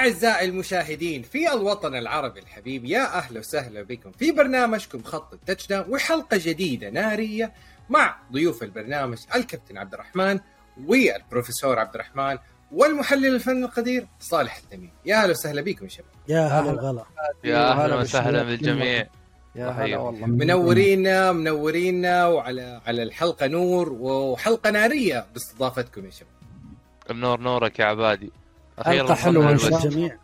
أعزائي المشاهدين في الوطن العربي الحبيب يا أهلا وسهلا بكم في برنامجكم خط داون وحلقة جديدة نارية مع ضيوف البرنامج الكابتن عبد الرحمن والبروفيسور عبد الرحمن والمحلل الفني القدير صالح التميم. يا أهلا وسهلا بكم يا شباب. يا هلا وغلا. يا أهلا وسهلا بالجميع. يا هلا والله. منورينا منورينا وعلى على الحلقة نور وحلقة نارية باستضافتكم يا شباب. النور نورك يا عبادي. حلقه حلوة إن شاء الله. الجميع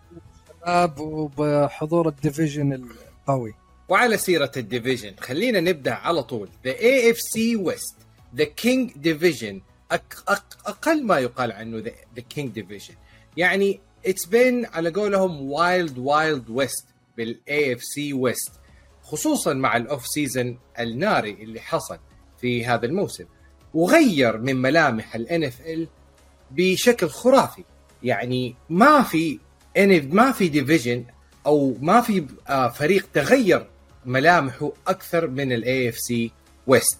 شباب وبحضور ال division القوي. وعلى سيرة ال division خلينا نبدأ على طول. The AFC West The King Division. أق أق أقل ما يقال عنه The, the King Division. يعني It's been على قولهم Wild Wild West بال AFC West خصوصا مع ال off-season الناري اللي حصل في هذا الموسم. وغير من ملامح ال NFL بشكل خرافي. يعني ما في ما في division أو ما في آه، فريق تغير ملامحه أكثر من ال AFC West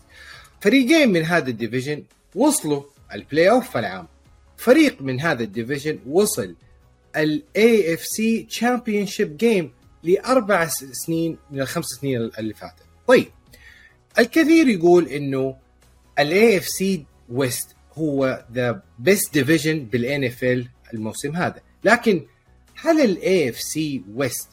فريقين من هذا ال division وصلوا ال playoff العام. فريق من هذا ال division وصل ال AFC Championship Game لأربع سنين من الخمس سنين اللي فاتت. طيب الكثير يقول إنه ال AFC West هو the best division بال NFL الموسم هذا. لكن هل ال AFC West بال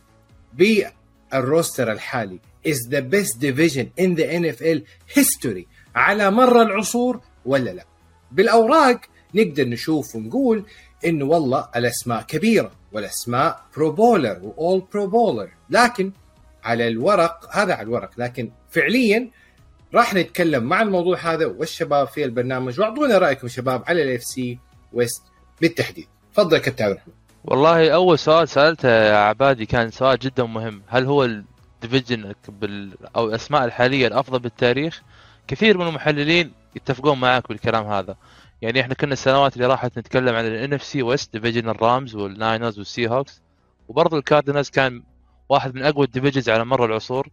roster الحالي is the best division in the NFL history على مر العصور ولا لا؟ بالأوراق نقدر نشوف ونقول انه والله الأسماء كبيرة والأسماء Pro Bowler و All-Pro Bowler لكن على الورق هذا على الورق لكن فعليا راح نتكلم مع الموضوع هذا والشباب في البرنامج. وأعطونا رأيكم شباب على ال AFC West بالتحديد. تفضل كابتن والله أول سؤال سألته يا عبادي كان سؤال جدا مهم. هل هو ال division بال... أو الأسماء الحالية الأفضل بالتاريخ؟ كثير من المحللين يتفقون معك بالكلام هذا. يعني إحنا كنا السنوات اللي راحت نتكلم عن ال NFC West division ال Rams وال Niners وال Seahawks وبرضه ال Cardinals كان واحد من أقوى ال divisions على مر العصور.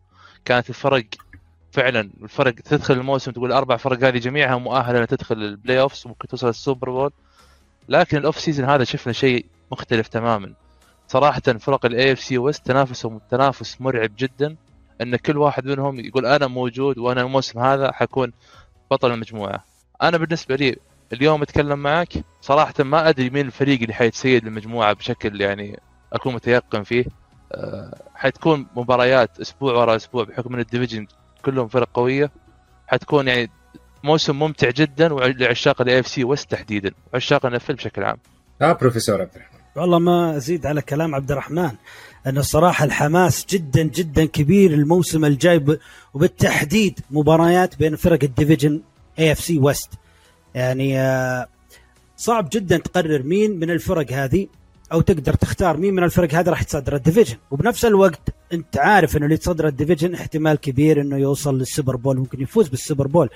كانت الفرق فعلا الفرق تدخل الموسم تقول الاربع فرق هذه جميعها مؤهلة إنها تدخل ال playoffs وممكن توصل ال Super Bowl. لكن ال off-season هذا شفنا شيء مختلف تماما. صراحة فرق ال AFC West تنافسهم تنافس مرعب جدا. إن كل واحد منهم يقول أنا موجود وأنا الموسم هذا حكون بطل المجموعة. أنا بالنسبة لي اليوم أتكلم معك صراحة ما أدري مين الفريق اللي حيتسيد المجموعة بشكل يعني أكون متيقن فيه. أه حتكون مباريات أسبوع ورا أسبوع بحكم إن ال division كلهم فرق قوية. حتكون يعني موسم ممتع جدا لعشاق ال AFC West تحديدا وعشاق ال NFL بشكل عام. آه بروفيسور عبد الرحمن. والله ما أزيد على كلام عبد الرحمن ان الصراحة الحماس جدا جدا كبير الموسم الجاي وبالتحديد مباريات بين فرق ال division AFC West. يعني آه، صعب جدا تقرر مين من الفرق هذه أو تقدر تختار مين من الفرق هذه راح يتصدر ال division. وبنفس الوقت أنت عارف انه اللي يتصدر ال division احتمال كبير إنه يوصل لل Super Bowl ممكن يفوز بال Super Bowl.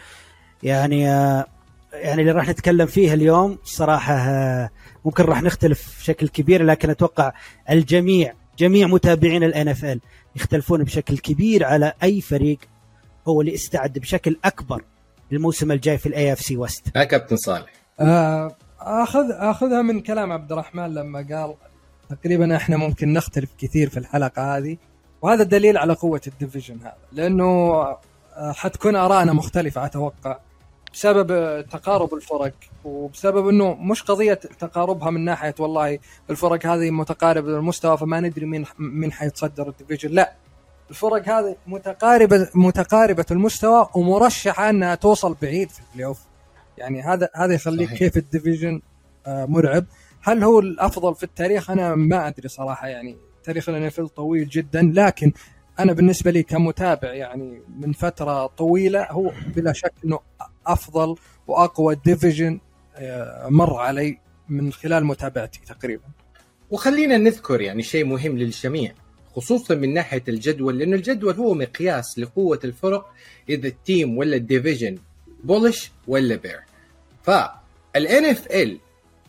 يعني آه، يعني اللي راح نتكلم فيه اليوم صراحة آه، ممكن راح نختلف بشكل كبير لكن أتوقع الجميع جميع متابعين ال NFL يختلفون بشكل كبير على أي فريق هو اللي استعد بشكل أكبر للموسم الجاي في ال AFC West. يا كابتن صالح. آه، آخذ آخذها من كلام عبد الرحمن لما قال تقريبا إحنا ممكن نختلف كثير في الحلقة هذه وهذا دليل على قوة ال division هذا لأنه حتكون آرائنا مختلفة أتوقع بسبب تقارب الفرق وبسبب إنه مش قضية تقاربها من ناحية والله الفرق هذه متقاربة المستوى فما ندري مين مين حيتصدر ال division. لا الفرق هذه متقاربة متقاربة المستوى ومرشحة إنها توصل بعيد في ال playoff يعني هذا هذا يخليك صحيح. كيف ال division آه، مرعب. هل هو الأفضل في التاريخ؟ أنا ما أدري صراحة يعني تاريخ ال NFL طويل جدا لكن أنا بالنسبة لي كمتابع يعني من فترة طويلة هو بلا شك إنه أفضل وأقوى division آه، مر علي من خلال متابعتي تقريبا. وخلينا نذكر يعني شيء مهم للجميع خصوصا من ناحية الجدول لأنه الجدول هو مقياس لقوة الفرق إذا ال team ولا ال division bullish ولا bear فال NFL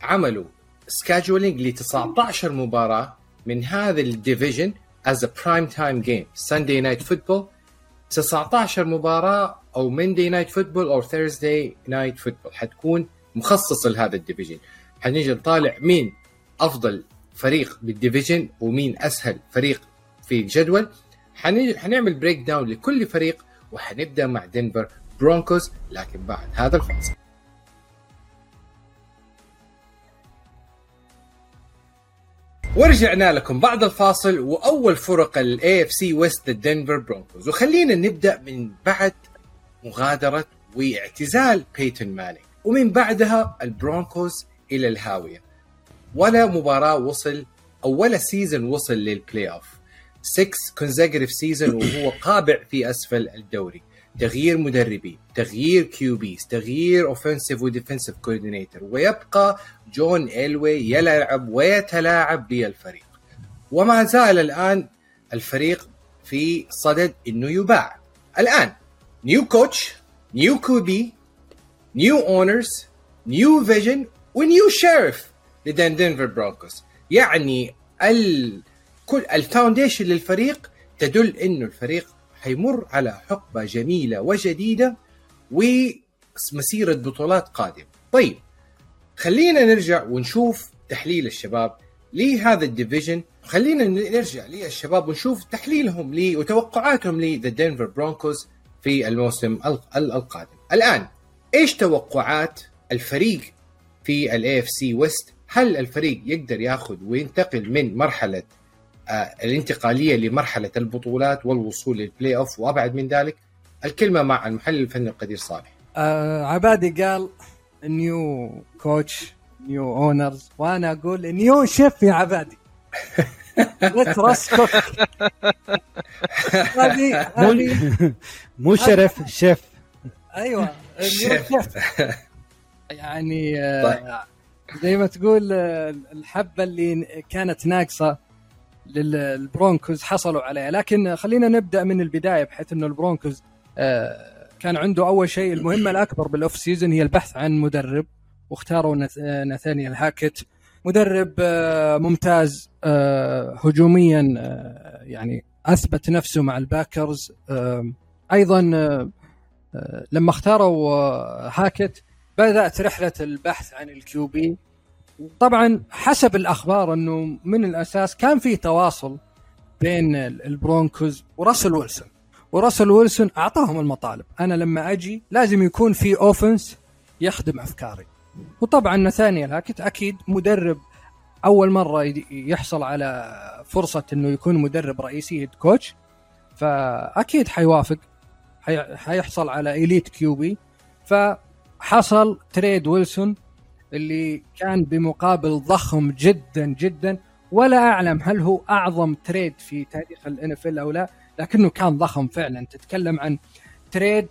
عملوا scheduling ل 19 مباراة من هذا ال division as a prime time game Sunday Night Football 19 مباراة أو Monday Night Football أو Thursday Night Football حتكون مخصصه لهذا ال division. حنيجي نطالع مين أفضل فريق بال division ومين أسهل فريق في الجدول حن- حنعمل breakdown لكل فريق وحنبدأ مع Denver Broncos لكن بعد هذا الفاصل. ورجعنا لكم بعد الفاصل وأول فرق ال AFC West Denver Broncos وخلينا نبدأ من بعد مغادرة واعتزال بيتون مانينج ومن بعدها البرونكوز إلى الهاوية. ولا مباراة وصل أو ولا season وصل لل playoff 6 consecutive seasons وهو قابع في أسفل الدوري. تغيير مدربين تغيير QBs تغيير offensive و defensive coordinator ويبقى جون إلوي يلعب ويتلاعب بالفريق وما زال الآن الفريق في صدد إنه يباع. الآن new coach new QB new owners new vision و new sheriff لدن دنفر برونكوس يعني ال كل ال foundation للفريق تدل إنه الفريق حيمر على حقبة جميلة وجديده ومسيرة بطولات قادمة. طيب خلينا نرجع ونشوف تحليل الشباب لهذا ال division خلينا نرجع للشباب ونشوف تحليلهم لي وتوقعاتهم لذا دنفر برونكوز في الموسم ال- ال- القادم. الآن إيش توقعات الفريق في ال AFC West؟ هل الفريق يقدر ياخذ وينتقل من مرحلة الانتقالية لمرحلة البطولات والوصول لل playoff وأبعد من ذلك؟ الكلمة مع المحلل الفني القدير صالح. آه عبادي قال new coach new owners وأنا أقول new chef يا عبادي let Russ cook هذه هذه مو sheriff chef أيوه شيف. يعني آه، طيب. زي ما تقول آه، الحبة اللي كانت ناقصة للبرونكوز حصلوا عليها. لكن خلينا نبدأ من البداية بحيث إنه البرونكوز آه، كان عنده أول شيء المهمة الأكبر بال off-season هي البحث عن مدرب واختاروا آه، ناثانيال هاكت مدرب آه، ممتاز هجوميا يعني أثبت نفسه مع الباكرز. أيضا لما اختاروا هاكت بدأت رحلة البحث عن ال QB. طبعا حسب الأخبار إنه من الأساس كان في تواصل بين ال- البرونكوز وراسل ويلسون. وراسل ويلسون أعطاهم المطالب. أنا لما أجي لازم يكون في offense يخدم أفكاري. وطبعا نثانيال هاكت أكيد مدرب أول مرة يحصل على فرصة إنه يكون مدرب رئيسي head coach فأكيد حيوافق. حي- حيحصل على elite QB فحصل trade ويلسون اللي كان بمقابل ضخم جدا جدا. ولا أعلم هل هو أعظم trade في تاريخ ال NFL أو لا لكنه كان ضخم فعلا. تتكلم عن trade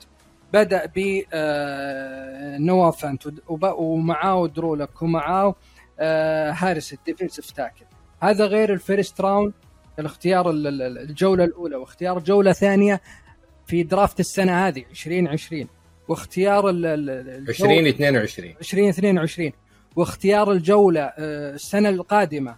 بدأ ب آه، نوا فانت ومعاه درو لوك ومعاه آه، هارس ال defensive tackle. هذا غير ال first round الاختيار ال- ال- الجولة الأولى واختيار جولة ثانية في draft السنة هذه 2020 واختيار ال- ال- ال- الجو- 2022 2022 واختيار الجولة آه، السنة القادمة.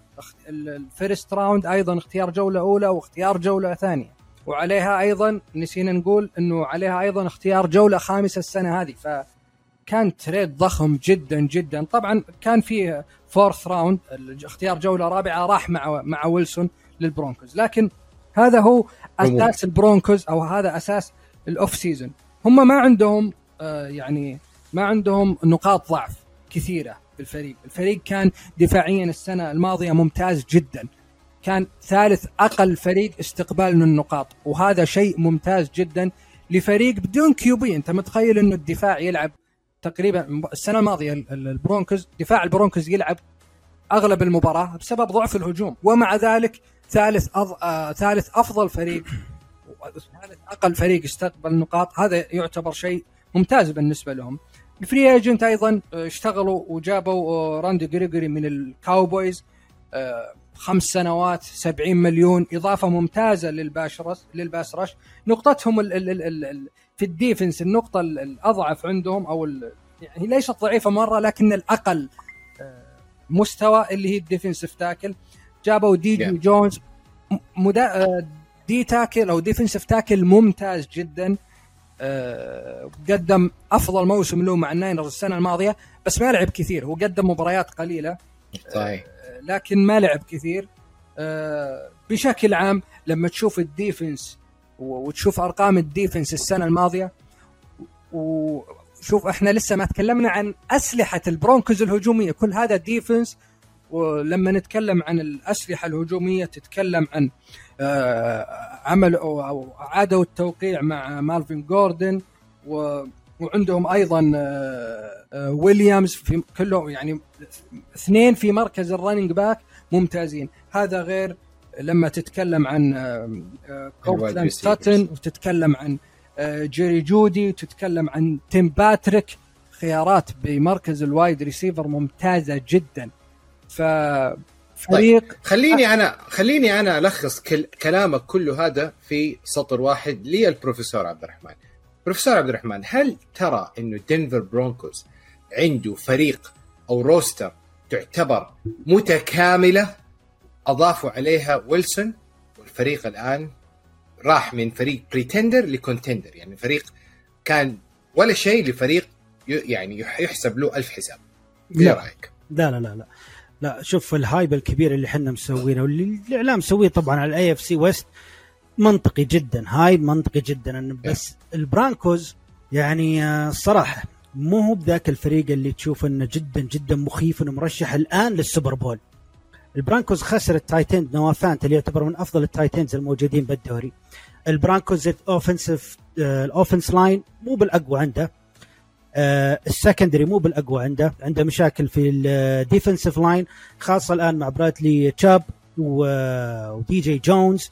ال first round أيضا اختيار جولة أولى واختيار جولة ثانية. وعليها أيضا نسينا نقول إنه عليها أيضا اختيار جولة خامسة السنة هذه. فكان trade ضخم جدا جدا. طبعا كان فيه fourth round اختيار جولة رابعة راح مع مع ويلسون للبرونكوز. لكن هذا هو أساس البرونكوز أو هذا أساس ال off-season هم ما عندهم آه، يعني ما عندهم نقاط ضعف كثيرة بالفريق، الفريق. كان دفاعيا السنة الماضية ممتاز جدا. كان ثالث أقل فريق استقبال للنقاط وهذا شيء ممتاز جدا لفريق بدون QB، أنت متخيل إنه الدفاع يلعب تقريبا السنة الماضية ال- ال- البرونكوز دفاع البرونكوز يلعب أغلب المباراة بسبب ضعف الهجوم. ومع ذلك ثالث أض... آه ثالث أفضل فريق ثالث أقل فريق استقبل نقاط هذا يعتبر شيء ممتاز بالنسبة لهم. ال free agent أيضا آه، اشتغلوا وجابوا آه، راندي جريجوري من الكاوبويز آه، خمس سنوات 70 مليون إضافة ممتازة لل pash rush لل pass rush. نقطتهم ال ال ال ال ال في ال defense النقطة ال- الأضعف عندهم أو يعني ليست ضعيفة مرة لكن الأقل مستوى اللي هي ال defensive tackle. جابوا دي جي Yeah. جونز مدا... آه، D tackle أو defensive tackle ممتاز جدا. آه، قدم أفضل موسم له مع الناينرز السنة الماضية بس ما لعب كثير. هو قدم مباريات قليلة صحيح. لكن ما لعب كثير. آه، بشكل عام لما تشوف ال defense وتشوف أرقام ال defense السنة الماضية وشوف إحنا لسه ما تكلمنا عن أسلحة البرونكوز الهجومية. كل هذا defense ولما نتكلم عن الأسلحة الهجومية تتكلم عن آه، عمل أو عادوا التوقيع مع مالفين جوردن وعندهم أيضا آه، ويليامز في كلهم يعني اثنين في مركز ال running back ممتازين. هذا غير لما تتكلم عن كورتلاند ساتن وتتكلم عن جيري جودي وتتكلم عن تيم باتريك خيارات بمركز ال wide receiver ممتازة جدا. ف فريق طيب. خليني أنا خليني أنا ألخص كل كلامك كله هذا في سطر واحد للبروفيسور عبد الرحمن بروفيسور عبد الرحمن هل ترى إنه دنفر برونكوز عنده فريق أو roster تعتبر متكاملة أضافوا عليها ويلسون والفريق الآن راح من فريق pretender ل contender يعني فريق كان ولا شيء لفريق يعني يحسب له ألف حساب إيه رأيك؟ لا لا لا لا لا شوف ال hype الكبير اللي إحنا مسوينه واللي الإعلام مسويه طبعا على ال AFC West منطقي جدا hype منطقي جدا بس البرانكوز يعني آه، الصراحه مو هو بذاك الفريق اللي تشوف إنه جدا جدا مخيف إنه مرشح الآن للسوبر بول. البرانكوز خسر ال tight end نوا فانت اللي يعتبر من أفضل ال tight ends الموجودين بالدوري. البرانكوز ال offensive ال offense line مو بالأقوى عنده. آه، ال secondary مو بالأقوى عنده عنده مشاكل في ال defensive line خاصة الآن مع برادلي تشاب ودي جي جونز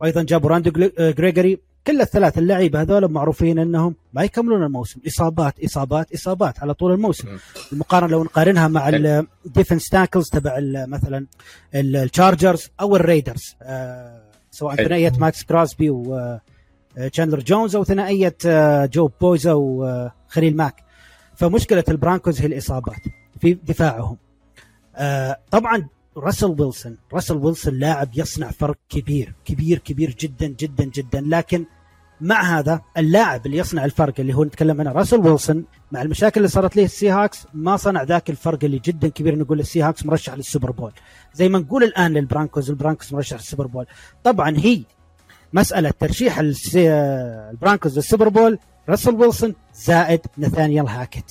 وأيضا جابوا راندي جريجوري. كل الثلاث اللعيبة هذول معروفين إنهم ما يكملون الموسم. إصابات إصابات إصابات على طول الموسم. المقارنة لو نقارنها مع ال defense tackles تبع مثلا التشارجرز أو الريدرز آه، سواء ثنائية ماكس كراسبي وتشاندلر جونز أو ثنائية جوي بوسا وخليل ماك فمشكلة البرانكوز هي الإصابات في دفاعهم. آه، طبعا راسل ويلسون راسل ويلسون لاعب يصنع فرق كبير كبير كبير جدا جدا جدا. لكن مع هذا اللاعب اللي يصنع الفرق اللي هو نتكلم عنه راسل ويلسون مع المشاكل اللي صارت له السي هوكس ما صنع ذاك الفرق اللي جدا كبير. نقول السي هوكس مرشح للسوبر بول. زي ما نقول الآن للبرانكوز البرانكوز مرشح للسوبر بول. طبعا هي مسألة ترشيح البرانكوز للسوبر بول راسل ويلسون زائد نثانيال هاكت.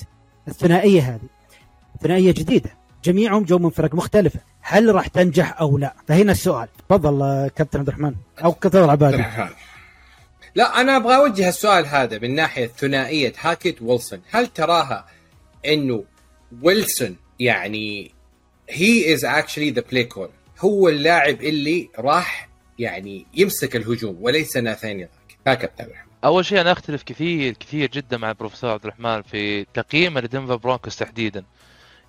الثنائية هذه ثنائية جديدة. جميعهم جوا من فرق مختلفة. هل راح تنجح أو لا؟ فهنا السؤال. تفضل آه، كابتن عبد الرحمن. أو كابتن عبادي لا أنا أبغى أوجه السؤال هذا من ناحية ثنائية هاكيت ويلسون. هل تراها إنه ويلسون يعني هي is actually the play call هو اللاعب اللي راح يعني يمسك الهجوم وليس ناثانيال هاكت كابتن أول شيء أنا أختلف كثير كثير جدا مع البروفيسور عبد الرحمن في تقييم لدنفر برونكوس تحديدا.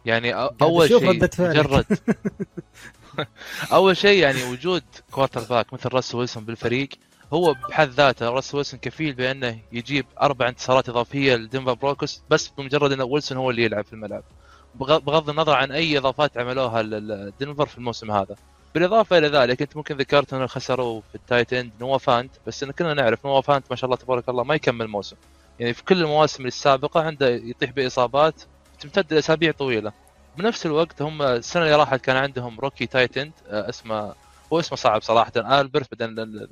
يعني أول شيء مجرد أول شيء يعني وجود quarterback مثل راسل ويلسون بالفريق هو بحد ذاته راسل ويلسون كفيل بأنه يجيب أربع انتصارات إضافية لدنفر برونكوس بس بمجرد أن ويلسون هو اللي يلعب في الملعب. بغض النظر عن أي إضافات عملوها لدنفر في الموسم هذا. بالاضافة إلى ذلك أنت ممكن ذكرت إنه خسروا في ال tight end نوا فانت بس إن كلنا نعرف نوا فانت ما شاء الله تبارك الله ما يكمل موسم. يعني في كل المواسم السابقة عنده يطيح بإصابات تمتد لأسابيع طويلة. بنفس الوقت هم السنة اللي راحت كان عندهم rookie tight end آه، اسمه هو اسمه صعب صراحة آلبرت بدل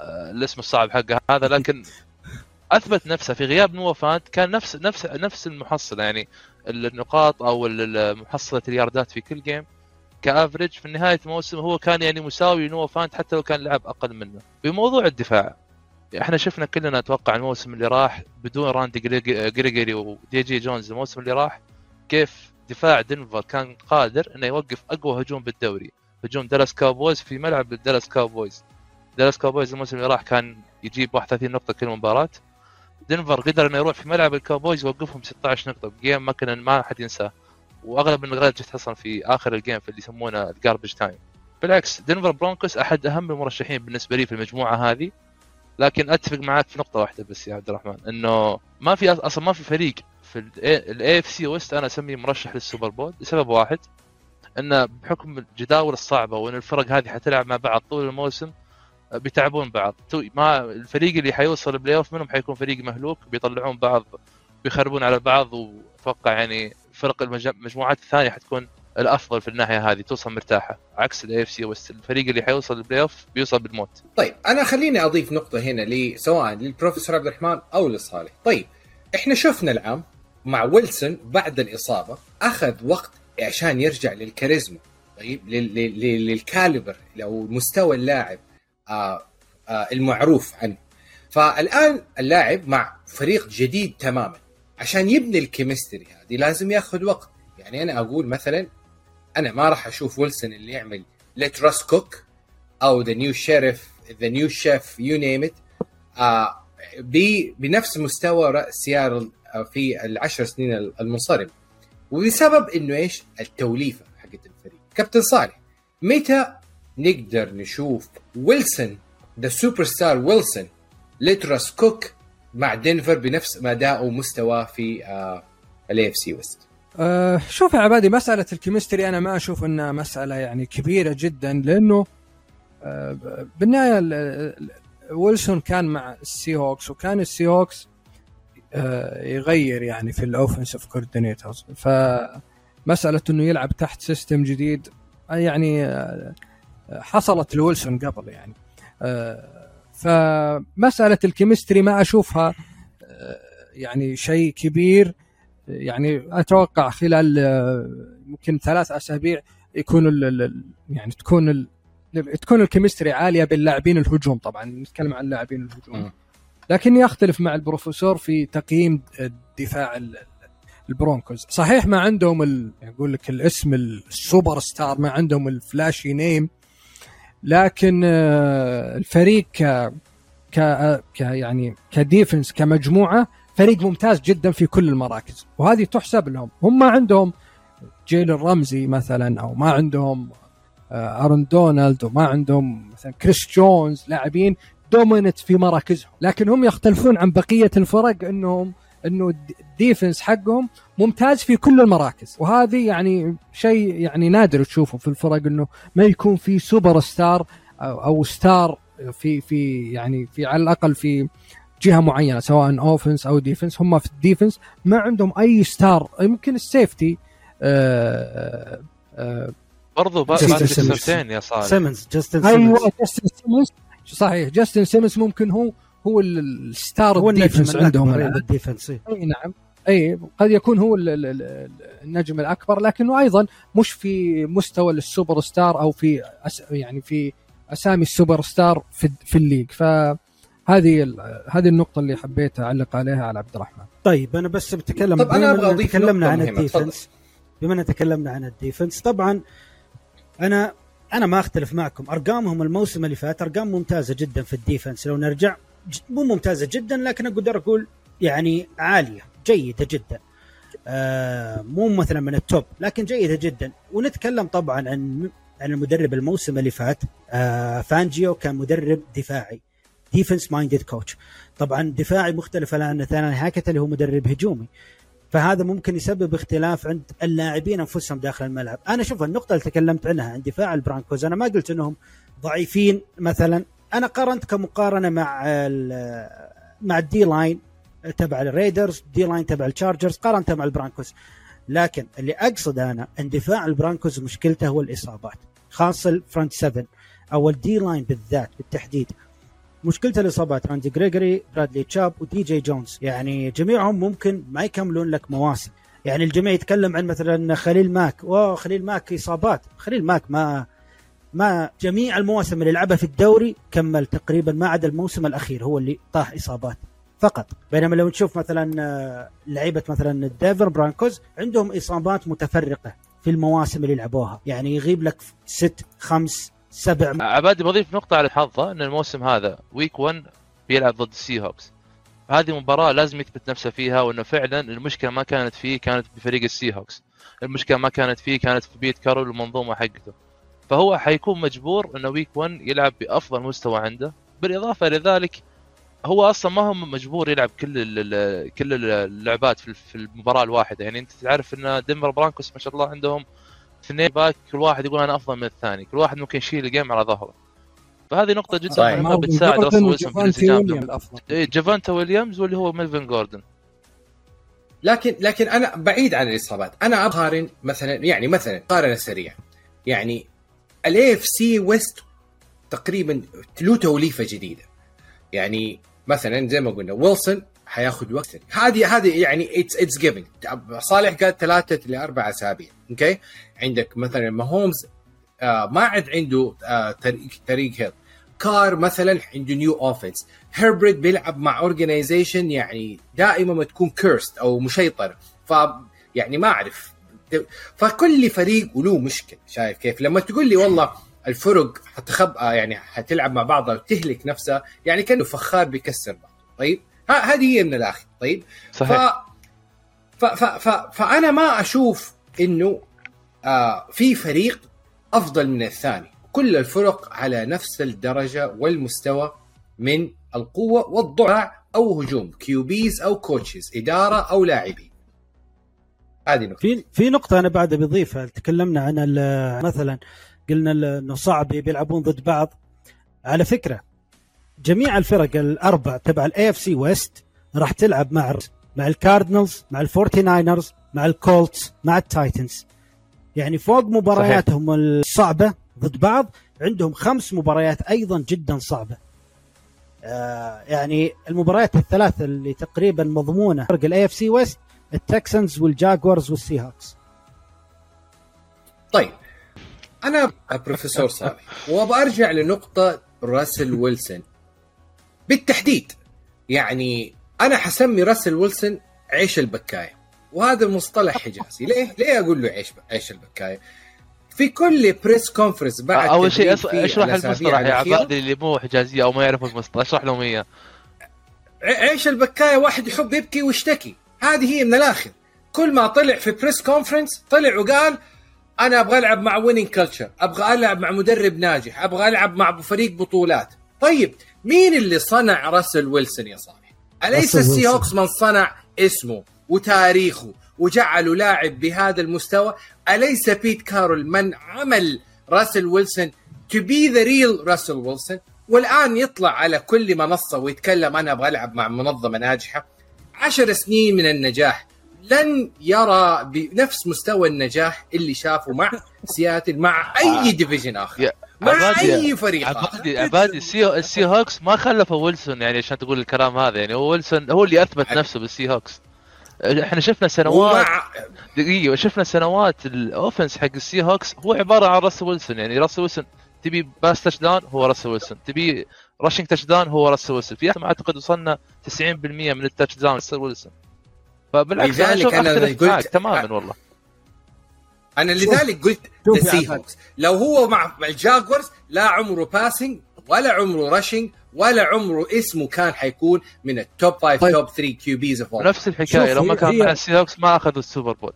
الاسم الصعب حقه هذا لكن أثبت نفسه في غياب نوا فانت كان نفس نفس نفس المحصلة يعني النقاط أو محصلة الياردات في كل game ك average في نهايه الموسم هو كان يعني مساوي نوا فانت حتى لو كان لعب أقل منه. بموضوع الدفاع إحنا شفنا كلنا أتوقع الموسم اللي راح بدون راندي جريجوري ودي جي جونز الموسم اللي راح كيف دفاع دنفر كان قادر إنه يوقف أقوى هجوم بالدوري. هجوم دالاس كاوبويز في ملعب دالاس كاوبويز دالاس كاوبويز الموسم اللي راح كان يجيب 31 نقطة كل مباراة. دنفر قدر إنه يروح في ملعب الكاوبويز يوقفهم 16 نقطة. ب game ما كان ما حد ينساه. واغلب النقاط جت أصلا في آخر ال game في اللي يسمونه ال garbage time بالعكس دنفر برونكوس أحد أهم المرشحين بالنسبة لي في المجموعة هذه. لكن أتفق معك في نقطة واحدة بس يا عبد الرحمن إنه ما في أصلا ما في فريق في ال AFC West أنا أسميه مرشح للسوبر بول لسبب واحد انه بحكم الجداول الصعبة وإن الفرق هذه حتلعب مع بعض طول الموسم بيتعبون بعض. ما الفريق اللي حيوصل ال playoff منهم حيكون فريق مهلوك بيطلعون بعض بيخربون على بعض وأتوقع يعني فرق المجموعات الثانية حتكون الأفضل في الناحية هذه توصل مرتاحة. عكس ال AFC West الفريق اللي حيوصل ال playoff بيوصل بالموت. طيب أنا خليني أضيف نقطة هنا لي سواء للبروفيسور عبد الرحمن أو لصالح. طيب إحنا شفنا العام مع ويلسون بعد الإصابة أخذ وقت عشان يرجع للكاريزما. طيب لل- لل- لل- للكاليبر أو مستوى اللاعب آه آه المعروف عنه. فالآن اللاعب مع فريق جديد تماما. عشان يبني الكيمستري هذه لازم ياخذ وقت يعني أنا أقول مثلا أنا ما راح أشوف ويلسون اللي يعمل ليت راس كوك أو ذا نيو شيرف ذا نيو شيف يو نيم ات بنفس مستوى رأس سيارل آه، في العشر سنين المنصرمه وبسبب إنه إيش؟ التوليفة حقت الفريق. كابتن صالح متى نقدر نشوف ويلسون the superstar ويلسون let Russ cook مع دنفر بنفس أداء ومستواه في ال AFC West أه شوف يا عبادي مسألة ال chemistry أنا ما أشوف أنها مسألة يعني كبيرة جدا لأنه أه بالنهاية ال- ال- ويلسون كان مع السي هوكس وكان السي هوكس أه يغير يعني في ال offensive coordinators فمسألة أنه يلعب تحت system جديد آه، يعني أه حصلت لويلسون قبل يعني. فمسألة ال chemistry ما أشوفها أه يعني شيء كبير. يعني أتوقع خلال آه، يمكن ثلاث أسابيع يكون ال ال- يعني تكون ال تكون ال chemistry عالية بين لاعبين الهجوم طبعا. نتكلم عن لاعبين الهجوم. مم. لكني أختلف مع البروفيسور في تقييم دفاع ال- البرونكوز. صحيح ما عندهم ال... يقول لك الاسم السوبر ستار ما عندهم ال flashy name. لكن آه، الفريق ك ك يعني ك defense كمجموعة فريق ممتاز جدا في كل المراكز. وهذه تحسب لهم. هم ما عندهم جيلن رامزي مثلا أو ما عندهم آه، آرون دونالد وما عندهم مثلا كريس جونز لاعبين dominant في مراكزهم. لكن هم يختلفون عن بقية الفرق إنهم إنه ال defense حقهم ممتاز في كل المراكز. وهذه يعني شيء يعني نادر تشوفه في الفرق إنه ما يكون في سوبر ستار أو, أو star في في يعني في على الأقل في جهة معينة سواء offense أو defense هم في ال defense ما عندهم أي star يمكن ال safety آه آه برضو جاستن سيمنز. يا صالح. سيمنز جاستن سيمنز أيوه جاستن سيمنز صحيح جاستن سيمنز ممكن هو هو ال- ال star هو النجم ال defense عندهم. بال defense إيه. أي نعم. أي قد يكون هو ال- ال- ال- النجم الأكبر لكنه أيضا مش في مستوى السوبر ستار أو في أس يعني في أسامي السوبر ستار في في ال league. فهذه ال- هذه النقطة اللي حبيت أعلق عليها على عبد الرحمن. طيب أنا بس بتكلم طب أنا أبغى أضيف تكلمنا عن ال defense. بما إن تكلمنا عن ال defense طبعا أنا أنا ما أختلف معكم. أرقامهم الموسم اللي فات أرقام ممتازة جدا في ال defense. لو نرجع مو ممتازة جدا لكن أقدر أقول يعني عالية جيدة جدا. آه مو مثلا من ال top لكن جيدة جدا. ونتكلم طبعا عن عن المدرب الموسم اللي فات. آه فانجيو كان مدرب دفاعي defense minded coach طبعا دفاعي مختلف عن ناثانيال هاكت اللي هو مدرب هجومي. فهذا ممكن يسبب اختلاف عند اللاعبين أنفسهم داخل الملعب. أنا أشوف النقطة اللي تكلمت عنها عن دفاع البرانكوز أنا ما قلت إنهم ضعيفين مثلا. أنا قارنت كمقارنة مع مع ال D-line تبع الريدرز D-line تبع الشارجرز قارنتها مع البرانكوز لكن اللي أقصد أنا ان دفاع البرانكوز مشكلته هو الإصابات خاصه ال front 7 أو ال D-line بالذات بالتحديد. مشكلته الإصابات راندي جريجوري برادلي تشب ودي جي جونز يعني جميعهم ممكن ما يكملون لك مواسم. يعني الجميع يتكلم عن مثلا خليل ماك. واو خليل ماك إصابات. خليل ماك ما ما جميع المواسم اللي لعبها في الدوري كمل تقريبا ما عدا الموسم الأخير هو اللي طاح إصابات فقط. بينما لو نشوف مثلا آه، لعيبة مثلا الدنفر برانكوز عندهم إصابات متفرقة في المواسم اللي لعبوها. يعني يغيب لك ست خمس سبع عبادي بضيف نقطة على اللحظة إن الموسم هذا week 1 بيلعب ضد السي هوكس هذه مباراة لازم يثبت نفسه فيها وإنه فعلا المشكلة ما كانت فيه كانت بفريق السي هوكس المشكلة ما كانت فيه كانت في بيت كارول والمنظومة حقته. فهو حيكون مجبور إنه week 1 يلعب بأفضل مستوى عنده. بالإضافة لذلك هو أصلا ما هو مجبور يلعب كل ال- ال- كل اللعبات في في المباراة الواحدة. يعني أنت تعرف إن دنفر برانكوس ما شاء الله عندهم اثنين back كل واحد يقول أنا أفضل من الثاني. كل واحد ممكن يشيل ال game على ظهره. فهذه نقطة جدا صحيح. مهمة بتساعد راسل ويلسون في الانسجام. الافضل إيه، جافانتا ويليامز واللي هو ميلفين جوردن. لكن لكن أنا بعيد عن الإصابات. أنا أقارن مثلا يعني مثلا مقارنه سريعة. يعني الاي اف سي ويست تقريبا له توليفة جديدة. يعني مثلا زي ما قلنا ويلسون حياخذ وقت. هذه هذه يعني it's it's صالح قال ثلاثة لأربع أسابيع. okay عندك مثلا ماهومز آه ما عاد عنده آه طريق طريق هيل كار مثلا عنده نيو اوفنس هيربريد بيلعب مع اورجنايزيشن يعني دائما ما تكون كيرست أو مسيطره ف يعني ما أعرف. فكل فريق وله مشكلة شايف كيف؟ لما تقول لي والله الفرق حتخب آه، يعني حتلعب مع بعضها وتهلك نفسها يعني كأنه فخار بيكسر بعض. طيب؟ هذه هي من الآخر. طيب؟ صحيح. ف... ف... ف... فأنا ما أشوف إنه آه في فريق أفضل من الثاني. كل الفرق على نفس الدرجة والمستوى من القوة والضعف أو هجوم QBs أو coaches إدارة أو لاعبين. هذه نقطة. في في نقطة أنا بعد بضيفها تكلمنا عن مثلا قلنا إنه صعب بيلعبون ضد بعض. على فكرة جميع الفرق الأربع تبع الاي اف سي ويست راح تلعب مع مع الكاردينالز مع الفورتي ناينرز مع الكولتس مع التايتنز يعني فوق مبارياتهم الصعبة ضد بعض عندهم خمس مباريات أيضا جدا صعبة. آه يعني المباريات الثلاثة اللي تقريبا مضمونة فرق الاي اف سي ويست التكسنز والجاكوارز والسي هوكس طيب أنا بروفيسور صالح وابى أرجع لنقطة راسل ويلسون. بالتحديد يعني أنا حسمي راسل ويلسون عيش البكاية وهذا مصطلح حجازي. ليه؟ ليه أقول له عيش عيش البكاية؟ في كل press conference بعد أول شيء أشرح المصطلح يا. عبادي اللي مو حجازيه أو ما يعرفوا المصطلح أشرح لهم إياه. عيش البكاية واحد يحب يبكي ويشتكي. هذه هي من الآخر. كل ما طلع في press conference طلع وقال أنا أبغى ألعب مع winning culture أبغى ألعب مع مدرب ناجح أبغى ألعب مع فريق بطولات. طيب مين اللي صنع راسل ويلسون يا صالح؟ أليس السي. هوكس من صنع اسمه وتاريخه وجعله لاعب بهذا المستوى؟ أليس بيت كارول من عمل راسل ويلسون to be the real راسل ويلسون؟ والآن يطلع على كل منصة ويتكلم أنا أبغى ألعب مع منظمة ناجحة. عشر سنين من النجاح لن يرى بنفس مستوى النجاح اللي شافه مع سياتل مع أي division آخر. يا مع عبادي- أي فريق. عبادي عبادي السي السي هوكس ما خلفوا ويلسون يعني عشان تقول الكلام هذا يعني هو ويلسون هو اللي أثبت نفسه بالسي هوكس إحنا شفنا سنوات ومع دقيقة شفنا سنوات ال offense حق السي هوكس هو عبارة عن راسل ويلسون يعني راسل ويلسون تبي pass touchdown هو راسل ويلسون تبي rushing touchdown هو راسل ويلسون. في ما أعتقد وصلنا 90% من ال touchdown راسل ويلسون. فبالعكس أنا لذلك أشوف أنا قلت- تماما والله. أنا لذلك قلت سي. هوكس لو هو مع مع الجاكوارز لا عمره passing ولا عمره rushing ولا عمره اسمه كان حيكون من ال top 5 طيب. top 3 QBs ونفس الحكاية. لو ما كان هي- مع السي هوكس ما أخذوا السوبر بول.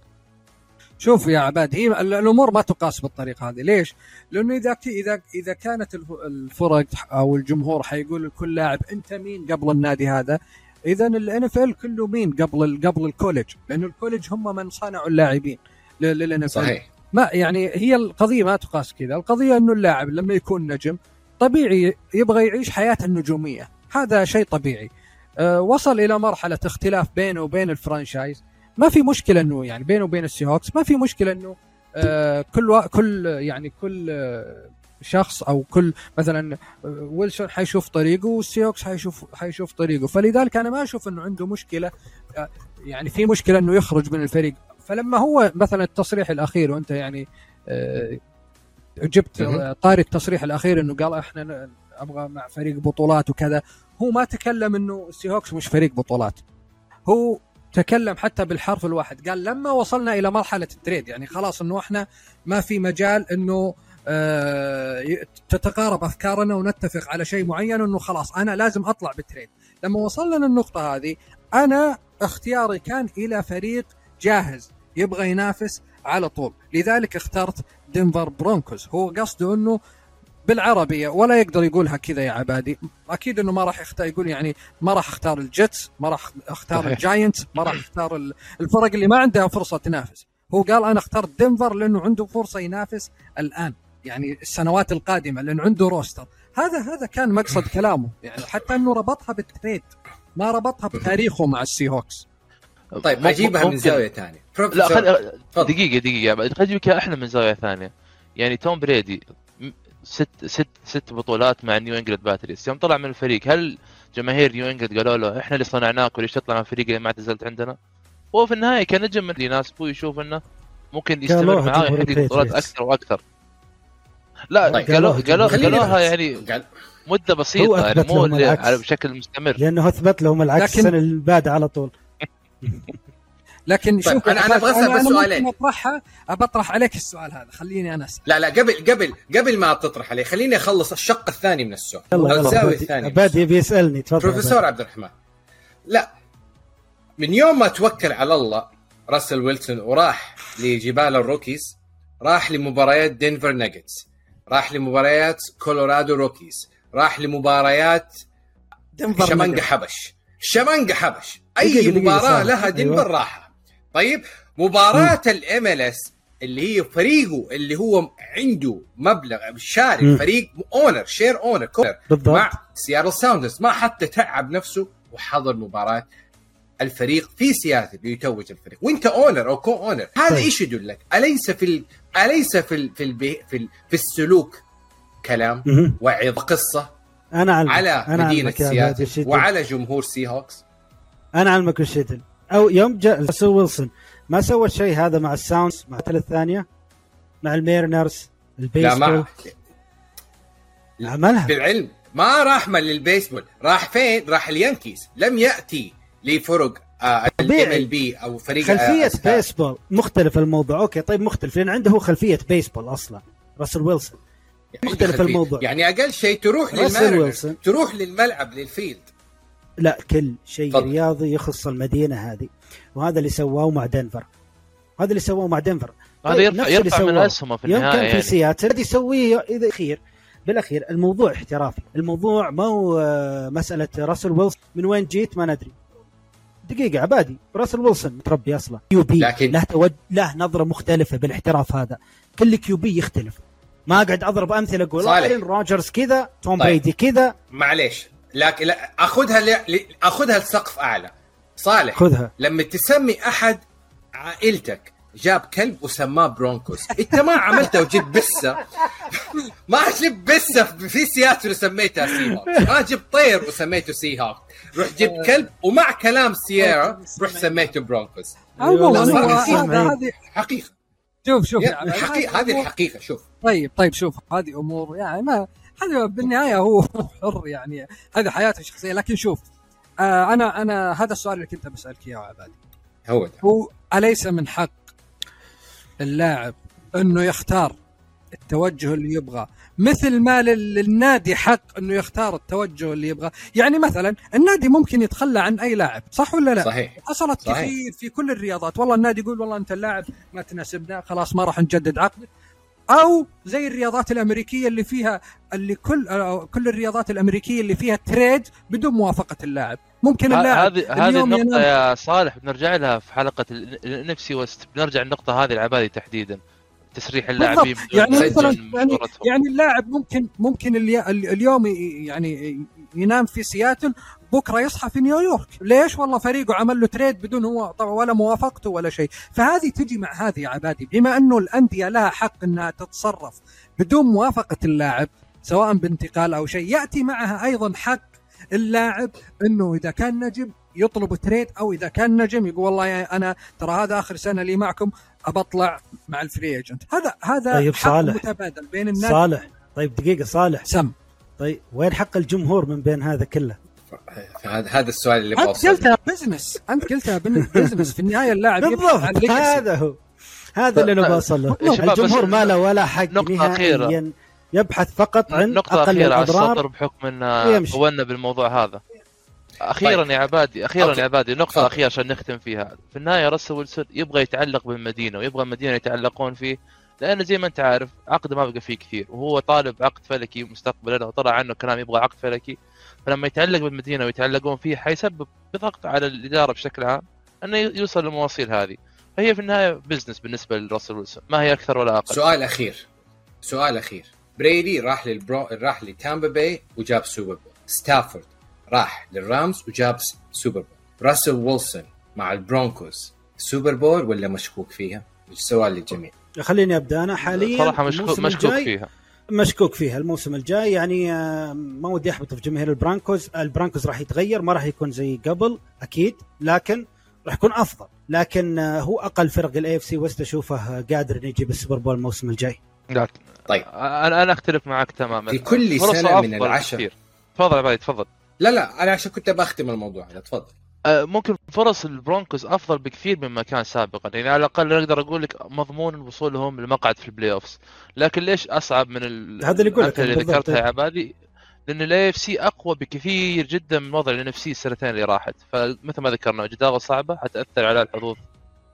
شوف يا عباد هي ال- الأمور ما تقاس بالطريقة هذه. ليش؟ لأنه إذا اذا إذا كانت الف- الفرق أو الجمهور حيقول لكل لاعب أنت مين قبل النادي هذا؟ اذا الان اف ال كله مين قبل قبل ال college لأنه ال college هم من صنعوا اللاعبين للان اف صحيح. ما يعني هي القضية ما تقاس كذا. القضية إنه اللاعب لما يكون نجم طبيعي يبغى يعيش حياة النجومية. هذا شيء طبيعي. أه وصل إلى مرحلة اختلاف بينه وبين ال franchise. ما في مشكلة إنه يعني بينه وبين السي هوكس ما في مشكلة إنه أه كل وا- كل يعني كل أه شخص أو كل مثلا آه، ويلسون حيشوف طريقه والسي هوكس حيشوف حيشوف طريقه. فلذلك أنا ما أشوف إنه عنده مشكلة يعني في مشكلة إنه يخرج من الفريق. فلما هو مثلا التصريح الأخير وأنت يعني آه، جبت. آه، طاري التصريح الأخير إنه قال إحنا أبغى مع فريق بطولات وكذا هو ما تكلم إنه السي هوكس مش فريق بطولات. هو تكلم حتى بالحرف الواحد. قال لما وصلنا إلى مرحلة ال trade يعني خلاص إنه إحنا ما في مجال إنه آه، تتقارب أفكارنا ونتفق على شيء معين إنه خلاص أنا لازم أطلع بال trade. لما وصلنا للنقطة هذه أنا اختياري كان إلى فريق جاهز يبغى ينافس على طول. لذلك اخترت دنفر برونكوز. هو قصده إنه بالعربية ولا يقدر يقولها كذا يا عبادي. أكيد إنه ما راح يختار يقول يعني ما راح أختار الجيتس ما راح أختار صحيح. الجاينتس ما راح أختار ال- الفرق اللي ما عندها فرصة تنافس. هو قال أنا اخترت دنفر لأنه عنده فرصة ينافس الآن يعني السنوات القادمة لأنه عنده roster. هذا هذا كان مقصد كلامه يعني حتى إنه ربطها بال trade ما ربطها بتاريخه مع السي هوكس. طيب أجيبها من زاوية ثانية. لا خل... تفضل. دقيقة دقيقة خليني اجيبك إياها إحنا من زاوية ثانية. يعني توم بريدي ست ست ست بطولات مع نيو انجلند باتريوتس يوم طلع من الفريق هل جماهير نيو انجلند قالوا له إحنا اللي صنعناك وليش تطلع من الفريق اللي ما اعتزلت عندنا؟ هو في النهاية كنجم من اللي يناسبه يشوف إنه ممكن يستمر قالوها معاه ويحقق بطولات. أكثر وأكثر لا طيب. قالوا قالوها قالوها بس. يعني هو بسيطة يعني مو بشكل مستمر لأنه أثبت لهم العكس لكن- السنة اللي بعدها على طول لكن طيب، شوف أنا- أنا أبغى أسأل أنا- بس سؤالين. أطرحها بطرح عليك السؤال هذا خليني أنا أسأل لا لا قبل قبل قبل ما تطرح عليه خليني أخلص الشق الثاني من السؤال الزاوية الثانية من عبادي يبي يسالني تفضل بروفيسور عبد الرحمن لا من يوم ما توكل على الله راسل ويلسون وراح لجبال الروكيز راح لمباريات دنفر ناجتس راح لمباريات كولورادو روكيز راح لمباريات نجم. حبش شمنقة حبش أي صالح. لها دنفر أيوة. طيب مباراة الام ال اس اللي هي فريقه اللي هو عنده مبلغ شاري مم. فريق اونر شير اونر كونر بالضبط مع سيارل ساوندرز ما حتى تعب نفسه وحضر مباراة الفريق في سياتل ليتوج الفريق وانت اونر أو كو اونر هذا طيب. إيش يدلك؟ أليس في ال... أليس في ال... في البي... في, ال... في السلوك كلام. وعظ قصة أنا علمك على أنا مدينة سياتل. وعلى جمهور سي هوكس أنا علمك وش يدل أو يوم جاء راسل ويلسون. ما سوى الشيء هذا مع الساوندز مع الثلاث الثانية؟ مع الميرنرز لا البيسبول؟ ما عملها بالعلم ما راح من للبيسبول راح فين؟ راح اليانكيز. لم يأتي لفرق الام طبيعي. ال بي أو فريق خلفية آه، بيسبول. مختلف الموضوع. أوكي طيب مختلف لأن عنده هو خلفية بيسبول أصلا. راسل ويلسون. عنده مختلف. الموضوع. يعني أقل شيء تروح ويلسون. تروح للملعب لل field. لا كل شيء تفضل. رياضي يخص المدينة هذه. وهذا اللي سواه مع دنفر. هذا اللي سواه مع دنفر. هذا طيب، يرفع نفس اللي يرفع من. اسهمه في يوم النهاية كان في يعني. سياتل يسويه إذا أخير بالأخير الموضوع احترافي. الموضوع ما هو آه، مسألة راسل ويلسون. من وين جيت؟ ما ندري. دقيقة عبادي. راسل ويلسون متربي أصلا. QB لكن- له توج... له نظرة مختلفة بالاحتراف هذا. كل QB يختلف. ما أقعد أضرب أمثلة أقول. آرون رودجرز كذا توم طيب. بريدي كذا. معليش. لكن لا أخذها ل... ل- أخذها لسقف أعلى. صالح خذها. لما تسمي أحد عائلتك جاب كلب وسماه برونكوس. أنت ما عملته وجبت بسة. ما جبت بسة في سياتل وسميتها Seahawk ما جبت طير وسميته Seahawk رحت جبت كلب ومع كلام سيارا رحت سميته برونكوس. هذه حقيقة. شوف شوف الحقيقة هذه الحقيقة شوف. طيب طيب شوف هذه أمور يعني ما هذا بالنهاية هو حر يعني هذه حياته الشخصية. لكن شوف آه أنا أنا هذا السؤال اللي كنت بسألك إياه يا عبادي. هو ده. هو أليس من حق اللاعب إنه يختار التوجه اللي يبغاه؟ مثل ما لل- للنادي حق إنه يختار التوجه اللي يبغاه. يعني مثلا النادي ممكن يتخلى عن أي لاعب صح ولا لا؟ صحيح. حصلت صحيح. كثير في كل الرياضات. والله النادي يقول والله أنت اللاعب ما تناسبنا خلاص ما راح نجدد عقدك. أو زي الرياضات الأمريكية اللي فيها اللي كل آه، كل الرياضات الأمريكية اللي فيها trade بدون موافقة اللاعب. ممكن اللاعب هذه هذه النقطة ينام- يا صالح بنرجع لها في حلقة ال NFC West بنرجع النقطة هذه العبادي تحديدا. تسريح اللاعبين يعني مثلا يعني. يعني اللاعب ممكن ممكن الي- ال- اليوم يعني ينام في سياتل بكرة يصحى في نيويورك. ليش؟ والله فريقه عمل له trade بدون هو طبعا ولا موافقته ولا شيء. فهذه تجي مع هذه يا عبادي بما أنه الأندية لها حق إنها تتصرف بدون موافقة اللاعب سواء بانتقال أو شيء يأتي معها أيضا حق اللاعب إنه إذا كان نجم يطلب trade أو إذا كان نجم يقول والله أنا ترى هذا آخر سنة لي معكم أبطلع مع ال free agent هذا هذا طيب حق صالح. متبادل بين الناس. صالح. طيب دقيقة صالح. سم. طيب وين حق الجمهور من بين هذا كله؟ هذا هذا السؤال اللي انت قلتها بزنس انت قلتها business في النهاية اللاعب بالضبط. هذا هو هذا اللي أنا بوصل له الجمهور ما له ولا حق نقطة أخيرة. يبحث فقط عن نقطة أقل أخيرة على الأضرار السطر بحكم أن. طولنا بالموضوع هذا أخيرا طيب. يا عبادي أخيرا أوكي. يا عبادي نقطة. أخيرة عشان نختم فيها في النهاية راسل ويلسون يبغى يتعلق بالمدينة ويبغى المدينة يتعلقون فيه لأنه زي ما أنت عارف عقده ما بقى فيه كثير وهو طالب عقد فلكي مستقبلا وطلع عنه كلام يبغى عقد فلكي فلما يتعلق بالمدينة ويتعلقون فيه حيسبب بضغط على الإدارة بشكل عام أنه يوصل للمواصيل هذه. فهي في النهاية business بالنسبة لراسل ويلسون. ما هي أكثر ولا أقل؟ سؤال أخير. سؤال أخير. بريدي راح للبرو راح لتامبا باي وجاب Super Bowl. ستافورد راح للرامز وجاب Super Bowl. راسل ويلسون مع البرونكوز. Super Bowl ولا مشكوك فيها؟ السؤال للجميع. خليني أبدأ. أنا حاليا صراحة مشكوك فيها. مشكوك فيها الموسم الجاي. يعني آه، ما ودي احبط في جماهير البرونكوز. البرونكوز راح يتغير ما راح يكون زي قبل أكيد. لكن راح يكون أفضل. لكن آه، هو أقل فرق ال AFC West أشوفه قادر إنه يجيب ال Super Bowl الموسم الجاي. لا. طيب. أنا أنا أختلف معك تماما. في كل سنة من العشر. تفضل يا بعد تفضل. لا لا أنا عشان كنت بختم الموضوع هذا تفضل. ممكن فرص البرونكوز أفضل بكثير مما كان سابقا. يعني على الأقل أقدر أقول لك مضمون وصولهم لمقعد في ال playoffs لكن ليش أصعب من ال... هذا اللي يقول لك اللي. ذكرتها يا عبادي؟ لأن ال AFC أقوى بكثير جدا من وضع ال NFC السنتين اللي راحت. فمثل ما ذكرنا جداغه صعبة حتأثر على الحظوظ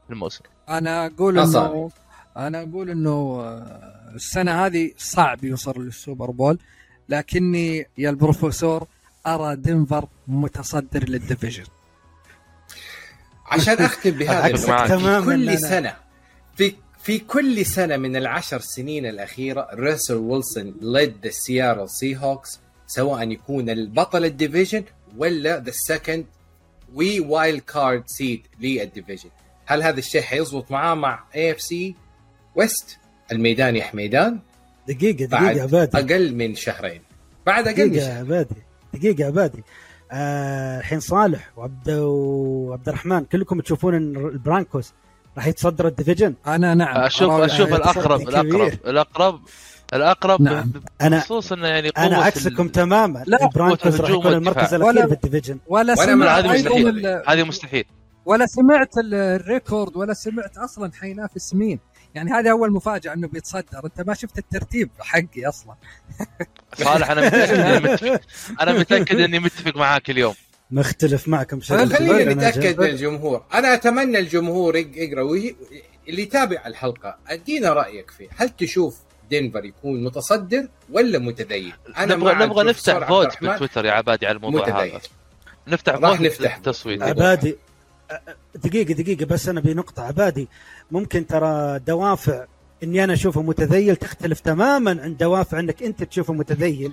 في الموسم. أنا أقول. انه أنا أقول إنه آه، السنة هذه صعب يوصل لل Super Bowl. لكني يا البروفيسور أرى دنفر متصدر لل division. عشان أختم بهذا تماماً كل. سنة في في كل سنة من العشر سنين الأخيرة راسل ويلسون led the Seattle Seahawks سواء يكون البطل ال division ولا the second وي wild card seed لل division. هل هذا الشيء حيزبط معاه مع AFC West الميدان يا حميدان. دقيقة بعد دقيقه عبادي. أقل من شهرين. بعد أقل من دقيقة شهر عبادي دقيقة عبادي. الحين صالح وعبد وعبد الرحمن كلكم تشوفون إن البرونكوس راح يتصدر ال division. أنا نعم. أشوف أرى أشوف الأقرب. الأقرب الأقرب الأقرب نعم. أنا بخصوص إنه يعني أنا عكسكم تماما. لا، البرونكوس راح يكون المركز. الأخير ولا- بال division. ولا سمعت مع هذه مستحيل. هذه مستحيل. ولا سمعت ال- ال record ولا سمعت أصلا حينافس مين. يعني هذه أول مفاجأة إنه بيتصدر. أنت ما شفت الترتيب حقي أصلا. صالح أنا متأكد أنا متأكد إني متفق معاك اليوم. مختلف معكم شيء خلينا نتاكد من الجمهور أنا أتمنى الجمهور يق- يقرأ اللي يتابع الحلقة أدينا رأيك فيه. هل تشوف دنفر يكون متصدر ولا متذيل أنا نبغى نبغى نفتح vote بالتويتر يا عبادي على الموضوع متذيل. هذا نفتح راح vote نفتح. التصويت عبادي دقيقة دقيقة بس أنا بنقطة. عبادي ممكن ترى دوافع إني أنا أشوفه متذيل تختلف تماما عن دوافع إنك أنت تشوفه متذيل.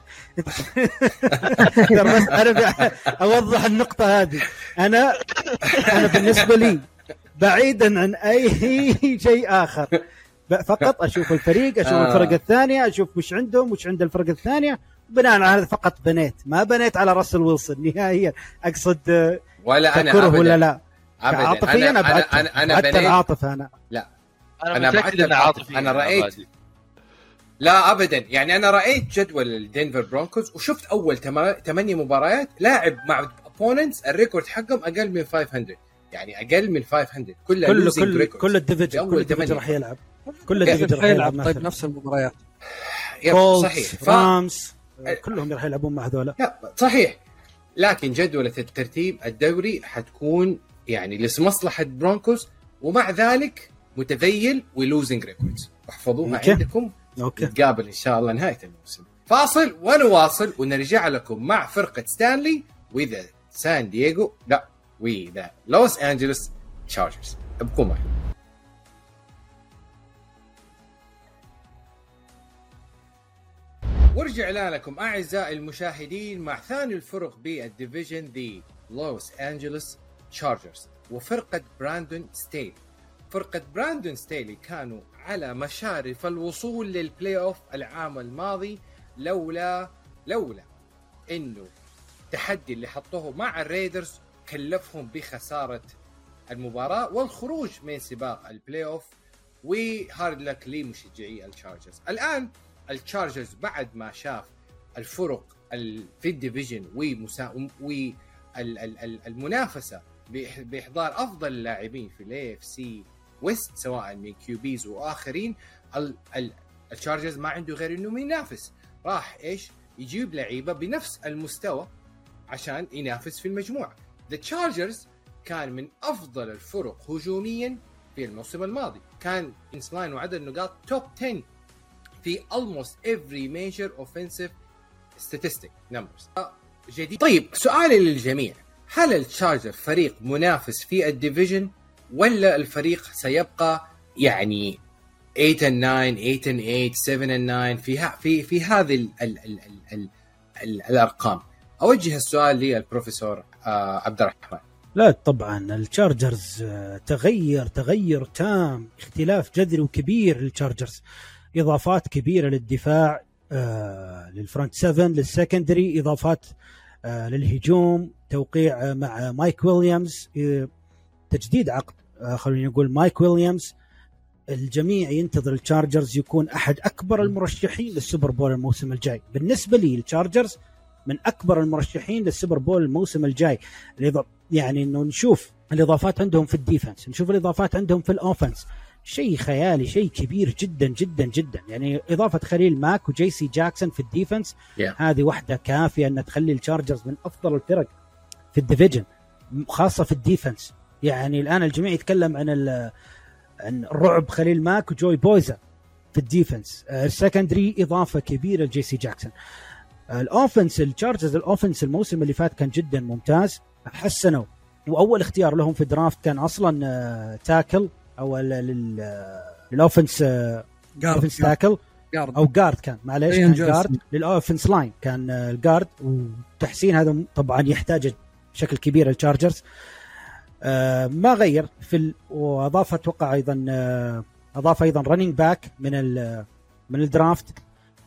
ترى بس أنا ب- أوضح النقطة هذه. أنا أنا بالنسبة لي بعيدا عن أي شيء آخر. ب- فقط أشوف الفريق أشوف آه. الفرق الثانية أشوف وش عندهم وش عند الفرق الثانية. بناء على هذا فقط بنيت. ما بنيت على راسل ويلسون نهائيا. أقصد آه، ولا أنا تكره ولا لا. عاطفيا أنا أنا أنا أنا, أنا حتى بنيت العاطفة أنا. أنا أنا متأكد أنا رأيت. عبادي. لا ابدا. يعني أنا رأيت جدول الدنفر برونكوز وشفت أول تما- ثمانية مباريات لاعب مع opponents ال record حقهم أقل من 500 يعني أقل من 500 كلها كل كل. كل في ال division كل ال division. راح يلعب. كل ال division راح يلعب طيب نفس المباريات. صحيح. ف... كلهم راح يلعبون مع هذولا. لا صحيح. لكن جدولة الترتيب الدوري حتكون يعني لمصلحة برونكوز ومع ذلك متذيل و losing records واحفظوها okay. عندكم. okay. نتقابل إن شاء الله نهاية الموسم. فاصل ونواصل ونرجع لكم مع فرقة ستيلي وذا سان دييغو لا وذا لوس انجلوس تشارجرز ابقوا معي. ورجعنا لكم أعزائي المشاهدين مع ثاني الفرق بال division the لوس انجلوس تشارجرز وفرقة براندون ستيلي فرقة براندون ستيلي كانوا على مشارف الوصول لل playoff العام الماضي لولا لولا إنه التحدي اللي حطوه مع الريدرز كلفهم بخسارة المباراة والخروج من سباق ال playoff و hard luck لمشجعي التشارجرز الآن التشارجرز بعد ما شاف الفرق ال- في ال division. والمنافسه باحضار أفضل اللاعبين في ال AFC West سواء من QBs وآخرين. ال- ال- التشارجرز ما عنده غير إنه ينافس. راح إيش؟ يجيب لعيبة بنفس المستوى عشان ينافس في المجموعة. the تشارجرز كان من أفضل الفرق هجوميا في الموسم الماضي. كان أونست لاين وعدد النقاط top 10 في almost every major offensive statistic numbers. جديد. طيب سؤالي للجميع. هل التشارجر فريق منافس في ال division ولا الفريق سيبقى يعني 8 and 9 8 and 8 7 and 9 في ها في في هذه ال ال ال ال ال ال الأرقام؟ أوجه السؤال للبروفيسور آه عبد الرحمن. لا طبعا التشارجرز آه، تغير تغير تام اختلاف جذري وكبير للتشارجرز إضافات كبيرة للدفاع لل front 7 لل secondary إضافات آه، للهجوم. توقيع مع مايك ويليامز آه، تجديد عقد. آه، خلينا نقول مايك ويليامز الجميع ينتظر التشارجرز يكون أحد أكبر المرشحين لل Super Bowl الموسم الجاي. بالنسبة لي التشارجرز من أكبر المرشحين لل Super Bowl الموسم الجاي. يعني إنه نشوف الإضافات عندهم في ال defense نشوف الإضافات عندهم في ال offense. شيء خيالي شيء كبير جدا جدا جدا. يعني إضافة خليل ماك وجي سي جاكسون في ال defense Yeah. هذه واحدة كافية ان تخلي التشارجرز من أفضل الفرق. في ال division خاصة في ال defense. يعني الآن الجميع يتكلم عن عن الرعب خليل ماك وجوي بوسا في ال defense. آه، ال secondary إضافة كبيرة لجي سي جاكسون. آه، ال offense التشارجرز ال offense الموسم اللي فات كان جدا ممتاز. حسنوا. وأول اختيار لهم في draft كان أصلا آه، tackle أو آه، لل offense آه، offense tackle guard أو guard كان. معليش كان. guard لل offense line كان آه، ال guard وتحسين هذا طبعا يحتاج بشكل كبير التشارجرز آه، ما غير في ال... وأضاف أتوقع أيضا آه، أضاف أيضا running back من ال... من ال draft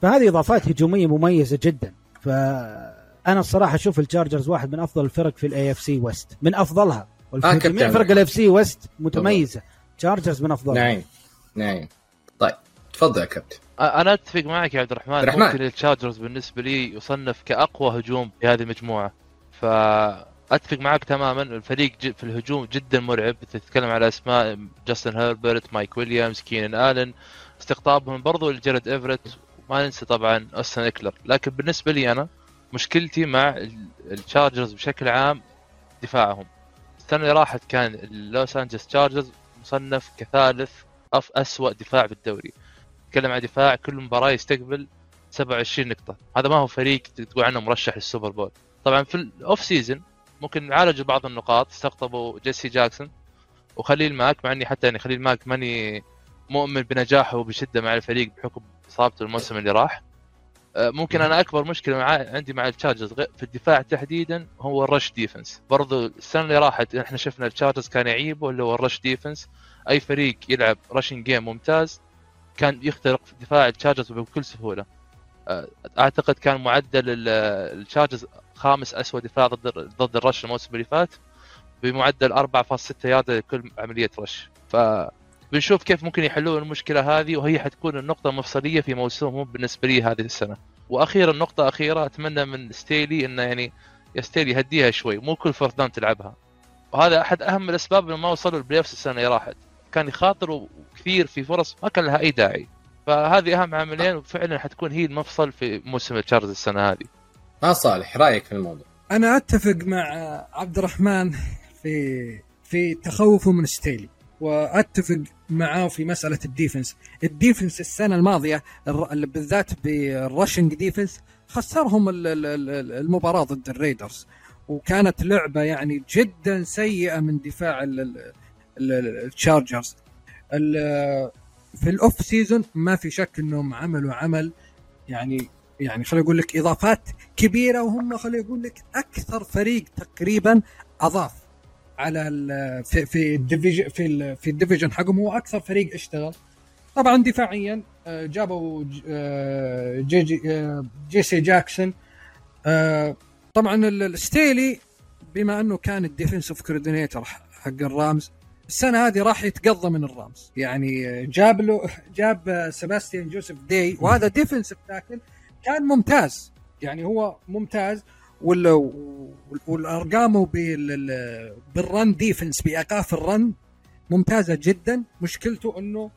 فهذه إضافات هجومية مميزة جدا. فأنا الصراحة أشوف التشارجرز واحد من أفضل الفرق في ال AFC West من أفضلها. آه، جميع كابتن. فرق ال AFC West متميزة. تشارجرز من أفضلها. نعم. نعم. طيب. تفضل يا كابتن. أنا أتفق معك يا عبد الرحمن. عبد الرحمن. ممكن التشارجرز بالنسبة لي يصنف كأقوى هجوم في هذه المجموعة. فاتفق معك تماما. الفريق في الهجوم جدا مرعب. تتكلم على أسماء جاستن هيربرت مايك ويليامز كينان آلن. استقطابهم برضو لجارد إيفرت. ما ننسى طبعا اوستن اكلر لكن بالنسبة لي أنا مشكلتي مع ال- التشارجرز بشكل عام دفاعهم. السنة اللي راحت كان اللوس انجلس تشارجرز مصنف كثالث أف أسوأ دفاع بالدوري. تتكلم عن دفاع كل مباراة يستقبل 27 نقطة. هذا ما هو فريق تقول عنه مرشح لل Super Bowl. طبعا في ال off season ممكن عالجوا بعض النقاط. استقطبوا جيسي جاكسون وخليل ماك مع إني حتى يعني خليل ماك ماني مؤمن بنجاحه بشده مع الفريق بحكم إصابته الموسم اللي راح. آه، ممكن أنا أكبر مشكلة مع عندي مع التشارجرز في الدفاع تحديدا هو ال rush defense برضو السنة اللي راحت إحنا شفنا التشارجرز كان يعيبه اللي هو ال rush defense أي فريق يلعب rushing game ممتاز كان يخترق دفاع التشارجرز بكل سهولة. آه، أعتقد كان معدل ال- التشارجرز خامس اسوء دفاع ضد ضد ال rush الموسم اللي فات. بمعدل 4.6 ياردة لكل عملية rush. ف بنشوف كيف ممكن يحلون المشكلة هذه وهي حتكون النقطة المفصليه في موسمهم بالنسبة لي هذه السنة. وأخيرا نقطة أخيرة أتمنى من ستيلي إنه يعني يا ستيلي هديها شوي. مو كل fourth down تلعبها. وهذا أحد أهم الأسباب إنه ما وصلوا ال play السنة اللي راحت. كان يخاطروا كثير في فرص ما كان لها أي داعي. فهذه أهم عاملين وفعلا حتكون هي المفصل في موسم التشارجرز السنة هذه. ها صالح رأيك في الموضوع؟ أنا أتفق مع عبد الرحمن في في تخوفه من ستيلي وأتفق معاه في مسألة ال defense. ال defense السنة الماضية بالذات بال rushing defense خسرهم ال- ال- ال- المباراة ضد الريدرز. وكانت لعبة يعني جدا سيئة من دفاع ال- ال- ال- ال Chargers. ال- في ال off season ما في شك إنهم عملوا عمل يعني يعني خليني أقول لك إضافات كبيرة وهم خليني أقول لك أكثر فريق تقريبا أضاف على في في ال division في في ال division حقهم. هو أكثر فريق اشتغل. طبعا دفاعيا آه، جابوا آه، جي جي آه، جي سي جاكسون. آه، طبعا ال- الستيلي بما أنه كان ال defensive coordinator حق ال Rams السنة هذه راح يتقضى من ال Rams. يعني جاب له جاب سباستيان جوزيف داي وهذا defensive tackle كان ممتاز. يعني هو ممتاز. وال وال- والارقامه بال بال run defense بايقاف ال run ممتازة جدا. مشكلته إنه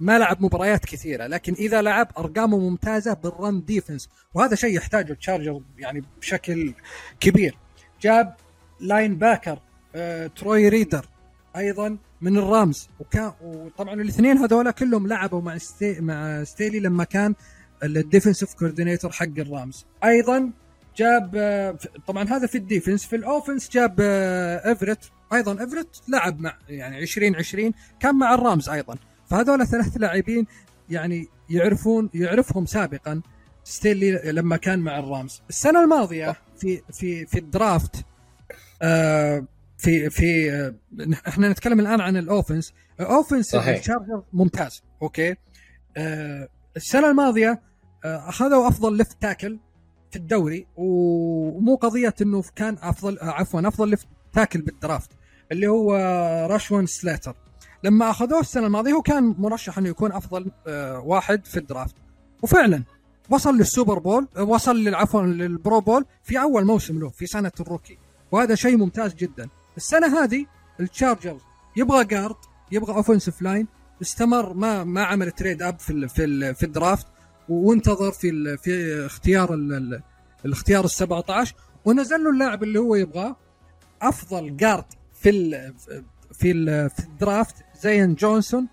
ما لعب مباريات كثيرة لكن إذا لعب أرقامه ممتازة بال run defense وهذا شيء يحتاجه Chargers يعني بشكل كبير. جاب linebacker آه، تروي ريدر أيضا من ال Rams. وكان وطبعا الاثنين هذول كلهم لعبوا مع ستي مع ستيلي لما كان ال defensive coordinator حق ال Rams. أيضا جاب آه، طبعا هذا في ال defense في ال offense جاب آه، ايفرت أيضا ايفرت لعب مع يعني 2020 كان مع ال Rams أيضا. فهذول ثلاث لاعبين يعني يعرفون يعرفهم سابقا ستيلي لما كان مع ال Rams. السنة الماضية في في في ال draft آه في في آه، إحنا نتكلم الآن عن ال offense. ال offense ممتاز okay؟ آه، السنة الماضية آه، أخذوا أفضل left tackle في الدوري ومو قضية إنه كان أفضل آه، عفوا أفضل left tackle بال draft اللي هو راشوان سلاتر. لما أخذوه السنة الماضية هو كان مرشح إنه يكون أفضل آه، واحد في ال draft. وفعلا وصل لل Super Bowl آه، وصل عفوا لل Pro Bowl في أول موسم له في سنة ال rookie. وهذا شيء ممتاز جدا. السنة هذه ال Chargers يبغى guard يبغى offensive line استمر ما ما عمل trade up في ال في ال في ال draft وانتظر في ال في اختيار ال ال الاختيار ال 17 ونزل له اللاعب اللي هو يبغاه. أفضل guard في ال في ال في ال draft زين جونسون.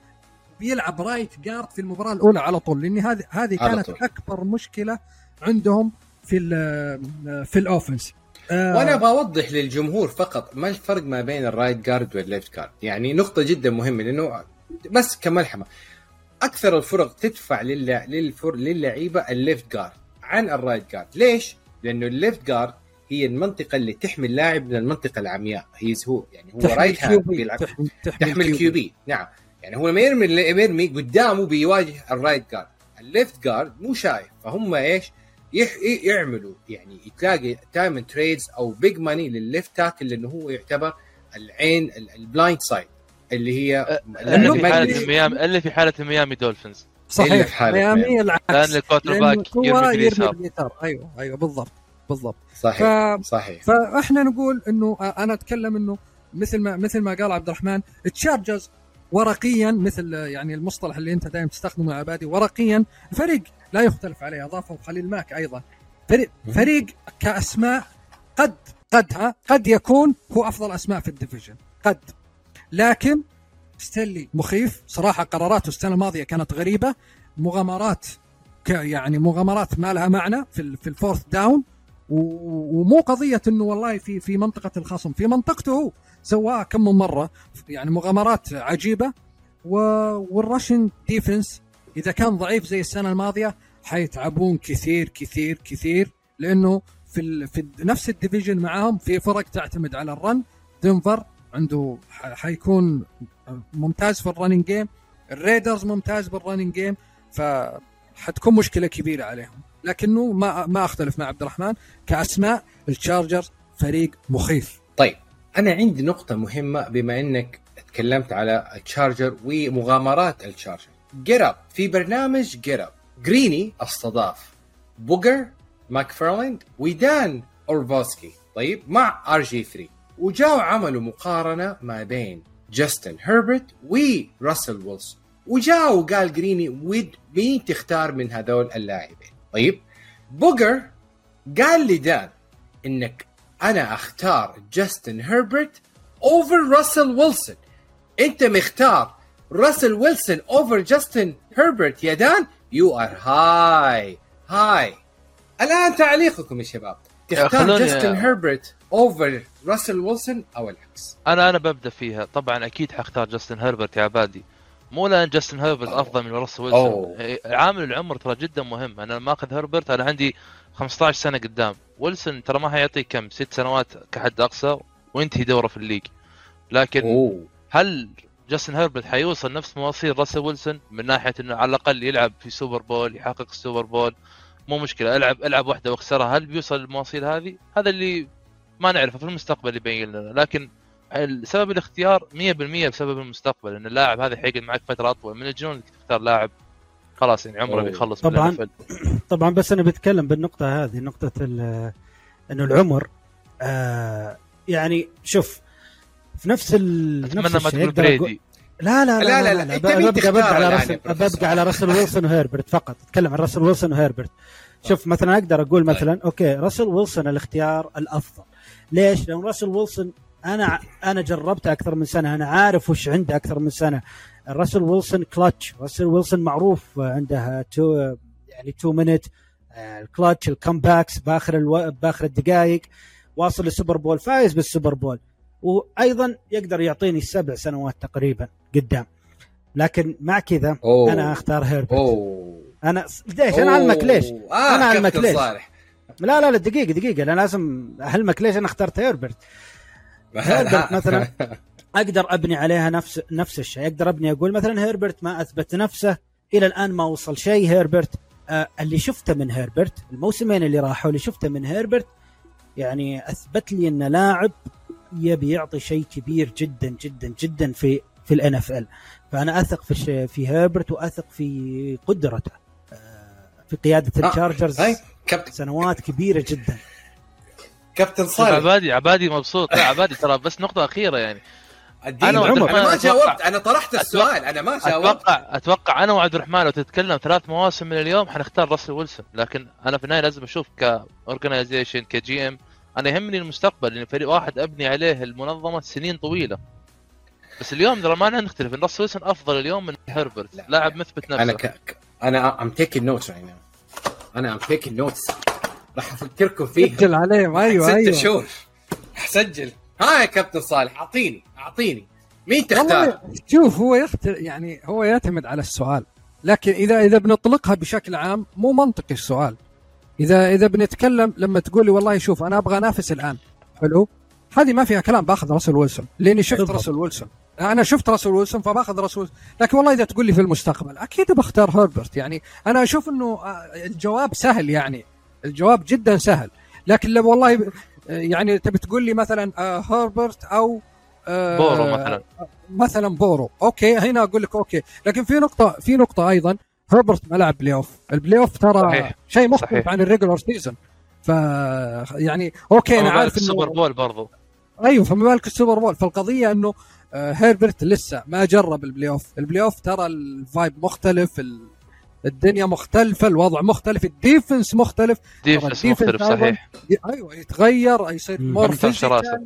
بيلعب right guard في المباراة الأولى على طول لأن هذه هذه كانت طول. أكبر مشكلة عندهم في ال في ال offense آه، وأنا بوضح للجمهور فقط ما الفرق ما بين ال right guard وال left guard يعني نقطة جدا مهمة لأنه بس كمعلومة. أكثر الفرق تدفع للع... للفر... للعيبة ال left guard عن ال right guard. ليش؟ لأنه ال left guard هي المنطقة اللي تحمي اللاعب من المنطقة العمياء. هي هو يعني هو right hand بي بيلعب تحمي تحمي QB. نعم. يعني هو لما يرمي يرمي قدامه بيواجه ال right guard. ال left guard مو شايف. فهم إيش؟ يح... يعملوا. يعني تلاقي دائما تريدز أو بيج ماني للليفت تاكل لأنه هو يعتبر العين ال- ال blind side اللي هي اللي في حالة. ميامي اللي في حالة ميامي Dolphins. صحيح. ميامي لأن العكس. ال quarter لأنه back يرمي باليسار أيوه أيوه بالضبط بالضبط. ف... صحيح. صحيح فإحنا نقول إنه أنا أتكلم إنه مثل ما مثل ما قال عبد الرحمن ال Chargers ورقيا مثل يعني المصطلح اللي أنت دائما تستخدمه يا عبادي ورقيا الفريق لا يختلف عليه أضافه خليل ماك أيضا. فريق فريق كأسماء قد قد ها قد يكون هو أفضل أسماء في ال division. قد. لكن ستيلي مخيف. صراحة قراراته السنة الماضية كانت غريبة. مغامرات يعني مغامرات ما لها معنى في في ال fourth down. ومو قضية إنه والله في في منطقة الخصم في منطقته هو. سواها كم من مرة. يعني مغامرات عجيبة. و... وال rush defense إذا كان ضعيف زي السنة الماضية حيتعبون كثير كثير كثير. لأنه في. في نفس ال division معاهم في فرق تعتمد على ال run. دنفر عنده. حيكون ممتاز في ال running game ال Raiders ممتاز بال running game فحتكون مشكلة كبيرة عليهم. لكنه ما ما أختلف مع عبد الرحمن كأسماء ال Chargers فريق مخيف. طيب أنا عندي نقطة مهمة بما إنك تكلمت على ال Chargers ومغامرات ال Chargers Get Up في برنامج Get Up جريني أستضاف. بوجر ماكفارلاند ودان أورلوفسكي. طيب مع RG 3 وجاوا عملوا مقارنة ما بين جاستن هيربرت وراسل ويلسون. وجاء وقال جريني ود مين تختار من هذول اللاعبين؟ طيب بوجر قال لدان إنك أنا أختار جاستن هيربرت over راسل ويلسون. أنت مختار راسل ويلسون over جاستن هيربرت يا دان؟ you are high high الآن تعليقكم يا شباب. تختار جاستن هيربرت over راسل ويلسون أو العكس أنا أنا ببدأ فيها. طبعا أكيد حختار جاستن هيربرت يا عبادي. مو لأن جاستن هيربرت أوه. أفضل من راسل أوه. ويلسون عامل العمر ترى جدا مهم. أنا لما أخذ هيربرت أنا عندي 15 سنة قدام. ويلسون ترى ما حيعطيك كم؟ ست سنوات كحد أقصى وينتهي دوره في ال league. لكن أوه. هل جاستن هيربرت حيوصل نفس مواصيل راسل ويلسون؟ من ناحية إنه على الأقل يلعب في Super Bowl يحقق ال Super Bowl. مو مشكلة ألعب ألعب واحدة وأخسرها هل بيوصل للمواصيل هذه؟ هذا اللي ما نعرفه في المستقبل يبين لنا لكن سبب الاختيار 100% بسبب المستقبل إن اللاعب هذا حيقعد معك فترة أطول من الجنون انك تختار لاعب خلاص يعني عمره أوه. بيخلص طبعاً. طبعا بس أنا بتكلم بالنقطة هذه نقطة ال- إنه العمر آه يعني شوف في نفس ال... نفس اتمنى ما الشيء تقول بريدي لا لا لا لا، لا, لا، لا, لا مين ببقى تختار ببقى على يا راسل بروفيسور؟ ببقى على راسل ويلسون وهيربرت فقط اتكلم عن راسل ويلسون وهيربرت شوف مثلا أقدر أقول مثلا okay راسل ويلسون الاختيار الأفضل. ليش؟ لأن راسل ويلسون أنا أنا جربته أكثر من سنة أنا عارف وش عنده أكثر من سنة. راسل ويلسون كلتش راسل ويلسون معروف عنده two يعني two minute ال clutch ال comebacks بآخر ألو... بآخر الدقائق واصل لل Super Bowl فايز بال Super Bowl. وأيضا يقدر يعطيني سبع سنوات تقريبا قدام. لكن مع كذا أوه. أنا أختار هيربرت. أوه. أنا ليش؟ أنا أعلمك ليش. آه أعلمك كابتن ليش. صالح لا لا لا دقيقة دقيقة أنا لازم أعلمك ليش أنا اخترت هيربرت. هيربرت مثلا أقدر أبني عليها نفس نفس الشيء. أقدر أبني أقول مثلا هيربرت ما أثبت نفسه إلى الآن ما وصل شيء. هيربرت آه اللي شفته من هيربرت الموسمين اللي راحوا اللي شفته من هيربرت يعني أثبت لي إنه لاعب يبي يعطي شيء كبير جدا جدا جدا في في ال NFL فأنا أثق في في هيربرت وأثق في قدرته آه في قيادة آه، التشارجرز سنوات كبيرة جدا. كابتن شوف صالح. عبادي عبادي مبسوط. لا عبادي ترى بس نقطة أخيرة يعني. أنا, وعبد أنا ما جاوبت. أتوقع- أنا طرحت السؤال. أنا ما جاوبت. أتوقع أتوقع أنا وعبد الرحمن لو تتكلم ثلاث مواسم من اليوم حنختار راسل ويلسون. لكن أنا في النهاية لازم أشوف ك organization ك GM أنا يهمني المستقبل لأن فريق واحد أبني عليه المنظمة سنين طويلة. بس اليوم ترى ما نختلف إن راسل ويلسون أفضل اليوم من هربرت لا. لاعب مثبت نفسه. أنا ك... أنا ام تيكن نوتس أنا ام تيكن نوتس راح أفكركم فيها. سجل عليهم أيوه ست أيوه. شهور. حسجل ها يا كابتن صالح أعطيني أعطيني. مين تختار؟ شوف هو يختل يعني هو يعتمد على السؤال. لكن اذا إذا بنطلقها بشكل عام مو منطقي السؤال. إذا إذا بنتكلم لما تقول لي والله شوف أنا أبغى أنافس الآن حلو؟ هذه ما فيها كلام باخذ راسل ويلسون لأني شفت. راسل ويلسون. أنا شفت راسل ويلسون فباخذ راسل لكن والله إذا تقول لي في المستقبل أكيد بختار هربرت. يعني أنا أشوف إنه آه، الجواب سهل يعني. الجواب جدا سهل. لكن لو والله ب- يعني تبي تقول لي مثلا آه، هربرت أو آه، بورو مثلا. مثلا بورو. okay هنا أقول لك okay. لكن في نقطة في نقطة أيضا. هربرت ما لعب playoff ال playoff ترى صحيح. شيء مختلف صحيح. عن ال regular season ف يعني okay أنا عارف بالك السوبر إنه Bowl برضو أيوه فما بالك ال Super Bowl فالقضية إنه آه، هيربرت لسه ما جرب ال playoff ال playoff ترى ال vibe مختلف ال- الدنيا مختلفة الوضع مختلف ال defense مختلف defense ال defense مختلف صحيح أيوه يتغير يصير. more أكثر شراسة.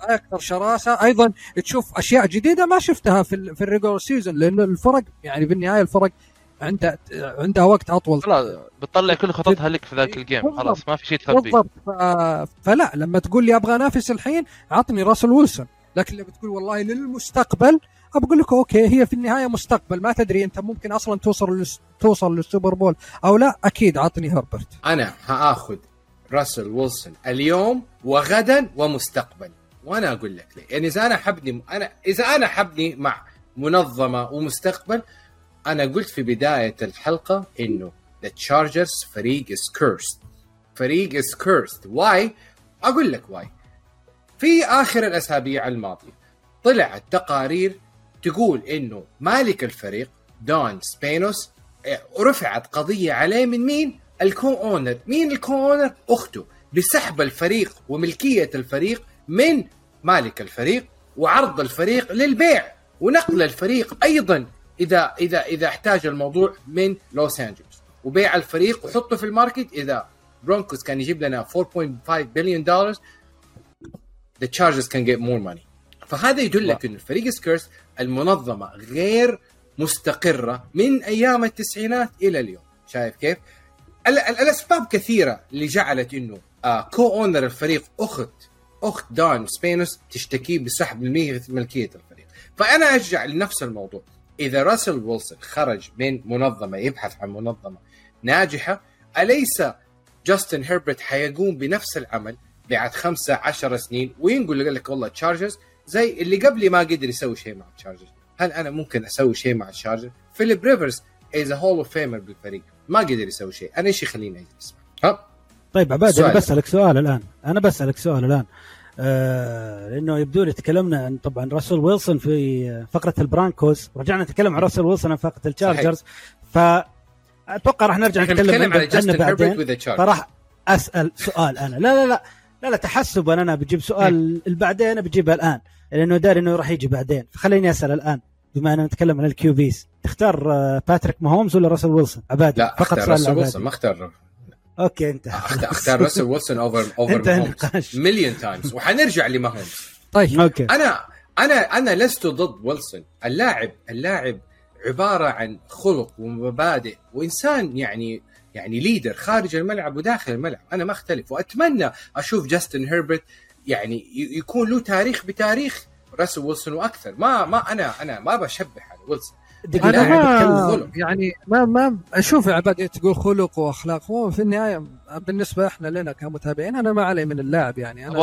أكثر شراسة أيضا تشوف أشياء جديدة ما شفتها في في ال regular season لأنه الفرق يعني بالنهاية الفرق عندها عندها وقت أطول. خلاص بتطلع كل خططها لك في ذاك ال game خلاص ما في شيء تخبيه بالضبط. ف... فلا لما تقول لي أبغى أنافس الحين عطني راسل ويلسون. لكن لما تقول والله للمستقبل بقول لك okay هي في النهاية مستقبل. ما تدري أنت ممكن أصلا توصل للس... توصل لل Super Bowl أو لا. أكيد عطني هربرت. أنا هآخذ راسل ويلسون اليوم وغدا ومستقبل. وأنا أقول لك ليه. يعني إذا أنا حبني أنا إذا أنا حبني مع منظمة ومستقبل أنا قلت في بداية الحلقة إنه the Chargers فريق is cursed فريق is cursed why أقول لك why في آخر الأسابيع الماضية طلعت تقارير تقول إنه مالك الفريق دون سبينوس آه، رفعت قضية عليه من مين؟ ال co-owner، مين ال co-owner؟ أخته. بسحب الفريق وملكية الفريق من مالك الفريق وعرض الفريق للبيع ونقل الفريق أيضا إذا إذا إذا احتاج الموضوع من لوس أنجلوس. وبيع الفريق وحطه في ال market إذا برونكوس كان يجيب لنا 4.5 بليون دولار the Chargers can get more money. فهذا يدل لك انه الفريق is cursed المنظمة غير مستقرة من أيام التسعينات إلى اليوم. شايف كيف؟ ال- ال- الأسباب كثيرة اللي جعلت إنه آه co-owner الفريق أخت أخت دون سبينوس تشتكي بسحب ملكية الفريق. فأنا ارجع لنفس الموضوع. إذا راسل ويلسون خرج من منظمة يبحث عن منظمة ناجحة أليس جاستن هيربرت حيقوم بنفس العمل بعد خمسة عشر سنين؟ وينقول لك والله تشارجرز زي اللي قبلي ما قدر يسوي شيء مع تشارجرز. هل أنا ممكن أسوي شيء مع تشارجرز؟ فيليب ريفرز is Hall of Famer بالفريق ما قدر يسوي شيء. أنا إيش يخليني أجلس ها؟ طيب عباد. أنا بسألك سؤال الآن. أنا بسألك سؤال الآن. آه لأنه يبدو لي تكلمنا عن طبعا راسل ويلسون في فقرة البرانكوز. رجعنا نتكلم عن راسل ويلسون في فقرة التشارجرز. فاتوقع راح نرجع نتكلم عنه جاستن بعدين. فراح أسأل سؤال أنا. لا لا لا. لا لا تحسبا أنا بجيب سؤال اللي بعدين بجيبها الآن. لأنه داري إنه راح يجي بعدين. فخليني أسأل الآن بما أننا نتكلم عن ال QBs تختار باتريك ماهومز ولا راسل ويلسون عبادي لا اختار سؤال راسل. ويلسون ما اختار okay انت. أختار راسل ويلسون over over ماهومز million times وحنرجع لماهومز. طيب. okay. أنا أنا أنا لست ضد ويلسون اللاعب اللاعب عبارة عن خلق ومبادئ وإنسان يعني يعني leader خارج الملعب وداخل الملعب. أنا ما أختلف. وأتمنى أشوف جاستن هيربرت يعني يكون له تاريخ بتاريخ راسل ويلسون وأكثر. ما ما أنا أنا ما بشبه على ويلسون أنا يتكلم ما. يعني ما ما أشوف يا عباد تقول خلق وأخلاق. هو في النهاية بالنسبة إحنا لنا كمتابعين أنا ما علي من اللاعب يعني. أنا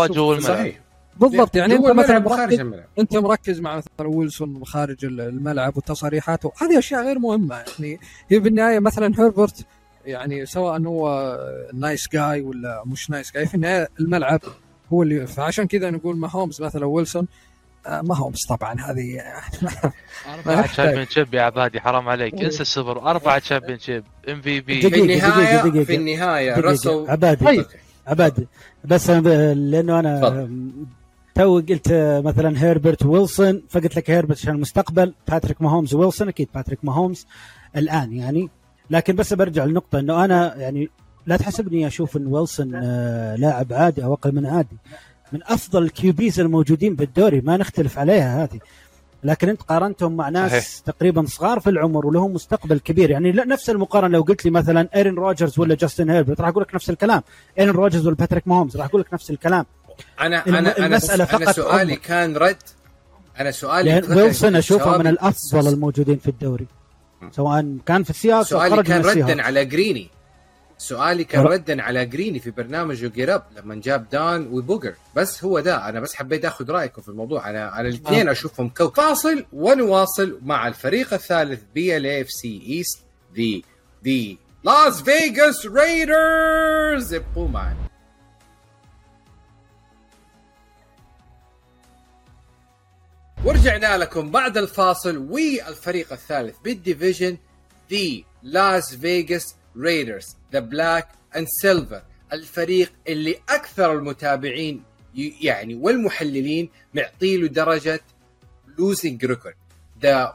بالضبط يعني أنت مثلا مركز أنت مركز مع مثلا ويلسون خارج الملعب وتصريحاته هذه أشياء غير مهمة. يعني هي بالنهاية مثلا هيربرت يعني سواء هو nice guy ولا مش nice guy في النهاية الملعب هو اللي فعشان كذا نقول ماهومز مثلا ويلسون آه، ماهومز طبعا هذه أربعة. championship يا عبادي حرام عليك انسى السوبر أربعة championship MVP في دقيقة، النهايه دقيقة، دقيقة. في النهاية دقيقة. رسل عبادي طيب. عبادي بس أنا ب... لأنه أنا تفضل. تو قلت مثلا هيربرت ويلسون فقلت لك هيربرت عشان المستقبل باتريك ماهومز ويلسون أكيد باتريك ماهومز الآن يعني لكن بس برجع للنقطه إنه أنا يعني لا تحسبني أشوف إن ويلسون آه، لاعب عادي أو أقل من عادي من أفضل ال QBs الموجودين بالدوري ما نختلف عليها هذه. لكن أنت قارنتهم مع ناس صحيح. تقريبا صغار في العمر ولهم مستقبل كبير. يعني لا نفس المقارنة لو قلت لي مثلا آيرون رودجرز ولا جاستن هيربرت راح أقول لك نفس الكلام. آيرون رودجرز ولا باتريك ماهومز راح أقول لك نفس الكلام. أنا الم- أنا بس- أنا فقط سؤالي عمر. كان رد. أنا سؤالي لأن فقط- ويلسون أشوفه من الأفضل الموجودين في الدوري. سواء كان في السياق أو سؤالي خرج كان من السياق ردا على جريني. سؤالي كان ردا على جريني في برنامجه جيراب لما جاب دان وبوجر. بس هو ده أنا بس حبيت أخذ رأيكم في الموضوع. أنا أنا الاثنين أشوفهم كوكب فاصل ونواصل مع الفريق الثالث بال AFC West the the Las Vegas Raiders ابقوا معنا ورجعنا لكم بعد الفاصل والفريق الثالث بال division the Las Vegas Raiders the black and silver الفريق اللي أكثر المتابعين يعني والمحللين معطي له درجه losing record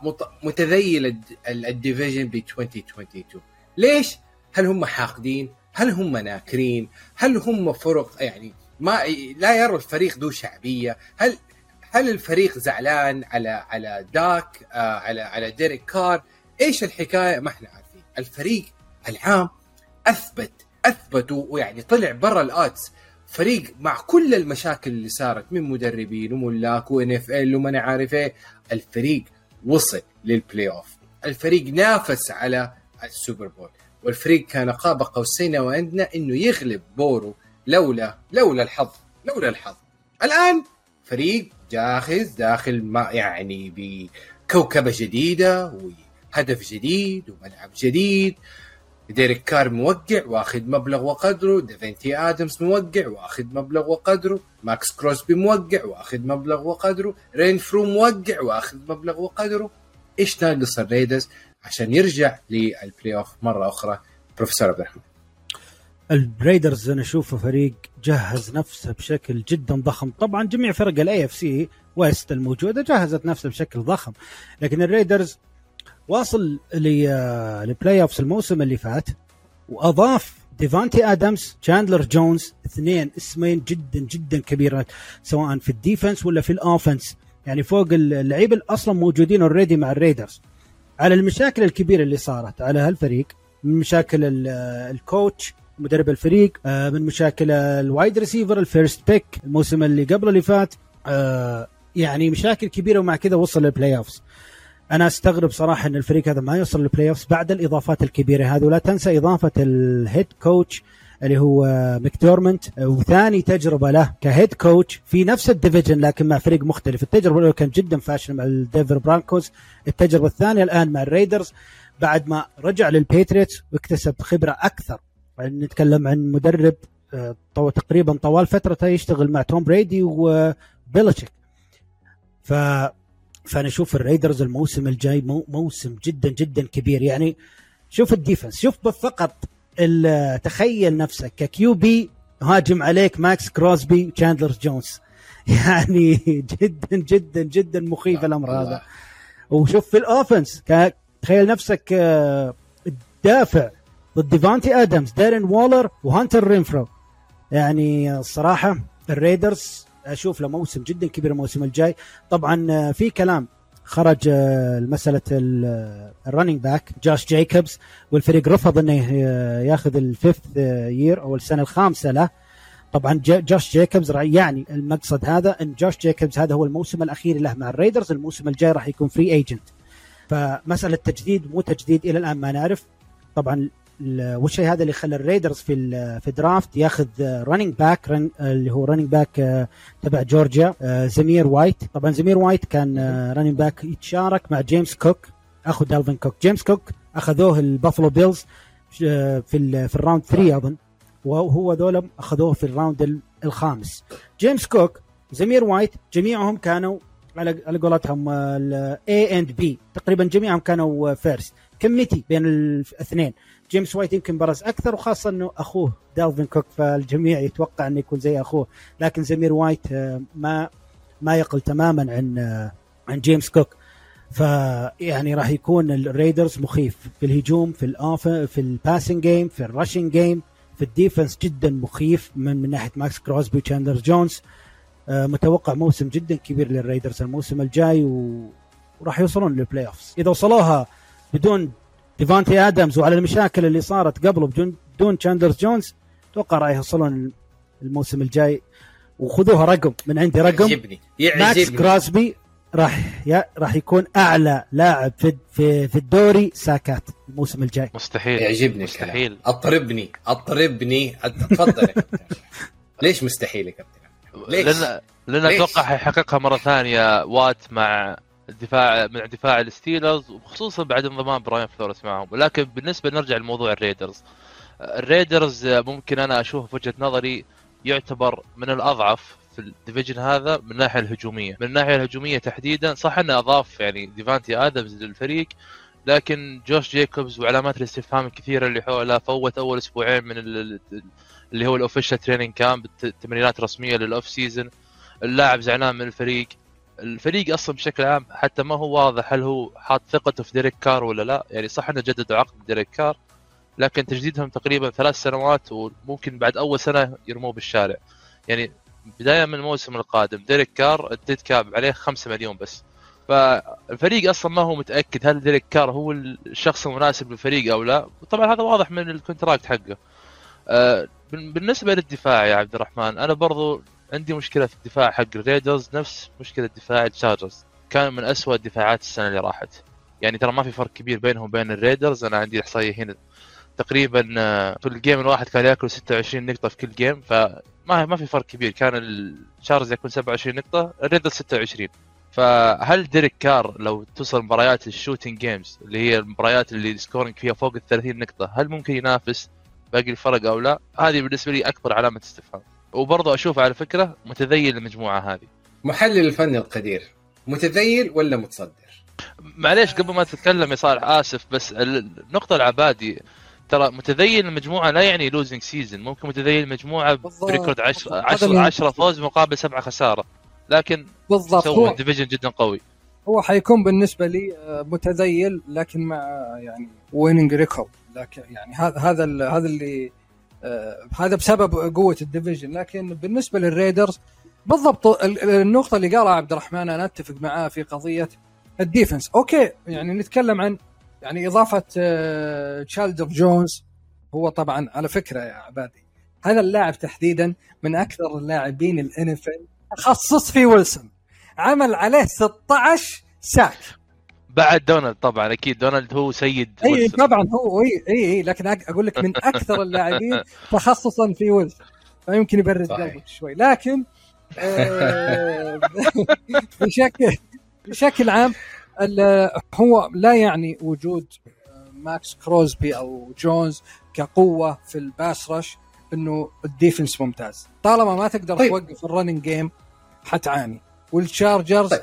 مت- متذيل الد- ال- ال division ب 2022 ليش؟ هل هم حاقدين؟ هل هم ناكرين؟ هل هم فرق يعني ما لا يرى الفريق ذو شعبية؟ هل هل الفريق زعلان على على داك آه على على ديريك كار؟ إيش الحكاية؟ ما إحنا عارفين. الفريق العام أثبت اثبت ويعني طلع برا ال odds فريق مع كل المشاكل اللي صارت من مدربين وملاك و NFL وما عارف إيه الفريق وصل لل playoff الفريق نافس على ال Super Bowl. والفريق كان قاب قوسين وادنى إنه يغلب بورو لولا لولا الحظ لولا الحظ. الآن فريق جاهز داخل ما يعني بكوكبة جديدة وهدف جديد وملعب جديد. ديريك كار موقع واخذ مبلغ وقدره ديفانتي آدمز موقع واخذ مبلغ وقدره ماكس كروسبي موقع واخذ مبلغ وقدره رينفرو موقع واخذ مبلغ وقدره. إيش ناقص الريدرز عشان يرجع لل playoff مرة أخرى؟ بروفيسور عبد الرحمن. الريدرز أنا أشوفه فريق جهز نفسه بشكل جدا ضخم. طبعا جميع فرق ال AFC West الموجودة جهزت نفسها بشكل ضخم لكن الريدرز واصل ل- ل playoffs الموسم اللي فات وأضاف ديفانتي آدمز تشاندلر جونز اثنين اسمين جدا جدا كبيرات سواء في ال defense ولا في ال offense يعني فوق اللعيبه أصلا موجودين already مع الريدرز. على المشاكل الكبيرة اللي صارت على هالفريق من مشاكل ال- ال coach مدرب الفريق آه، من مشاكل ال wide receiver ال first pick الموسم اللي قبل اللي فات آه، يعني مشاكل كبيرة ومع كذا وصل لل playoffs أنا أستغرب صراحة إن الفريق هذا ما يوصل لل playoffs بعد الإضافات الكبيرة هذه ولا تنسى إضافة ال head coach اللي هو مكدانيلز وثاني تجربة له ك head coach في نفس ال division لكن مع فريق مختلف. التجربة الأولى كانت جدا فاشله مع الدنفر برونكوز التجربة الثانية الآن مع الريدرز بعد ما رجع للبيتريوتس واكتسب خبرة أكثر. يعني نتكلم عن مدرب آه، تقريبا طوال فترته يشتغل مع توم برادي وبيلتشيك ف فأنا أشوف الريدرز الموسم الجاي مو موسم جدا جدا كبير. يعني شوف ال defense شوف فقط تخيل نفسك ك QB هاجم عليك ماكس كروسبي تشاندلر جونز. يعني جدا جدا جدا مخيف الأمر هذا. وشوف في ال offense تخيل نفسك آه، دافع ضد ديفانتي آدمز دارين وولر وهانتر رينفرو. يعني الصراحة الريدرز أشوف له موسم جدا كبير الموسم الجاي. طبعا آه، في كلام خرج آه، مساله ال running back جاش جايكوبز والفريق رفض إنه ي- ياخذ ال fifth year أو السنة الخامسة له. طبعا جا- جاش جايكوبز يعني المقصد هذا إن جاش جايكوبز هذا هو الموسم الأخير له مع الريدرز الموسم الجاي راح يكون free agent فمسألة تجديد مو تجديد إلى الآن ما نعرف. طبعا والشيء هذا اللي خلى الريدرز في في draft ياخذ running back اللي هو running back تبع جورجيا آه، زمير وايت. طبعا زمير وايت كان running back يتشارك مع جيمس كوك. أخو دالفين كوك. جيمس كوك أخذوه البافلو بيلز آه، في في ال round 3 أظن. وهو ذولا أخذوه في ال round ال- الخامس. جيمس كوك زمير وايت جميعهم كانوا على على قولتهم ال A and B تقريبا جميعهم كانوا first committee بين الاثنين جيمس وايت يمكن برز أكثر وخاصة إنه أخوه دالفين كوك فالجميع يتوقع إنه يكون زي أخوه. لكن زمير وايت آه، ما ما يقل تماما عن آه، عن جيمس كوك. فيعني راح يكون ال Raiders مخيف في الهجوم في الاوف في الباسنج جيم في الرشنج جيم في الديفنس جدا مخيف من, من ناحية ماكس كروسبي وتشاندر جونز. آه، متوقع موسم جدا كبير لل Raiders الموسم الجاي. وراح يوصلون لل playoffs إذا وصلوها بدون ديفانتي آدمز وعلى المشاكل اللي صارت قبله بدون تشاندرز جونز أتوقع راح يوصلون الموسم الجاي وخذوها رقم من عندي رقم يعجبني ماكس يعجبني كراسبي راح. راح يكون أعلى لاعب في في, في الدوري ساكات الموسم الجاي مستحيل يعجبني مستحيل. الكلام أطربني أطربني تفضل يا كابتن ليش مستحيل يا كابتن ليش؟ لأن لأن؟ أتوقع حيحققها مرة ثانية وات مع الدفاع مع دفاع ال Steelers وخصوصا بعد انضمام براين فلوريس معهم. ولكن بالنسبة نرجع لموضوع ال Raiders. ال Raiders ممكن أنا أشوف في وجهة نظري يعتبر من الأضعف في ال division هذا من الناحية الهجومية. من الناحية الهجومية تحديدا صح إنه أضاف يعني ديفانتي آدمز للفريق لكن جوش جيكوبز وعلامات الاستفهام الكثيره اللي حوله فوت أول أسبوعين من ال- اللي هو ال official training camp التمرينات الرسمية لل off season اللاعب زعلان من الفريق. الفريق أصلا بشكل عام حتى ما هو واضح هل هو حاط ثقته في ديريك كار ولا لا. يعني صح إنه جددوا عقد ديريك كار لكن تجديدهم تقريبا ثلاث سنوات وممكن بعد أول سنة يرموه بالشارع. يعني بداية من الموسم القادم ديريك كار ال dead cap عليه 5 مليون بس. فالفريق أصلا ما هو متأكد هل ديريك كار هو الشخص المناسب للفريق أو لا. وطبعا هذا واضح من ال contract حقه. آه، بال- بالنسبة للدفاع يا عبد الرحمن أنا برضو عندي مشكلة في الدفاع حق ال Raiders نفس مشكلة دفاع ال Chargers كان من أسوأ الدفاعات السنة اللي راحت. يعني ترى ما في فرق كبير بينهم وبين ال Raiders. أنا عندي إحصائية هنا. تقريبا آه، في ال game الواحد كان يأكل 26 نقطة في كل game فما ما في فرق كبير. كان ال Chargers يأكل 27 نقطة ال Raiders 26 فهل ديريك كار لو توصل مباريات ال shooting games اللي هي المباريات اللي ال scoring فيها فوق ال 30 نقطة هل ممكن ينافس باقي الفرق أو لا؟ هذه بالنسبة لي أكبر علامة استفهام. وبرضه أشوف على فكرة متذيل المجموعة هذه. محلل الفن القدير. متذيل ولا متصدر؟ معليش قبل ما تتكلم يا صالح آسف بس ال- النقطة العبادي ترى متذيل المجموعة لا يعني losing season ممكن متذيل المجموعة. ب record 10 هذا 10 اللي- 10 فوز مقابل 7 خسارة. لكن بالضبط. هو division جدا قوي. هو حيكون بالنسبة لي آه، متذيل لكن مع يعني winning record لكن يعني هذا هذا ال- هذا اللي آه، هذا بسبب قوة ال division. لكن بالنسبة لل Raiders بالضبط ال- ال- النقطة اللي قالها عبد الرحمن أنا أتفق معاه في قضية ال defense. okay يعني نتكلم عن يعني إضافة آه، تشالدر جونز. هو طبعا على فكرة يا عبادي هذا اللاعب تحديدا من أكثر اللاعبين الان اف في ويلسون. عمل عليه 16 sack. بعد دونالد طبعا أكيد دونالد هو سيد اي ويلسون. طبعا هو اي اي, أي لكن أق- أقول لك من أكثر اللاعبين تخصصا في ويلسون فيمكن يبرد. قلبك شوي لكن آه، بشكل بشكل عام ال- هو لا يعني وجود ماكس كروزبي أو جونز كقوة في ال pass rush إنه ال defense ممتاز طالما ما تقدر طيب. توقف ال running game حتعاني وال Chargers طيب.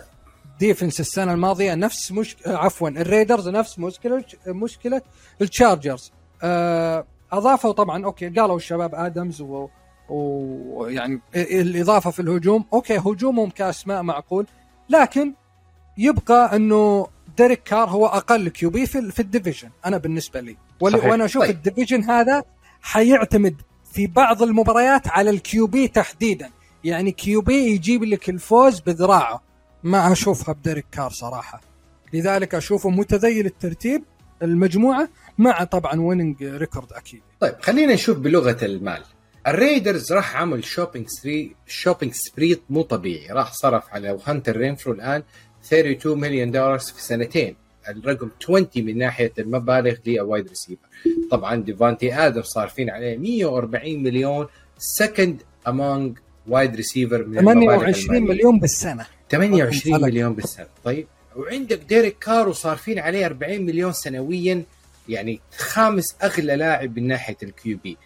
defense السنة الماضية نفس مش عفوا ال Raiders نفس مشكلة مشكلة ال Chargers آه، أضافوا طبعا okay قالوا الشباب آدمز و ويعني الإضافة في الهجوم. okay هجومهم كأسماء معقول لكن يبقى إنه ديريك كار هو أقل QB في, في ال division أنا بالنسبة لي. صحيح. وأنا أشوف طيب. ال division هذا حيعتمد في بعض المباريات على ال QB تحديدا. يعني QB يجيب لك الفوز بذراعه. ما أشوفها بديريك كار صراحة. لذلك أشوفه متذيل الترتيب المجموعة مع طبعا winning record أكيد. طيب خلينا نشوف بلغة المال. ال Raiders راح عمل shopping spree shopping spree مو طبيعي. راح صرف على هانتر رينفرو الآن 32 مليون دولار في سنتين. الرقم 20 من ناحية المبالغ لل wide receiver طبعا ديفانتي آدم صارفين عليه 140 مليون سكند امونج وايد ريسيفر من المبالغ 28 المالية. مليون بالسنة. 28 رقم مليون بالسنة طيب وعندك ديريك كارو صارفين عليه 40 مليون سنويا يعني خامس أغلى لاعب من ناحية الكيو بي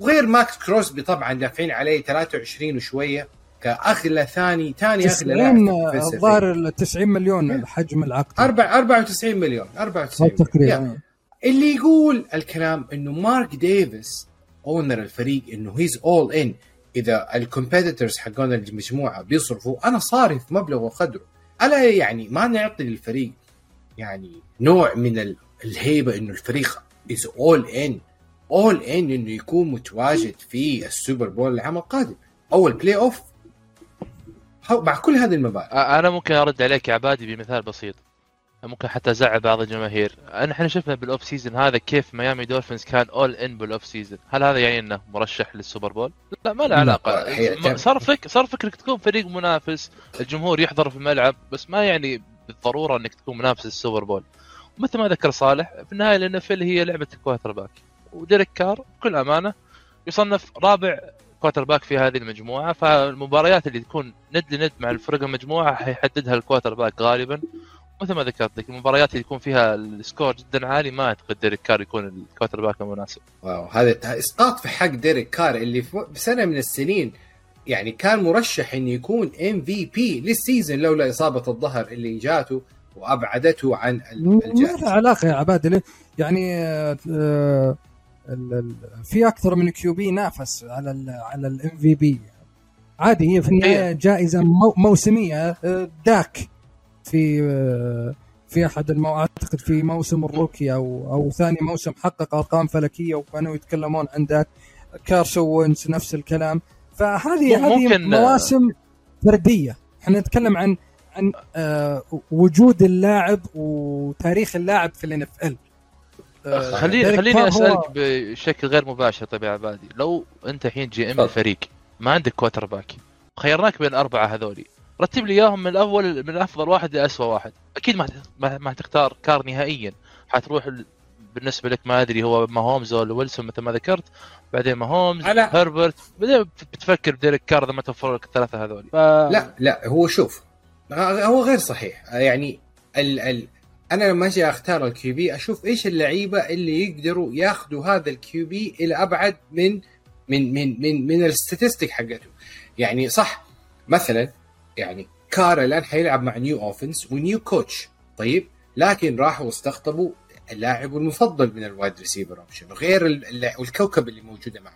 وغير ماكس كروسبي طبعا دافعين عليه 23 وشوية كأغلى ثاني ثاني أغلى لاعب 90 في الفلسفة. الظاهر ال 90 مليون حجم العقد أربع 94 مليون 94 مليون. تقريبا. اللي يقول الكلام إنه مارك ديفيس owner الفريق إنه he's all in إذا ال competitors حقون المجموعة بيصرفوا أنا صارف مبلغ وقدره. ألا يعني ما نعطي للفريق يعني نوع من ال- الهيبة إنه الفريق is all in all in إنه يكون متواجد في ال Super Bowl العام القادم. أو ال playoff مع كل هذه المبالغ. أنا ممكن أرد عليك يا عبادي بمثال بسيط. ممكن حتى أزعل بعض الجماهير. إحنا شفنا بال off-season هذا كيف ميامي دولفينز كان all in بال off-season هل هذا يعني إنه مرشح لل Super Bowl؟ لا ما له علاقة. صار فك صار فكرك تكون فريق منافس الجمهور يحضر في الملعب بس ما يعني بالضرورة إنك تكون منافس لل Super Bowl. مثل ما ذكر صالح في النهاية ال NFL هي لعبة ال quarterback وديريك كار بكل أمانة يصنف رابع quarterback في هذه المجموعة فالمباريات اللي تكون ند لند مع الفرق المجموعة حيحددها ال quarterback غالبا. مثل ما ذكرت لك المباريات اللي يكون فيها ال score جدا عالي ما أعتقد ديريك كار يكون ال quarterback المناسب wow هذا إسقاط في حق ديريك كار اللي في سنة من السنين يعني كان مرشح انه يكون MVP لل season لولا إصابة الظهر اللي جاته وأبعدته عن ال- ما علاقة يا عبادي ليه؟ يعني آه، ال- ال- في أكثر من QB نافس على ال على ال MVP. عادي هي في النهاية جائزة مو- موسمية آه، داك. في آه، في أحد المو... أعتقد في موسم ال rookie أو أو ثاني موسم حقق أرقام فلكية وكانوا يتكلمون عن ذاك كارسون وينس نفس الكلام. فهذه هذه ممكن- مواسم فردية. إحنا نتكلم عن عن آه، وجود اللاعب وتاريخ اللاعب في ال NFL خليني خليني أسألك بشكل غير مباشر طيب يا عبادي. لو أنت الحين GM. الفريق ما عندك quarterback خيرناك بين الأربعة هذولي رتب لي إياهم من الأول من أفضل واحد لاسوء واحد. أكيد ما ما, ما تختار كار نهائيا. حتروح ال- بالنسبة لك ما أدري هو ماهومز ولا ويلسون مثل ما ذكرت بعدين ماهومز أنا- هربرت. بعدين بتفكر بديريك كار إذا ما توفر لك الثلاثة هذولي. ف... لا لا هو شوف هو غير صحيح. يعني ال ال أنا لما أجي أختار ال QB أشوف إيش اللعيبة اللي يقدروا ياخذوا هذا ال QB إلى أبعد من من من من من ال statistic حقته. يعني صح مثلا يعني كار الآن حيلعب مع new offense و new coach. طيب لكن راحوا واستقطبوا اللاعب المفضل من ال wide receiver option غير ال- ال- الكوكب اللي موجودة معه.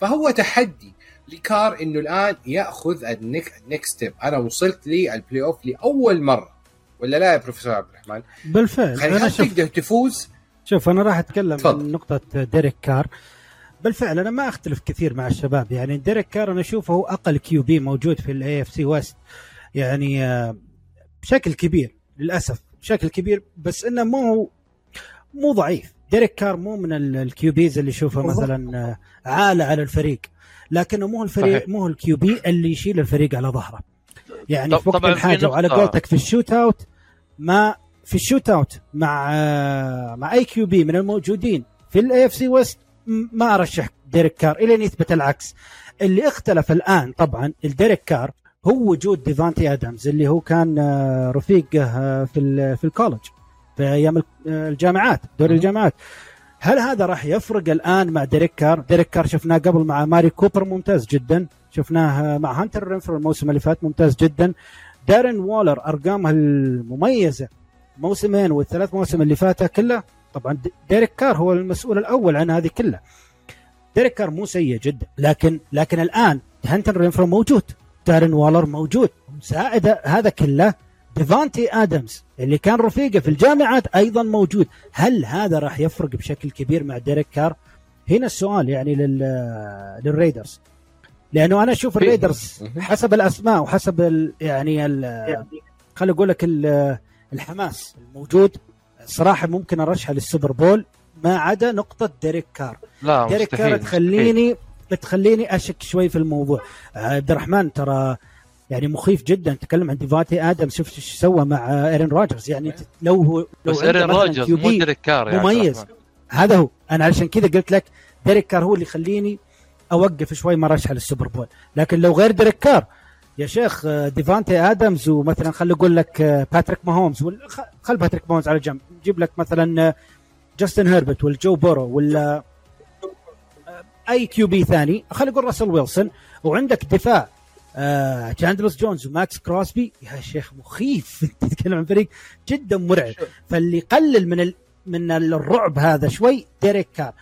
فهو تحدي لكار إنه الآن يأخذ ال next step أنا وصلت لل playoff لأول مرة. ولا لا يا بروفيسور عبد الرحمن؟ بالفعل. أنا شوف تقدر تفوز. شوف أنا راح أتكلم تفضل. عن نقطة ديريك كار. بالفعل أنا ما أختلف كثير مع الشباب. يعني ديريك كار أنا أشوفه هو أقل QB موجود في ال AFC West يعني آه، بشكل كبير للأسف بشكل كبير بس إنه مو مو ضعيف. ديريك كار مو من ال QBs اللي يشوفه. مثلا آه، عالة على الفريق. لكنه مو الفريق صحيح. مو ال QB اللي يشيل الفريق على ظهره. يعني في وقت الحاجة وعلى قولتك في ال shootout ما في ال shootout مع آه، مع أي QB من الموجودين في ال AFC West ما أرشح ديريك كار إلى أن يثبت العكس اللي اختلف الآن طبعا الديريك كار هو وجود ديفانتي ادمز اللي هو كان آه، رفيقه آه، في في ال college في أيام آه، الجامعات دوري. الجامعات هل هذا راح يفرق الآن مع ديريك كار؟ ديريك كار شفناه قبل مع أماري كوبر ممتاز جدا، شفناه مع هانتر رينفرو الموسم اللي فات ممتاز جدا. دارين وولر أرقامه المميزة موسمين والثلاث مواسم اللي فاتها كلها طبعا ديريك كار هو المسؤول الأول عن هذه كلها. ديريك كار مو سيء جدا لكن لكن الآن هانتر رينفرو موجود، دارين وولر موجود، مساعده هذا كله ديفانتي آدمز اللي كان رفيقه في الجامعات أيضا موجود. هل هذا راح يفرق بشكل كبير مع ديريك كار؟ هنا السؤال يعني لل للريدرز. لأنه أنا أشوف الريدرز حسب الأسماء وحسب ال يعني ال خلي أقول لك ال- الحماس الموجود صراحة ممكن ارشحها لل Super Bowl ما عدا نقطة ديريك كار. لا ديريك مستحيل. كار تخليني تخليني أشك شوي في الموضوع. عبد الرحمن ترى يعني مخيف جدا. تكلم عن ديفانتي آدمز شفت إيش سوى مع ايرن روجرز. يعني لو هو لو بس ايرن مثلاً روجرز مو ديريك كار عبد مميز. هذا هو. أنا علشان كذا قلت لك ديريك كار هو اللي يخليني أوقف شوي ما رشح لل Super Bowl. لكن لو غير ديريك كار يا شيخ آه، ديفانتي آدمز ومثلا خلي أقول لك آه، باتريك ماهومز خل باتريك ماهومز على جنب. جيب لك مثلا آه، جاستن هيربرت ولا جو بورو ولا أي QB ثاني. خلي أقول راسل ويلسون. وعندك دفاع آه تشاندلر جونز وماكس كروسبي يا شيخ مخيف. أنت تتكلم عن فريق جدا مرعب. فاللي يقلل من ال... من الرعب هذا شوي ديريك كار.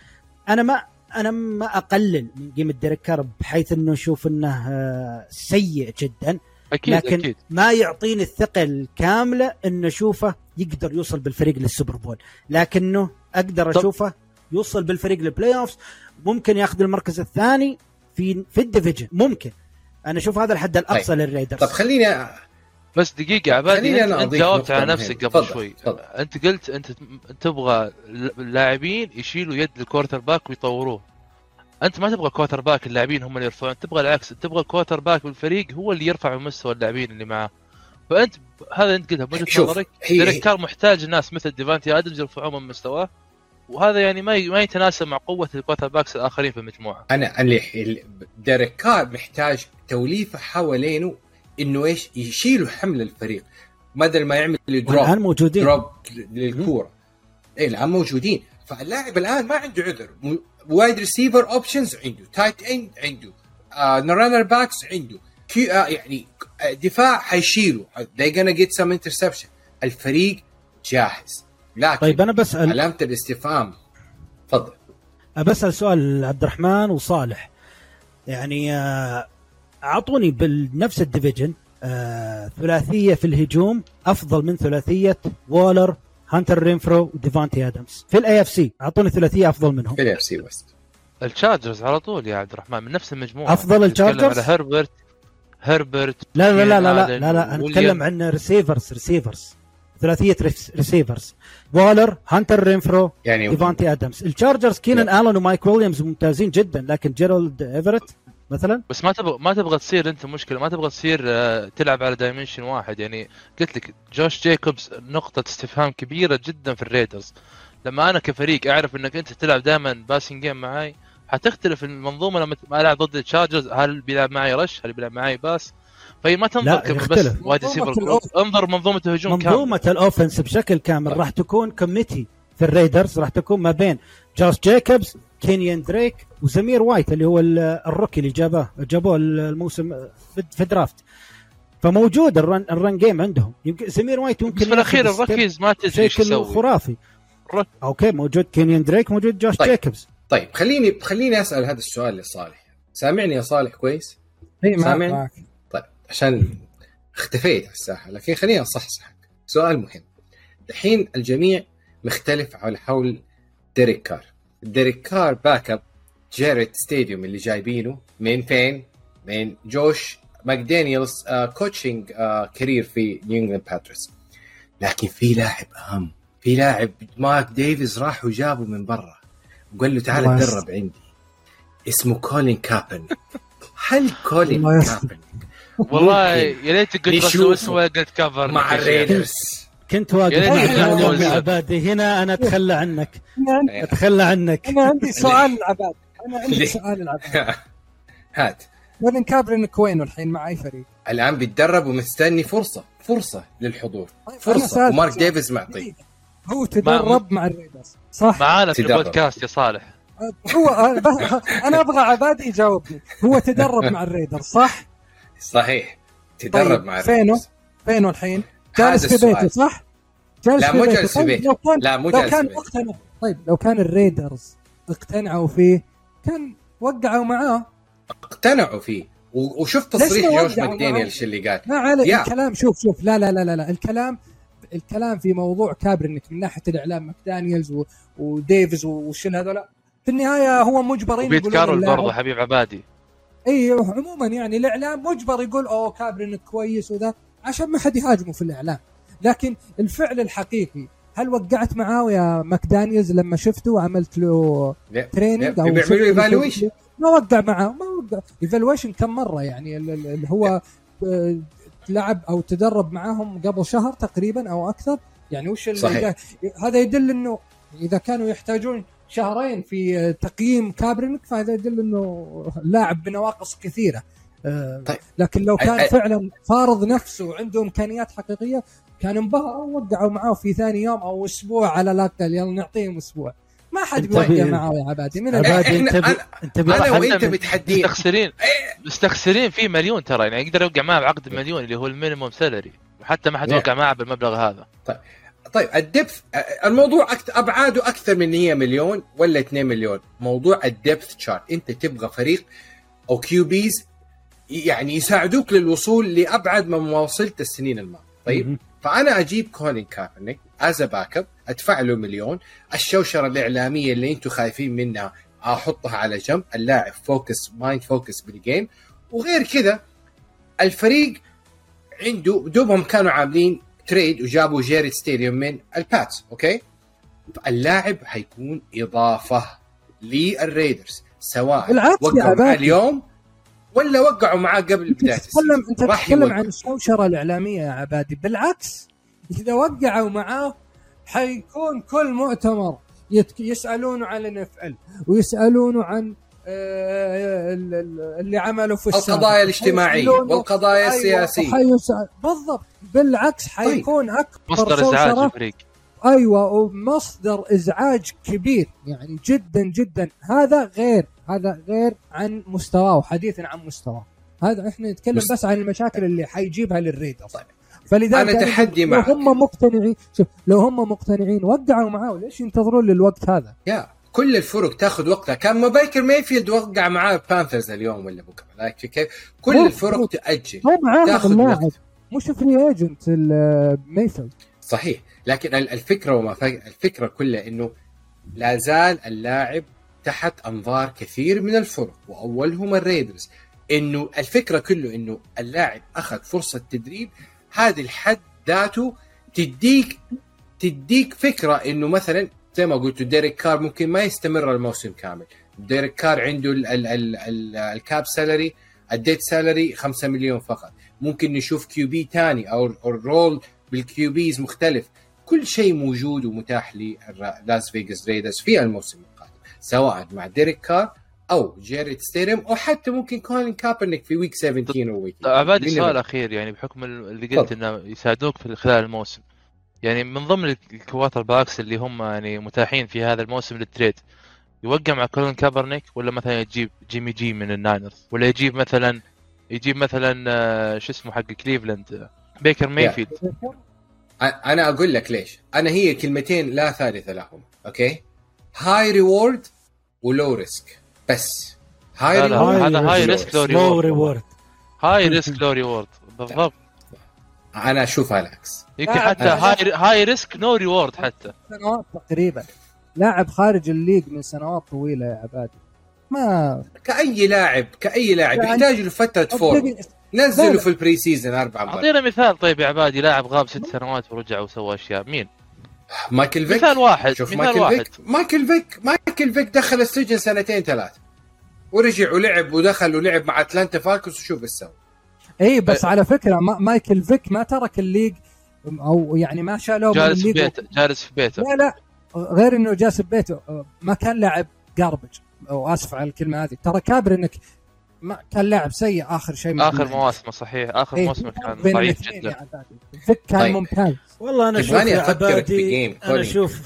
أنا ما أنا ما أقلل من قيمة ديريك كار بحيث إنه أشوف إنه آه، سيء جدا. أكيد لكن أكيد. ما يعطيني الثقة الكاملة إنه أشوفه يقدر يوصل بالفريق لل Super Bowl. لكنه أقدر طب- أشوفه يوصل بالفريق لل playoffs ممكن ياخذ المركز الثاني في في ال division ممكن. أنا أشوف هذا الحد الأقصى للريدرز. طب خليني بس دقيقة عبادي خليني انت, أنت جاوبت على. نفسك قبل تفضل، شوي. تفضل. أنت قلت أنت تبغى اللاعبين يشيلوا يد ال quarterback ويطوروه. أنت ما تبغى quarterback اللاعبين هم اللي يرفعون. تبغى العكس تبغى ال quarterback بالفريق هو اللي يرفع من مستوى اللاعبين اللي معاه. فأنت هذا أنت قلتها بوجهه نظرك ديريك كار محتاج ناس مثل ديفانتي آدمز يرفعوه من مستواه. وهذا يعني ما ما يتناسب مع قوة ال quarterbacks الآخرين في المجموعة. أنا اللي اللي- ديريك كار محتاج توليفة حوالينه إنه إيش؟ يشيلوا حمل الفريق. بدل ما يعمل drop موجودين. drop للكورة. اي الآن موجودين. فاللاعب الآن ما عنده عذر. wide receiver options عنده. tight end عنده. آه running backs عنده. كي آه يعني آه، دفاع حيشيله they gonna get some interception. الفريق جاهز. لكن طيب أنا بسال علامة الاستفهام. تفضل. بسأل سؤال عبد الرحمن وصالح. يعني آه، أعطوني بنفس ال division آه، ثلاثية في الهجوم أفضل من ثلاثية وولر هانتر رينفرو وديفانتي آدمز. في ال AFC أعطوني ثلاثية أفضل منهم. في ال AFC West التشارجرز على طول يا عبد الرحمن من نفس المجموعة. أفضل نتكلم التشارجرز؟ على هربرت هربرت لا لا لا لا لا, لا, لا أنا. أتكلم عن receivers receivers ثلاثية receivers وولر هانتر رينفرو يعني ديفانتي آدمز. التشارجرز كينان آلن ومايك ويليامز ممتازين جدا لكن جيرالد إيفرت؟ مثلا؟ بس ما تبغى ما تبغى تصير أنت مشكلة ما تبغى تصير آه، تلعب على dimension واحد. يعني قلت لك جوش جيكوبز نقطة استفهام كبيرة جدا في الريدرز. لما أنا كفريق أعرف إنك أنت تلعب دائما passing game معاي حتختلف المنظومة لما ما ألعب ضد التشارجرز هل بيلعب معي rush هل بيلعب معي pass فهي ما تنظر بس. wide group انظر منظومة الهجوم كامل منظومة ال offense بشكل كامل راح تكون committee في الريدرز راح تكون ما بين جوش جيكوبز كينيان دريك وزمير وايت اللي هو ال- ال rookie اللي جابه جابوه الموسم في في draft فموجود ال run ال run game عندهم. يمكن زمير وايت يمكن بس في الأخير ال rookies ما تدري إيش بشكل يسوي. خرافي. الرك- okay موجود كينيان دريك موجود جوش طيب. جيكوبز طيب خليني خليني أسأل هذا السؤال لصالح. سامعني يا صالح كويس؟ إي؟ معك طيب عشان اختفيت على الساحة لكن خليني أصحصحك. سؤال مهم. الحين الجميع مختلف على حول ديريك كار ديريك كار backup جيريت ستيدهام اللي جايبينه. من فين؟ من جوش ماكدانيلز آه coaching آه career في نيو انجلاند باتريوتس لكن في لاعب أهم في لاعب مارك ديفيز راح وجابه من برا. وقال له تعال تدرب عندي. اسمه كولين كابرنيك هل كولين. كابرنيك والله يا ريت قلت اسمه قلت كفر مع الريدرز كنت واقف مع عبادي هنا أنا أتخلى عنك أتخلى عنك أنا عندي سؤال لعبادي أنا عندي؟ سؤال العباد هات كولين كابرنيك وينه الحين مع اي فريق؟ الآن بيتدرب ومستني فرصة فرصة للحضور طيب، فرصة ومارك. ديفيز معطيه هو تدرب مع الريدرز صح؟ معانا في. البودكاست يا صالح هو أنا أبغى عبادي يجاوبني هو تدرب مع الريدرز صح؟ صحيح تدرب طيب، مع فينه؟ الريدرز. فينه الحين؟ جالس في. بيته صح؟ جالس لا، في مو بيته. جالس في طيب، بيته. لو كان لا، مو لو جالس كان في بيته. اقتنع طيب لو كان الريدرز اقتنعوا فيه كان وقعوا معاه اقتنعوا فيه و- وشفت ليش تصريح جوش وقعوا ماكدانيال اللي قال ما عليه يا. الكلام شوف شوف لا لا لا لا, لا. الكلام الكلام في موضوع كابرنك من ناحية الإعلام ماكدانيالز و... وديفيز وشن هذول في النهاية هو مجبرين يقولون كارول برضه حبيب عبادي اي عموما يعني الإعلام مجبر يقول أوه كابرنك كويس وذا عشان ما حد يهاجمه في الإعلام. لكن الفعل الحقيقي هل وقعت معاه يا ماكدانيالز لما شفته وعملت له training أو بيعملوا evaluation؟ ما وقع معاه ما وقع. evaluation كم مرة يعني؟ ال- ال- اللي هو آه، تلعب أو تدرب معاهم قبل شهر تقريبا أو أكثر. يعني وش صحيح. هذا يدل إنه إذا كانوا يحتاجون شهرين في آه، تقييم كابرنك فهذا يدل إنه لاعب بنواقص كثيرة. طيب. لكن لو كان فعلا فارض نفسه وعنده إمكانيات حقيقية كان انبهروا ووقعوا معاه في ثاني يوم أو أسبوع على الاقل يلا نعطيهم أسبوع. ما حد طيب. بيوقع معاه يا عبادي. من عبادي. أنت بي... أنت بي... أنا وأنت متحدين مستخسرين. مستخسرين فيه مليون ترى يعني يقدر يوقع معاه بعقد مليون اللي هو ال minimum salary. وحتى ما حد Yeah. وقع معاه بالمبلغ هذا. طيب. ال depth الموضوع أكت... أبعاده أكثر من هي مليون ولا 2 مليون؟ موضوع ال depth chart أنت تبغى فريق أو QBs يعني يساعدوك للوصول لأبعد مما وصلت السنين الماضية طيب. فأنا أجيب كولين كابرنيك as backup أدفع له مليون الشوشرة الإعلامية اللي أنتم خايفين منها أحطها على جنب اللاعب focus mind focus بال game وغير كذا الفريق عنده دوبهم كانوا عاملين trade وجابوا جيريد ستيدهام من الباتس okay اللاعب حيكون إضافة للريدرز سواء عبادي. اليوم ولا وقعوا معاه قبل أنت بداية تتكلم أنت تتكلم. عن الشوشره الإعلامية يا عبادي بالعكس إذا وقعوا معاه حيكون كل مؤتمر. يسالونه عن الان اف إل ويسالونه عن آه، ال- ال- اللي عمله في السابق. القضايا الاجتماعية والقضايا أيوة، السياسية بالضبط بالعكس حيكون أكبر مصدر إزعاج الفريق أيوه ومصدر إزعاج كبير يعني جدا جدا. هذا غير هذا غير عن مستواه وحديثا عن مستواه. هذا إحنا نتكلم مست- بس عن المشاكل اللي حيجيبها للريدرز طيب. فلذلك أنا تحدي لو معك. هم مقتنعين شوف لو هم مقتنعين وقعوا معاه ليش ينتظرون للوقت هذا؟ يا كل الفرق تاخذ وقتها. كان ما بايكر مايفيلد وقع معاه بانثرز اليوم ولا بكره like كيف؟ كل هو- الفرق هو- تأجل. هو معاهم تاخذ وقت. مش free agent ميفيلد صحيح. لكن ال- الفكرة وما الفكرة كلها إنه لا زال اللاعب تحت أنظار كثير من الفرق وأولهم الريدرز. إنه الفكرة كله إنه اللاعب أخذ فرصة تدريب هذه الحد ذاته تديك تديك فكرة إنه مثلا زي ما قلت ديريك كار ممكن ما يستمر الموسم كامل. ديريك كار عنده ال ال ال ال ال cap salary ال dead salary 5 مليون فقط. ممكن نشوف QB ثاني أو ال role بال QBs مختلف. كل شيء موجود ومتاح للاس فيغاس ريدرز في الموسم القادم سواء مع ديريك كار أو جاريت ستيدهام أو حتى ممكن كولين كابرنيك في week 17 أو week عبادي سؤال؟ أخير يعني بحكم اللي قلت. إنه يساعدوك في خلال الموسم. يعني من ضمن ال quarterbacks اللي هم يعني متاحين في هذا الموسم لل trade يوقع مع كولين كابرنيك ولا مثلا يجيب جيمي جي من الناينرز؟ ولا يجيب مثلا يجيب مثلا آه، شو اسمه حق كليفلاند آه، بيكر مايفيلد؟ أنا أقول لك ليش. أنا هي كلمتين لا ثالث لهم أوكي؟ high reward و low risk. بس. high لا reward هذا high risk low low reward high risk low reward بالضبط. أنا اشوفها العكس. يمكن حتى. high high risk no reward حتى. سنوات تقريبا. لاعب خارج ال league من سنوات طويلة يا عبادي. ما كأي لاعب كأي لاعب يعني- يحتاج له فتره form لا. في ال preseason أربع مرات. أعطينا مثال طيب يا عبادي لاعب غاب ست سنوات ورجع وسوى أشياء. مين؟ مايكل فيك؟ مثال واحد شوف مثال مايكل واحد. فيك مايكل فيك مايكل فيك دخل السجن سنتين ثلاث ورجع ولعب ودخل ولعب مع أتلانتا فالكونز وشوف إيش سوى. اي بس على فكرة ما مايكل فيك ما ترك ال league أو يعني ما شالوه من جالس في بيته جالس في بيته. لا لا غير إنه جالس ببيته ما كان لاعب garbage أو آسف على الكلمة هذه. ترى كابرنيك ما كان لاعب سيء آخر شيء آخر. مواسمه صحيح آخر إيه، موسم كان ضعيف جدا يا عبادي. فيك كان طيب. ممتاز والله أنا أشوف عبادي أنا. أشوف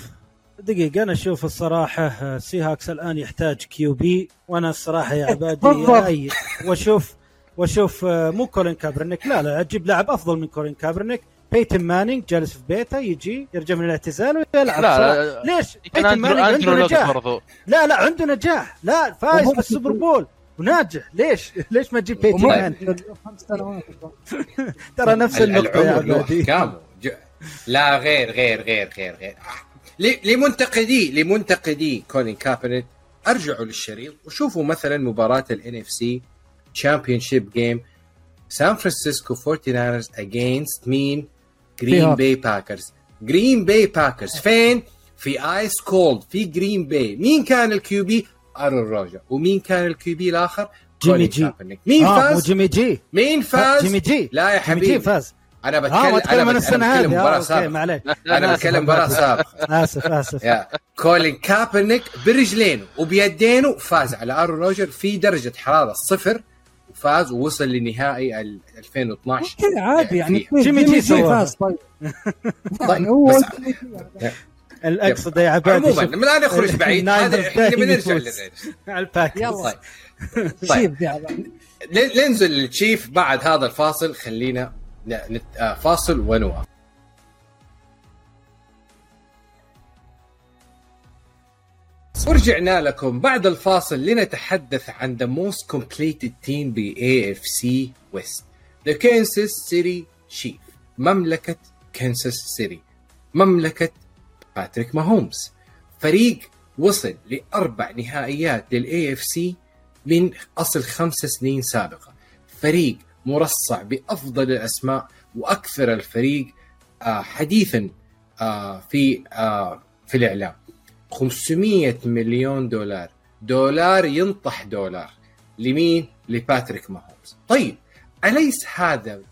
دقيقة أنا أشوف الصراحة آه، سي هاكس الآن يحتاج QB وأنا الصراحة يا عبادي بالضبط. أي وأشوف وأشوف آه، مو كولين كابرنيك لا لا أجيب لاعب أفضل من كولين كابرنيك بيتن مانينج جالس في بيته يجي يرجع من الاعتزال ويلعب لا. لا ليش؟ يمكن بيتن مانينج عنده نجاح برضو لا لا عنده نجاح لا فايز بالسوبر بول وناجح ليش؟ ليش ما تجيب مانينج؟ خمس سنوات ترى نفس ال- النقطة يا العمر له عبادي أحكامه ج- لا غير غير غير غير غير ل- لمنتقدي لمنتقدي كولين كابرنيك أرجعوا للشريط وشوفوا مثلا مباراة ال NFC Championship game سان فرانسيسكو 49 against مين؟ جرين. باي باكرز جرين باي باكرز فين؟ في ice cold في جرين باي مين كان ال QB؟ ارون روجر ومين كان ال QB الآخر؟ جيمي كولين جي. مين آه، فاز؟ جيمي جي. مين فاز؟ جيمي جي. لا يا جيمي جي حبيبي. فاز. أنا آه بتكلم ما اتكلم عن السنة هذه. آه، سابقة. معليش. أنا بتكلم مباراة سابقة. آسف آسف. يا. كولين كابرنيك برجلينه وبيدينه فاز على أرون روجر في درجة حرارة صفر وفاز ووصل لنهائي ال 2012 أوكي عادي يعني. جيمي جي. فاز. طيب. طيب، بس- القصد يا عبادي عموما شوف، لا نخرج بعيد. هذا إحنا بنرجع يفوز. لذلك على الباك يلا. طيب. عباد. ل- ننزل للتشيف بعد هذا الفاصل. خلينا ن- نت... آه فاصل ونواف ورجعنا لكم بعد الفاصل لنتحدث عن the most completed team ب AFC West. The Kansas City Chief مملكة كنساس سيتي مملكة باتريك ماهومز. فريق وصل لأربع نهائيات لل AFC من أصل خمس سنين سابقة. فريق مرصع بأفضل الأسماء وأكثر الفريق آه، حديثا آه، في آه، في الإعلام. 500 مليون دولار. دولار ينطح دولار. لمين؟ لباتريك ماهومز. طيب أليس هذا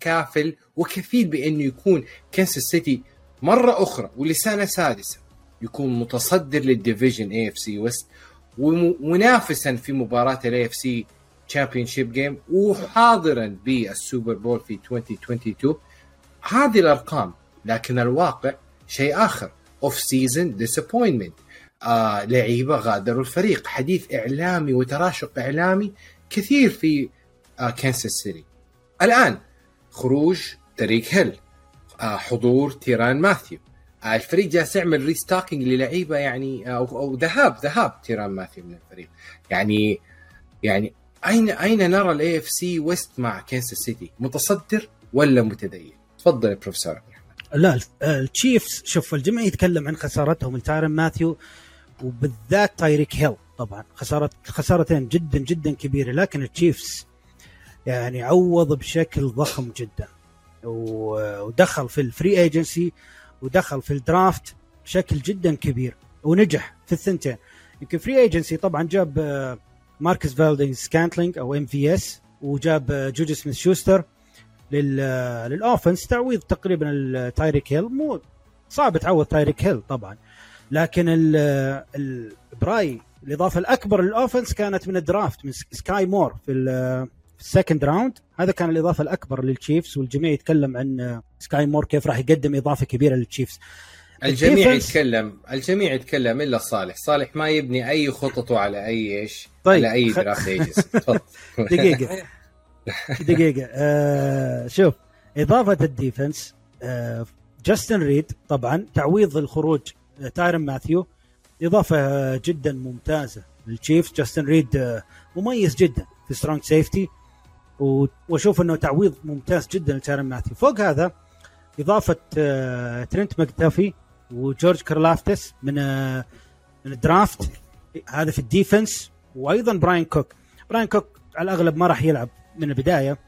كافي وكفيل بأنه يكون كنساس سيتي مرة أخرى ولسنة سادسة يكون متصدر لل division AFC West ومنافسا في مباراة ال AFC Championship game وحاضرا بالسوبر بول في 2022 هذه الأرقام لكن الواقع شيء آخر off-season disappointment آه لعيبة غادروا الفريق حديث إعلامي وتراشق إعلامي كثير في آه كانساس سيتي الآن خروج تايريك هيل. آه حضور تيران ماثيو. آه الفريق جالس يعمل restacking للعيبة يعني آه، أو أو ذهاب ذهاب تيران ماثيو من الفريق. يعني يعني أين أين نرى ال AFC West مع كانساس سيتي متصدر ولا متدني؟ تفضل يا بروفيسور لا التشيفز شوف الجميع يتكلم عن خسارتهم لتايرن ماثيو وبالذات تايريك هيل طبعا. خسارة خسارتين جدا جدا كبيرة لكن التشيفز يعني عوض بشكل ضخم جدا. ودخل في ال free agency ودخل في ال draft بشكل جدا كبير ونجح في الثنتين. يمكن free agency طبعا جاب آه، ماركس فالدين سكانتلينج أو MVS وجاب آه، جوجي سميث شوستر لل لل offense تعويض تقريبا لتايريك هيل. مو صعب تعوض تايريك هيل طبعا. لكن البراي الإضافة الأكبر لل offense كانت من ال draft من سكاي مور في ال second round هذا كان الإضافة الأكبر للتشيفز والجميع يتكلم عن سكاي مور كيف راح يقدم إضافة كبيرة للتشيفز الجميع يتكلم الجميع يتكلم إلا صالح. صالح ما يبني أي خططه على أي إيش طيب، على أي draft agency تفضل. دقيقة. دقيقة. آه شوف إضافة ال defense آه جاستن ريد طبعا تعويض لخروج آه، تايرن ماثيو إضافة آه، جدا ممتازة للتشيفز جاستن ريد آه، مميز جدا في strong safety واشوف انه تعويض ممتاز جدا لتايرن ماثيو. فوق هذا إضافة آه، ترنت مكدافي وجورج كارلافتس من آه، من ال draft. هذا في ال defense. وأيضا برايان كوك. برايان كوك على الأغلب ما راح يلعب من البداية.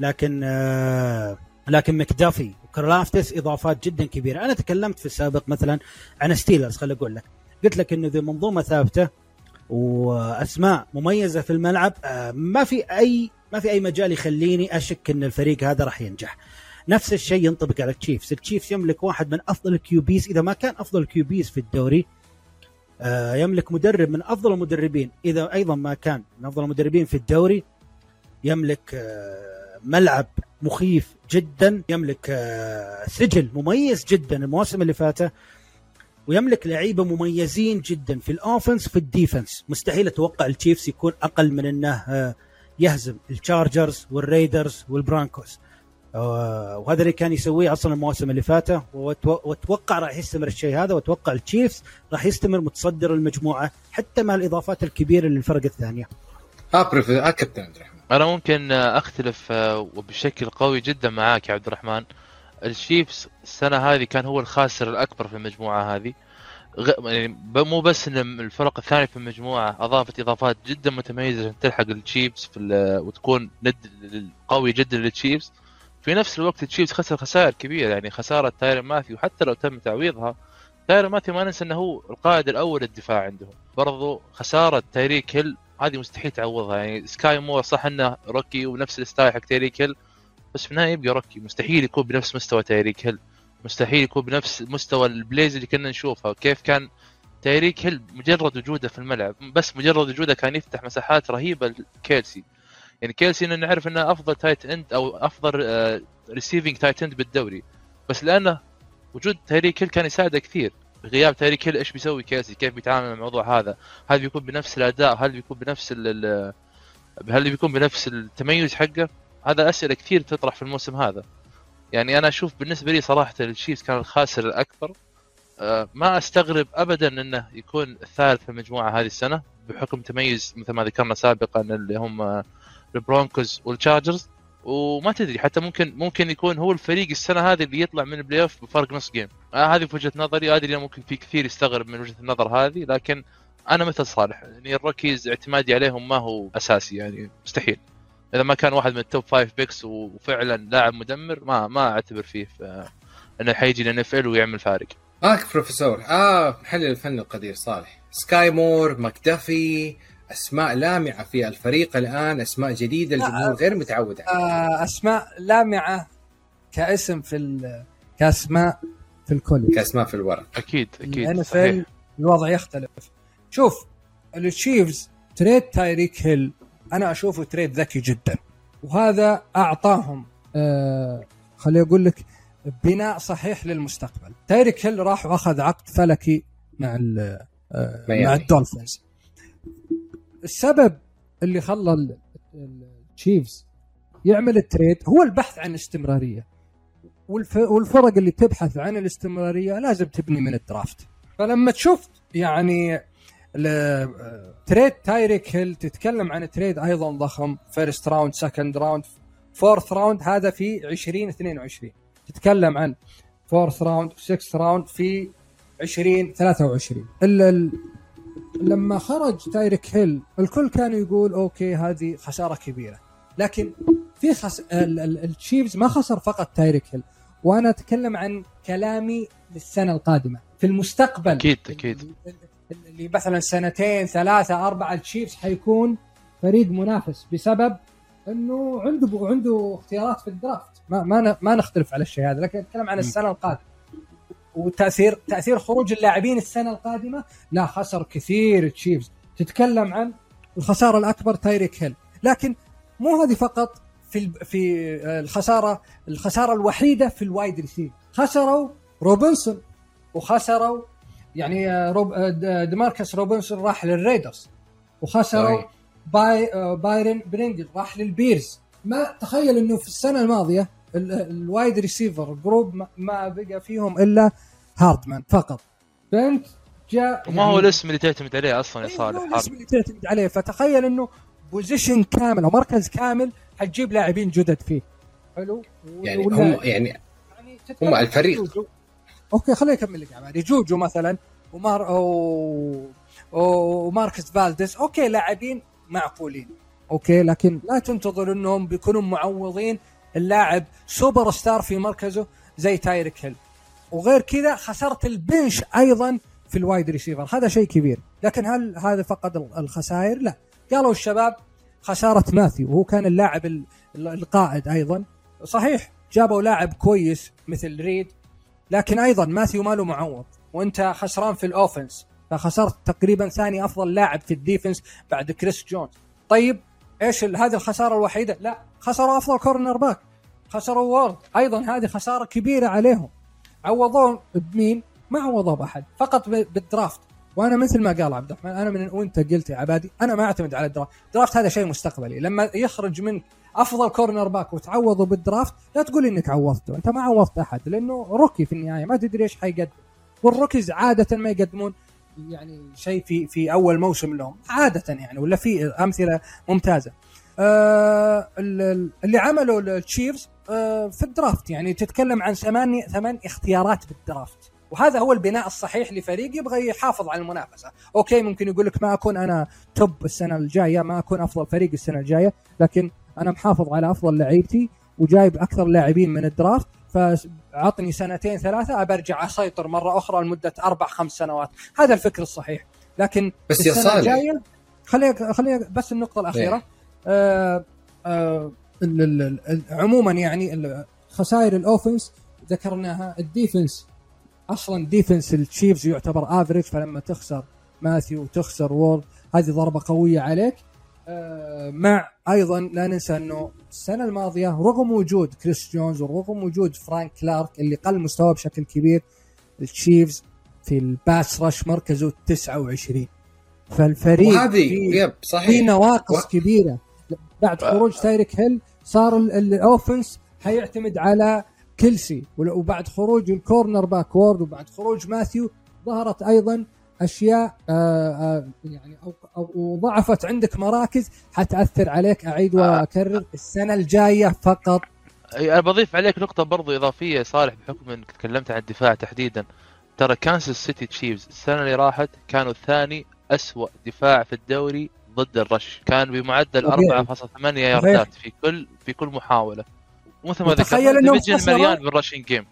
لكن آه لكن مكدافي وكرلافتس إضافات جدا كبيرة. أنا تكلمت في السابق مثلا عن ستيلرز خليني أقول لك. قلت لك إنه ذي منظومة ثابتة وأسماء مميزة في الملعب. آه ما في اي ما في أي مجال يخليني أشك إن الفريق هذا راح ينجح. نفس الشيء ينطبق على التشيفز التشيفز يملك واحد من أفضل ال QBs. إذا ما كان أفضل ال QBs في الدوري آه، يملك مدرب من أفضل المدربين. إذا أيضا ما كان من أفضل المدربين في الدوري يملك آه، ملعب مخيف جدا. يملك سجل مميز جدا المواسم اللي فاتت ويملك لعيبة مميزين جدا في ال offense في ال defense مستحيل أتوقع التشيفز يكون أقل من إنه آه، يهزم التشارجرز والريدرز والبرونكوز آه، وهذا اللي كان يسويه أصلا المواسم اللي فاتت وأتوقع راح يستمر الشيء هذا وأتوقع التشيفز راح يستمر متصدر المجموعة حتى مع الإضافات الكبيرة للفرق الثانية. ها ها كابتن عبد الرحمن. أنا ممكن أختلف آه، وبشكل قوي جدا معاك يا عبد الرحمن. التشيفز السنة هذه كان هو الخاسر الأكبر في المجموعة هذه. غ... يعني مو بس إن الفرق الثانية في المجموعة أضافت إضافات جدا متميزة عشان تلحق التشيفز في ال... وتكون ند قوي جدا للتشيفز في نفس الوقت التشيفز خسر خسائر كبيرة يعني خسارة تايرن ماثيو حتى لو تم تعويضها تايرن ماثيو ما ننسى إنه هو القائد الأول للدفاع عندهم. برضو خسارة تايريك هيل هذه مستحيل تعوضها. يعني سكاي مور صح إنه rookie ونفس ال style حق تيريك هيل بس في النهاية يبقى rookie. مستحيل يكون بنفس مستوى تيريك هيل. مستحيل يكون بنفس مستوى ال plays اللي كنا نشوفها. كيف كان تيريك هيل مجرد وجوده في الملعب. بس مجرد وجوده كان يفتح مساحات رهيبة لكيلسي. يعني كيلسي نعرف إنه أفضل tight end أو أفضل receiving tight end بالدوري. بس لأنه وجود تيريك هيل كان يساعده كثير. غياب تايريك هيل إيش بيسوي كيلسي؟ كيف بيتعامل مع الموضوع هذا؟ هل بيكون بنفس الأداء؟ هل بيكون بنفس هل بيكون بنفس التميز حقه؟ هذا أسئلة كثير تطرح في الموسم هذا. يعني أنا أشوف بالنسبة لي صراحة التشيفز كان الخاسر الأكبر. أه ما أستغرب ابدا إنه يكون الثالث في المجموعة هذه السنة بحكم تميز مثل ما ذكرنا سابقا اللي هم البرونكوز والتشارجرز. وما تدري حتى ممكن ممكن يكون هو الفريق السنة هذه اللي يطلع من ال playoff بفرق نص game آه هذه في وجهة نظري أدري ممكن في كثير يستغرب من وجهة النظر هذه لكن أنا مثل صالح. يعني ال rookies اعتمادي عليهم ما هو أساسي يعني مستحيل. إذا ما كان واحد من ال top five picks وفعلا لاعب مدمر ما ما أعتبر فيه إنه حيجي لأن ال ويعمل فارق. معك بروفيسور. آه محلل الفن القدير صالح. سكاي مور مكدفي أسماء لامعة في الفريق الآن أسماء جديدة الجمهور غير متعود عليها آه أسماء لامعة كاسم في كاسماء في الكل. كاسماء في الورق. أكيد أكيد الان الوضع يختلف. شوف التشيفز trade تايريك هيل. أنا أشوفه trade ذكي جدا. وهذا أعطاهم آه خليني أقول لك بناء صحيح للمستقبل. تايريك هيل راح وأخذ عقد فلكي مع آه مع الدولفينز. السبب اللي خلى التشيفز يعمل ال trade هو البحث عن استمرارية. والفرق اللي تبحث عن الاستمرارية لازم تبني من ال draft. فلما تشوف يعني trade تايريك هيل تتكلم عن trade أيضا ضخم. first round second round fourth round هذا في 2022 تتكلم عن fourth round و sixth round في 2023 لما خرج تايريك هيل الكل كان يقول okay هذه خسارة كبيرة. لكن في خس... التشيفز ما خسر فقط تايريك هيل وأنا أتكلم عن كلامي للسنة القادمة. في المستقبل. أكيد أكيد. اللي مثلا سنتين ثلاثة أربعة التشيفز حيكون فريق منافس بسبب إنه عنده عنده اختيارات في ال draft. ما ما ما نختلف على الشيء هذا لكن اتكلم عن السنة القادمة. وتاثير تأثير خروج اللاعبين السنة القادمة؟ لا خسر كثير تشيفز تتكلم عن الخسارة الأكبر تايريك هيل. لكن مو هذه فقط في في الخساره الخسارة الوحيدة في ال wide receiver خسروا روبنسون وخسروا يعني روب ديماركس روبنسون راح للريدرز. وخسروا باي بايرن برينجل راح للبيرز. ما تخيل إنه في السنة الماضية ال wide receiver group ما بقى فيهم إلا هاردمان فقط. فانت جاء وما يعني هو الاسم اللي تعتمد عليه أصلا يا إيه، صالح الاسم اللي تعتمد عليه. فتخيل إنه position كامل أو مركز كامل حتجيب لاعبين جدد فيه. حلو؟ يعني هم يعني, يعني هم الفريق. okay خليني أكمل لك عمالي جوجو مثلا ومار أو... وماركس فالديس okay لاعبين معقولين. okay لكن لا تنتظر إنهم بيكونوا معوضين. اللاعب سوبر ستار في مركزه زي تايريك هيل. وغير كذا خسرت ال bench أيضا في ال wide receiver. هذا شيء كبير. لكن هل هذا فقط الخسائر؟ لا. قالوا الشباب خسارة ماثيو وهو كان اللاعب القائد أيضا. صحيح جابوا لاعب كويس مثل ريد لكن أيضا ماثيو ماله معوض وأنت خسران في ال offense فخسرت تقريبا ثاني أفضل لاعب في ال defense بعد كريس جونز. طيب إيش هذه الخسارة الوحيدة؟ لا خسروا أفضل cornerback خسروا وورد. أيضا هذه خسارة كبيرة عليهم. عوضوه بمين؟ ما عوضوه بأحد فقط بال draft. وأنا مثل ما قال عبد الرحمن أنا من وأنت قلت يا عبادي أنا ما أعتمد على ال draft. ال draft هذا شيء مستقبلي. لما يخرج منك أفضل cornerback وتعوضه بال draft لا تقول إنك عوضته أنت ما عوضت أحد لأنه rookie في النهاية ما تدري إيش حيقدم. وال rookies عادة ما يقدمون يعني شيء في في أول موسم لهم عادة يعني ولا في أمثلة ممتازة. آه اللي عمله التشيفز آه في ال draft يعني تتكلم عن ثمان ثمان اختيارات بال draft وهذا هو البناء الصحيح لفريق يبغى يحافظ على المنافسة. okay ممكن يقول لك ما أكون أنا top السنة الجاية ما أكون أفضل فريق السنة الجاية لكن أنا محافظ على أفضل لعيبتي وجايب أكثر لاعبين من ال draft فعطني سنتين ثلاثة أبرجع أسيطر مرة أخرى لمدة أربع خمس سنوات. هذا الفكر الصحيح. لكن بس يا صالح. خلينا خلينا بس النقطة الأخيرة. آه آه ال- عموما يعني خسائر ال offense ذكرناها ال defense. أصلا defense التشيفز يعتبر average فلما تخسر ماثيو وتخسر وورد هذه ضربة قوية عليك. آه، مع أيضا لا ننسى أنه السنة الماضية رغم وجود كريس جونز ورغم وجود فرانك كلارك اللي قل مستواه بشكل كبير التشيفز في ال pass rush مركزه 29 فالفريق وهذه في- يب في صحيح نواقص و- كبيرة. بعد خروج تايريك هيل صار ال- ال- ال offense حيعتمد على كلسي وبعد خروج ال cornerback وورد وبعد خروج ماثيو ظهرت أيضا أشياء آه آه يعني أو, أو وضعفت عندك مراكز حتأثر عليك. أعيد وأكرر السنة الجاية فقط. أنا بضيف عليك نقطة برضو إضافية صالح بحكم إنك تكلمت عن الدفاع تحديدا. ترى كانساس سيتي تشيفز السنة اللي راحت كانوا ثاني أسوأ دفاع في الدوري ضد ال rush. كان بمعدل طبيعي. 4.8 ياردات في كل في كل محاولة. ومثل ما إنهم division. مليان بال rushing game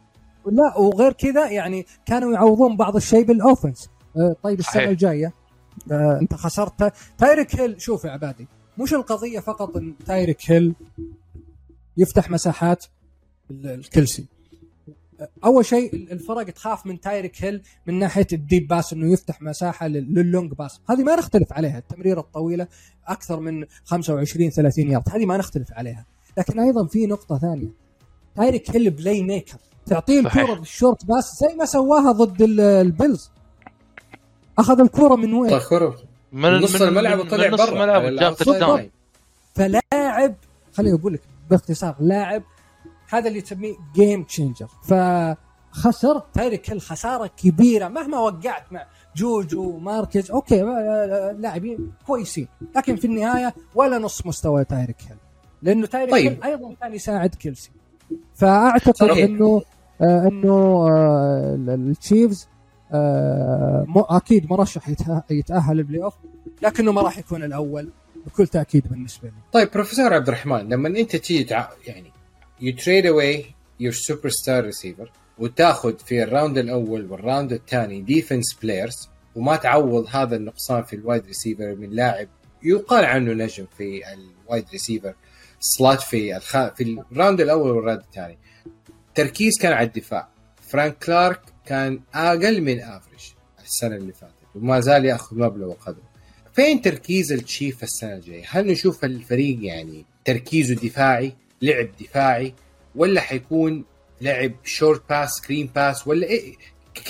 لا وغير كذا يعني كانوا يعوضون بعض الشيء بال offense آه، طيب السنة. الجاية. آه، انت خسرت. تايريك هيل شوف يا عبادي مش القضية فقط إن تايريك هيل يفتح مساحات ال- الكلسي آه، أول شيء الفرق تخاف من تايريك هيل من ناحية ال deep pass إنه يفتح مساحة لل- لل long pass. هذه ما نختلف عليها التمريرة الطويلة أكثر من 25 30 يارد. هذه ما نختلف عليها. لكن أيضا في نقطة ثانية. تايريك هيل playmaker تعطيه. الكره بال short pass زي ما سواها ضد ال- البيلز. أخذ الكرة من وين؟ طخروا من نص الملعب وطلع من نص برا الملعب وجاب touchdown line. فلاعب خليني أقول لك باختصار لاعب هذا اللي تسميه game changer فخسر تايريك هيل خساره كبيرة مهما وقعت مع جوجو وماركز okay لاعبين كويسين لكن في النهاية ولا نص مستوى تايريك هيل لأنه تايريك طيب. هيل أيضا كان يساعد كيلسي فأعتقد صحيح. إنه آه إنه آه ال- التشيفز آه أكيد مرشح يتأهل ال playoff لكنه ما راح يكون الأول بكل تأكيد بالنسبة لي. طيب بروفيسور عبد الرحمن لما أنت تيجي تع... يعني you trade away your superstar receiver وتأخذ في ال round الأول وال round الثاني defense players وما تعوض هذا النقصان في ال wide receiver من لاعب يقال عنه نجم في ال wide receiver سلات في الخ... في ال round الأول وال round الثاني. تركيز كان على الدفاع. فرانك كلارك كان أقل من average السنة اللي فاتت وما زال يأخذ مبلغ وقدره فين تركيز التشيف السنة الجاية؟ هل نشوف الفريق يعني تركيزه دفاعي، لعب دفاعي ولا حيكون لعب short pass، screen pass ولا إيه؟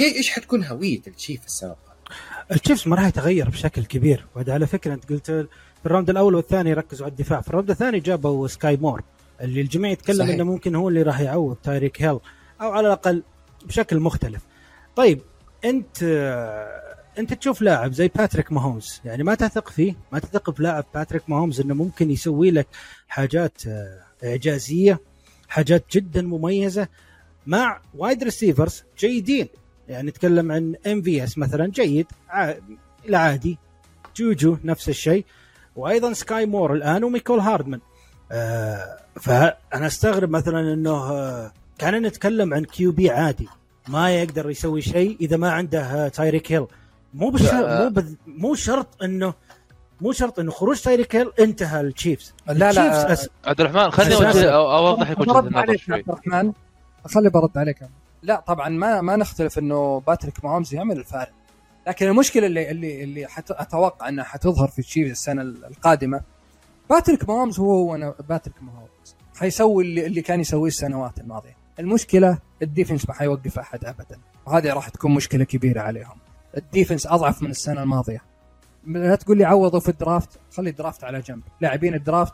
إيش حتكون هوية التشيف السنة القادمة؟ التشيفز ما راح يتغير بشكل كبير وهذا على فكرة أنت قلت في ال round الأول والثاني ركزوا على الدفاع في ال round الثاني جابوا سكاي مور اللي الجميع يتكلم صحيح. إنه ممكن هو اللي راح يعوض تايريك هيل أو على الأقل بشكل مختلف. طيب أنت أنت تشوف لاعب زي باتريك ماهومز يعني ما تثق فيه؟ ما تثق في لاعب باتريك ماهومز إنه ممكن يسوي لك حاجات آه، إعجازية حاجات جدا مميزة مع wide receivers جيدين. يعني نتكلم عن MVS مثلا جيد ع- العادي جوجو نفس الشيء. وأيضا سكاي مور الآن وميكول هاردمان. آه فأنا أستغرب مثلا إنه آه كان نتكلم عن QB عادي. ما يقدر يسوي شيء إذا ما عنده آه تايريك هيل مو بش... لا. مو بذ... مو شرط انه مو شرط إنه خروج تايريك هيل انتهى التشيفز لا لا التشيفز أس... عبد الرحمن خليني أوضح لك النظر شوي. عبد الرحمن. خلي برد عليك. لا طبعا ما ما نختلف إنه باتريك ماهومز يعمل الفارق. لكن المشكلة اللي اللي اللي حت أتوقع إنها حتظهر في تشيفز السنة القادمة. باتريك ماهومز هو هو أنا باتريك ماهومز حيسوي اللي, اللي كان يسويه السنوات الماضية. المشكلة ال defense ما حيوقف أحد ابدا. وهذه راح تكون مشكلة كبيرة عليهم. ال defense أضعف من السنة الماضية. لا تقول لي عوضوا في ال draft خلي ال draft على جنب. لاعبين ال draft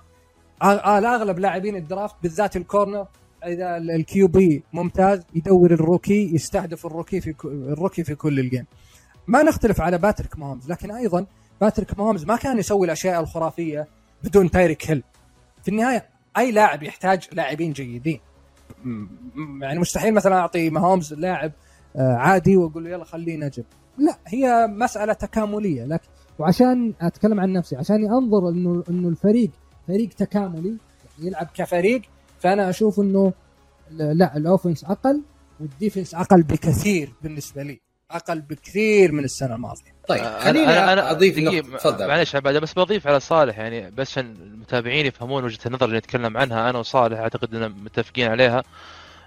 آه اغلب لاعبين ال draft بالذات ال corner إذا ال QB ممتاز يدور ال rookie يستهدف ال rookie في ال rookie في كل ال game. ما نختلف على باتريك ماهومز لكن أيضا باتريك ماهومز ما كان يسوي الأشياء الخرافية بدون تايريك هيل. في النهاية أي لاعب يحتاج لاعبين جيدين. يعني مستحيل مثلا أعطي ماهومز لاعب آه، عادي وأقول له يلا خليه نجم. لا هي مسألة تكاملية. لكن وعشان أتكلم عن نفسي عشان أنظر انه إنه الفريق فريق تكاملي يعني يلعب كفريق فأنا أشوف إنه لا ال offense أقل وال defense أقل بكثير بالنسبة لي. أقل بكثير من السنة الماضية. طيب أنا- أنا- أضيف نقطة تفضل. معلش عباد بس بضيف على صالح يعني بس عشان المتابعين يفهمون وجهة النظر اللي نتكلم عنها أنا وصالح أعتقد إننا متفقين عليها.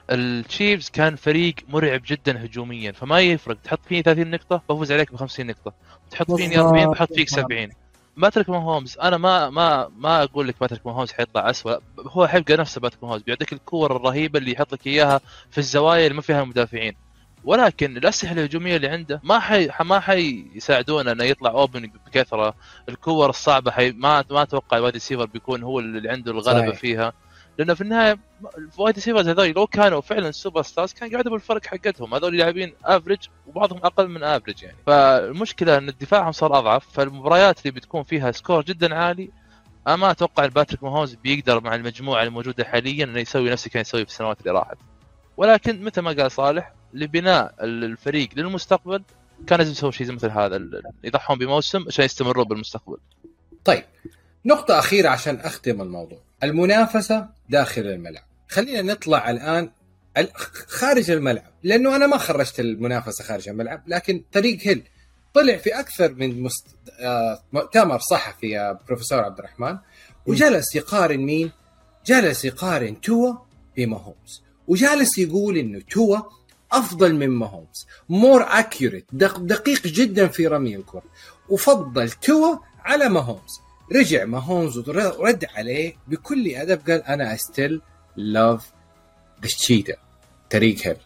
التشيفز كان فريق مرعب جدا هجوميا فما يفرق. تحط فيه 30 نقطة بفوز عليك ب 50 نقطة. تحط فيني بالضبط. 40 بحط فيك بالضبط. 70 باتريك ماهومز أنا ما ما ما أقول لك باتريك ماهومز حيطلع اسوء هو حيبقى نفسه باتريك ماهومز بيعطيك الكور الرهيبة اللي يحط لك إياها في الزوايا اللي ما فيها مدافعين ولكن الأسلحة الهجومية اللي عنده ما حي ما حيساعدونه إنه يطلع open بكثرة. الكور الصعبة حي ما ما أتوقع ال wide receiver بيكون هو اللي عنده الغلبة صحيح. فيها. لأنه في النهاية ال wide receivers هذول لو كانوا فعلا superstars كان قاعدوا بالفرق حقتهم. هذول لاعبين average وبعضهم أقل من average يعني. فالمشكلة إن دفاعهم صار أضعف فالمباريات اللي بتكون فيها score جدا عالي. أنا ما أتوقع باتريك ماهوز بيقدر مع المجموعة الموجودة حاليا إنه يسوي نفس اللي كان يسويه في السنوات اللي راحت. ولكن مثل ما قال صالح لبناء الفريق للمستقبل كان لازم يسوي شيء مثل هذا يضحون بموسم عشان يستمروا بالمستقبل. طيب نقطة أخيرة عشان أختم الموضوع. المنافسة داخل الملعب. خلينا نطلع الآن ال- خارج الملعب لأنه أنا ما خرجت المنافسة خارج الملعب لكن طريق هيل طلع في أكثر من مست... آه، مؤتمر صحفي يا بروفيسور عبد الرحمن وجلس يقارن مين؟ جلس يقارن توا بماهومز. وجالس يقول إنه توا أفضل من ماهومز more accurate دقيق جدا في رمي الكرة. وفضل توا على ماهومز رجع ماهومز ورد عليه بكل أدب قال أنا still love the Cheetah تريق هيل.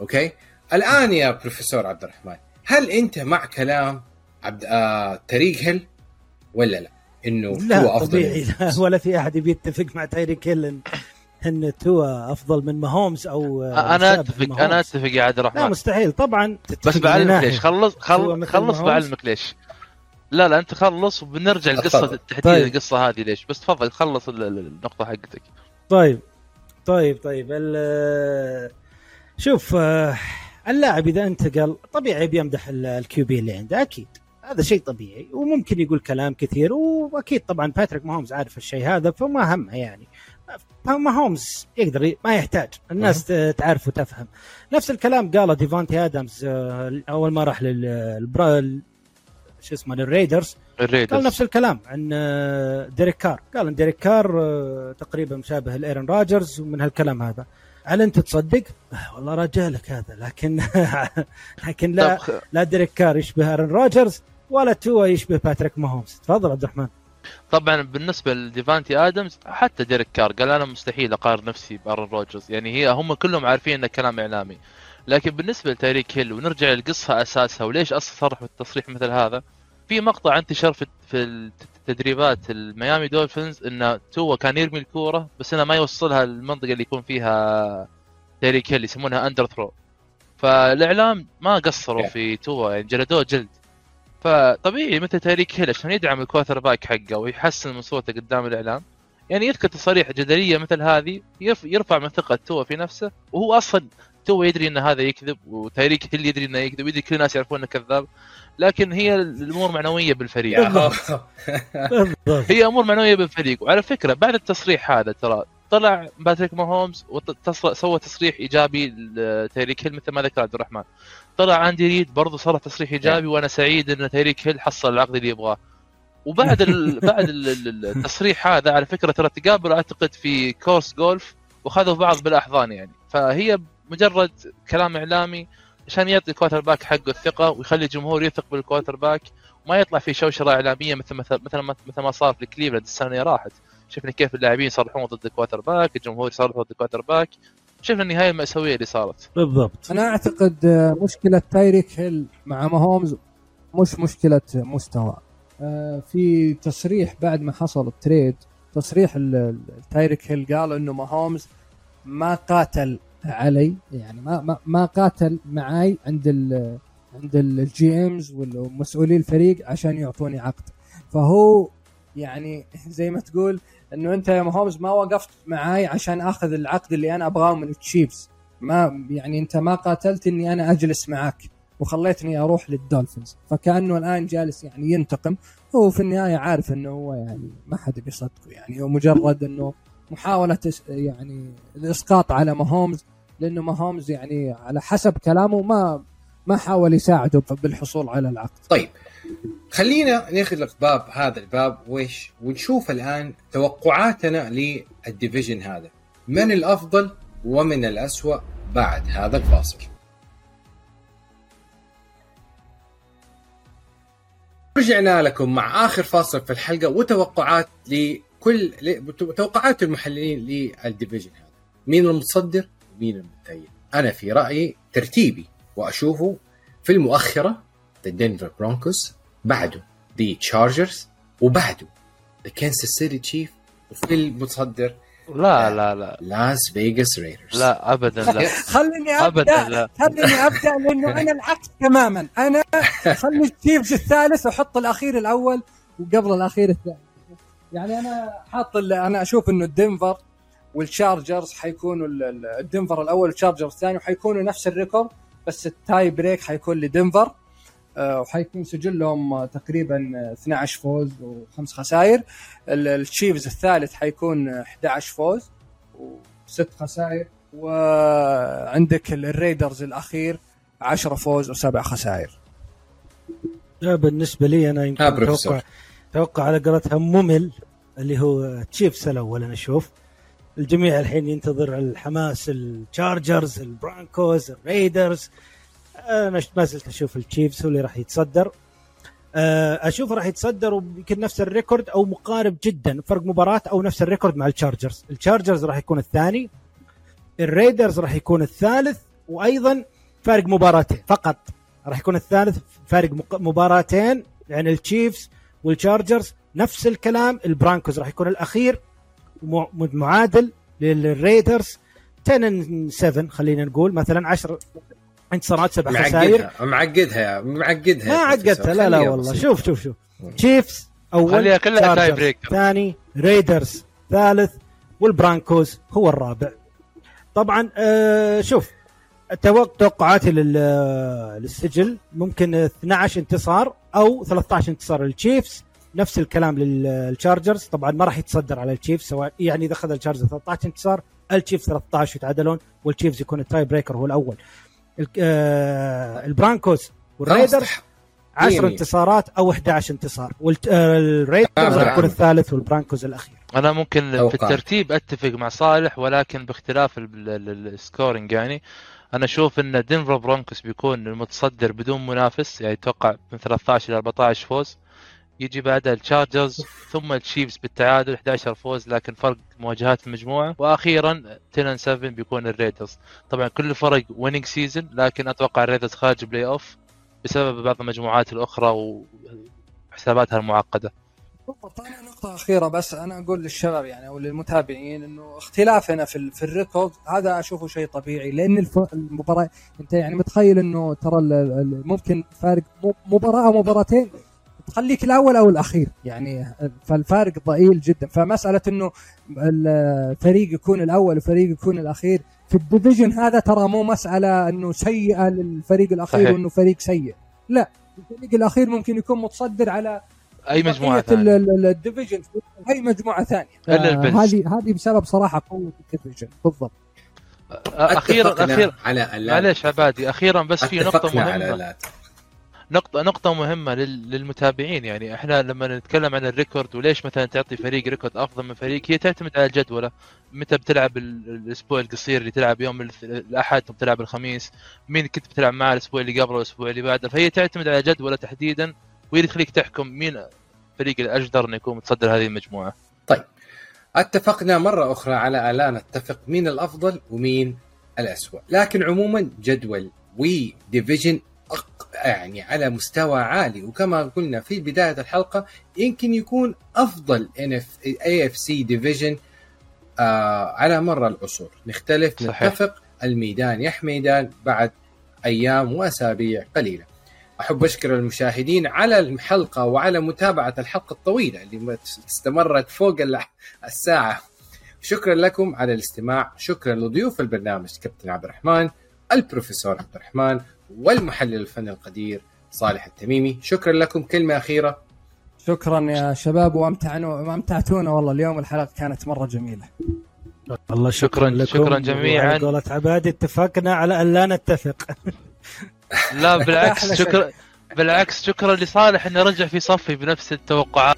أوكي؟ الآن يا بروفيسور عبد الرحمن هل أنت مع كلام عبد آه تريق هيل؟ ولا لا؟ إنه هو لا أفضل طبيعي لا؟ ولا في أحد يتفق مع تايريك هيل. ان توا أفضل من ماهومز أو أنا مشابه اتفق. أنا أتفق يا عبد لا الرحمن مستحيل طبعا تتفق بس بعلمك. ليش خلص خل... خلص ماهومز؟ بعلمك ليش لا لا أنت خلص وبنرجع. القصة تحديدا طيب. القصة هذه ليش بس تفضل خلص ال- ال- النقطة حقتك طيب طيب طيب ال- شوف آه، اللاعب إذا انتقل طبيعي بيمدح ال QB اللي عنده أكيد هذا شيء طبيعي وممكن يقول كلام كثير وأكيد طبعا باتريك ماهومز عارف الشيء هذا فما همه يعني ماهومز يقدر ي- ما يحتاج. الناس تعرف وتفهم. نفس الكلام قاله ديفانتي آدمز آه، أول ما راح لل شو اسمه للريدرز. قال الريدرز نفس الكلام عن آه، ديريك كار. قال إن ديريك كار آه، تقريبا مشابه لإيرن راجرز ومن هالكلام هذا. هل أنت تصدق؟ والله رجالك هذا لكن لكن لا لا ديريك كار يشبه إيرن راجرز ولا توا يشبه باتريك ماهومز. تفضل عبد الرحمن. طبعا بالنسبة لديفانتي آدمز حتى ديريك كار قال أنا مستحيل أقارن نفسي بأرن روجرز يعني هي هم كلهم عارفين انه كلام إعلامي. لكن بالنسبة لتاريك هيل ونرجع للقصة أساسها وليش أصلا صرح بالتصريح مثل هذا؟ في مقطع انتشر في في التدريبات الميامي دولفينز انه تو كان يرمي الكورة بس إنه ما يوصلها للمنطقه اللي يكون فيها تاريك هيل يسمونها underthrow. فالإعلام ما قصروا. في تو يعني جلدوه جلد. فطبيعي مثل تاريك هيل عشان يدعم ال quarterback حقه ويحسن من صوته قدام الاعلام يعني يذكر تصاريح جدلية مثل هذه يرف- يرفع من ثقة تو في نفسه وهو أصلا تو يدري إن هذا يكذب وتاريك هيل يدري إنه يكذب ويدري كل الناس يعرفون إنه كذاب لكن هي الأمور معنوية بالفريق. هي أمور معنوية بالفريق. وعلى فكرة بعد التصريح هذا ترى طلع باتريك ماهومز وسوى تصريح إيجابي لتيريك هيل مثل ما ذكر عبد الرحمن. طلع اندي ريد برضه صار تصريح إيجابي وأنا سعيد إن تيريك هيل حصل العقد اللي يبغاه. وبعد ال... بعد ال- ال- التصريح هذا على فكرة ترى تقابلوا أعتقد في course جولف وخذوا بعض بالأحضان يعني. فهي مجرد كلام إعلامي عشان يعطي ال quarterback حقه الثقة ويخلي الجمهور يثق بال quarterback وما يطلع في شوشرة إعلامية مثل مثل مثل ما مثل ما صار في كليفلاند السنة اللي راحت. شفنا كيف اللاعبين يصرحون ضد ال quarterback الجمهور يصرح ضد ال quarterback شفنا النهاية المأساوية اللي صارت. بالضبط. أنا أعتقد آه، مشكلة تايريك هيل مع ماهومز مش مشكلة مستوى. آه، في تصريح بعد ما حصل ال trade تصريح تايريك هيل قال إنه ماهومز ما قاتل علي يعني ما ما, ما قاتل معاي عند ال عند ال GMs ومسؤولي الفريق عشان يعطوني عقد. فهو يعني زي ما تقول إنه أنت يا ماهومز ما وقفت معاي عشان آخذ العقد اللي أنا أبغاه من التشيفز ما يعني أنت ما قاتلت إني أنا أجلس معك وخليتني أروح للدولفينز. فكأنه الآن جالس يعني ينتقم. هو في النهاية عارف إنه هو يعني ما حد بيصدقه يعني. هو مجرد إنه محاولة يعني الإسقاط على ماهومز لأنه ماهومز يعني على حسب كلامه ما ما حاول يساعده بالحصول على العقد. طيب خلينا نغلق باب هذا الباب ويش؟ ونشوف الآن توقعاتنا لل division هذا. من الأفضل ومن الأسوأ بعد هذا الفاصل. رجعنا لكم مع آخر فاصل في الحلقة وتوقعات لكل توقعات المحللين لل division هذا. مين المتصدر؟ ومين المتذيل أنا في رأيي ترتيبي وأشوفه في المؤخرة the Denver Broncos بعده the Chargers وبعده the Kansas City Chiefs وفي المتصدر لا لا لا. Las Vegas Raiders لا ابدا لا. خليني أبدأ. ابدا لا. خليني أبدأ لأنه أنا العكس تماما. أنا خلي ال Chiefs الثالث واحط الأخير الأول وقبل الأخير الثاني. يعني أنا حاط أنا أشوف إنه ال Denver وال Chargers حيكونوا ال- ال- ال Denver الأول وال Chargers الثاني وحيكونوا نفس ال record بس ال tie break حيكون ل Denver. آه، وحيكون سجلهم آه، تقريبا آه، 12 فوز وخمس خسائر. ال- ال Chiefs الثالث حيكون آه، 11 فوز وست خسائر. وعندك ال- ال Raiders الأخير 10 فوز وسبع خسائر. بالنسبة لي أنا يمكن. أتوقع أتوقع على قولتها ممل اللي هو Chiefs الأول أنا أشوف. الجميع الحين ينتظر الحماس ال Chargers ال Broncos ال Raiders أنا ما زلت أشوف ال Chiefs هو اللي راح يتصدر. آه، أشوف راح يتصدر ويمكن نفس ال record أو مقارب جدا فرق مباراة أو نفس ال record مع ال Chargers ال Chargers راح يكون الثاني ال Raiders راح يكون الثالث وأيضا فارق مباراتين فقط. راح يكون الثالث فارق مباراتين يعني ال Chiefs وال Chargers نفس الكلام ال Broncos راح يكون الأخير مع- معادل لل Raiders 10 7 خلينا نقول مثلا 10 انتصارات سبع خسائر معقدها معقدها ما عقدتها. لا لا والله. شوف شوف شوف. Chiefs أول خليها كلها tie breaker. ثاني Raiders ثالث وال Broncos هو الرابع طبعا آه شوف توقعاتي لل- للسجل ممكن 12 انتصار أو 13 انتصار لل Chiefs نفس الكلام لل Chargers طبعا ما راح يتصدر على ال Chiefs سواء يعني إذا اخذ ال Chargers 13 انتصار ال Chiefs 13 يتعادلون وال Chiefs يكون ال tie breaker هو الأول ال- ال Broncos وال Raiders خلاص، 10 مية. انتصارات أو 11 انتصار وال Raiders آه، يكون. الثالث وال Broncos الأخير أنا ممكن في. الترتيب أتفق مع صالح ولكن باختلاف ال- ال- ال- ال scoring يعني أنا أشوف إن Denver Broncos بيكون المتصدر بدون منافس يعني أتوقع من 13 ل 14 فوز يجي بعدها ال Chargers ثم ال Chiefs بالتعادل 11 فوز لكن فرق مواجهات المجموعة. وأخيرا 10 7 بيكون ال Raiders طبعا كل فرق winning season لكن أتوقع ال Raiders خارج playoff بسبب بعض المجموعات الأخرى وحساباتها المعقدة. بالضبط أنا نقطة أخيرة بس أنا أقول للشباب يعني أو للمتابعين إنه اختلافنا في في الريكورد هذا أشوفه شيء طبيعي لأن المباراة أنت يعني متخيل إنه ترى ممكن فارق مباراة أو مباراتين تخليك الأول أو الأخير. يعني فالفارق ضئيل جدا. فمسألة إنه الفريق يكون الأول وفريق يكون الأخير في ال division هذا ترى مو مسألة إنه سيئة للفريق الأخير صحيح. وإنه فريق سيء. لا الفريق الأخير ممكن يكون متصدر على أي مجموعة ثانية. ال division. أي مجموعة ثانية. آه،. هذه هذه بسبب صراحة قوة ال division. بالضبط. أخيرا أخيرا. على معليش عبادي أخيرا بس في نقطة مهمة. نقطة نقطة مهمة لل- للمتابعين. يعني إحنا لما نتكلم عن ال record وليش مثلا تعطي فريق record أفضل من فريق هي تعتمد على الجدولة. متى بتلعب ال- الأسبوع القصير اللي تلعب يوم الأحد وبتلعب الخميس. مين كنت بتلعب معاه الأسبوع اللي قبله والاسبوع اللي بعده. فهي تعتمد على جدولة تحديدا وهي اللي تخليك تحكم مين الفريق الأجدر إنه يكون متصدر هذه المجموعة. اتفقنا مرة أخرى على ألا نتفق مين الأفضل ومين الأسوأ. لكن عموما جدول. و division يعني على مستوى عالي. وكما قلنا في بداية الحلقة يمكن يكون أفضل AFC division على مر العصور. نختلف صحيح. نتفق الميدان يا حميدان بعد أيام وأسابيع قليلة. أحب أشكر المشاهدين على الحلقة وعلى متابعة الحلقة الطويلة اللي استمرت فوق ال- الساعة. شكرا لكم على الاستماع. شكرا لضيوف البرنامج كابتن عبد الرحمن البروفيسور عبد الرحمن والمحلل الفني القدير صالح التميمي. شكرا لكم. كلمة أخيرة. شكرا يا شباب وامتعنا امتعتونا والله. اليوم الحلقة كانت مرة جميلة. والله شكرا شكراً- لكم. شكراً جميعاً. قولة عبادي اتفقنا على أن لا نتفق. لا بالعكس. شكرا بالعكس شكرا لصالح إنه رجع في صفي بنفس التوقعات.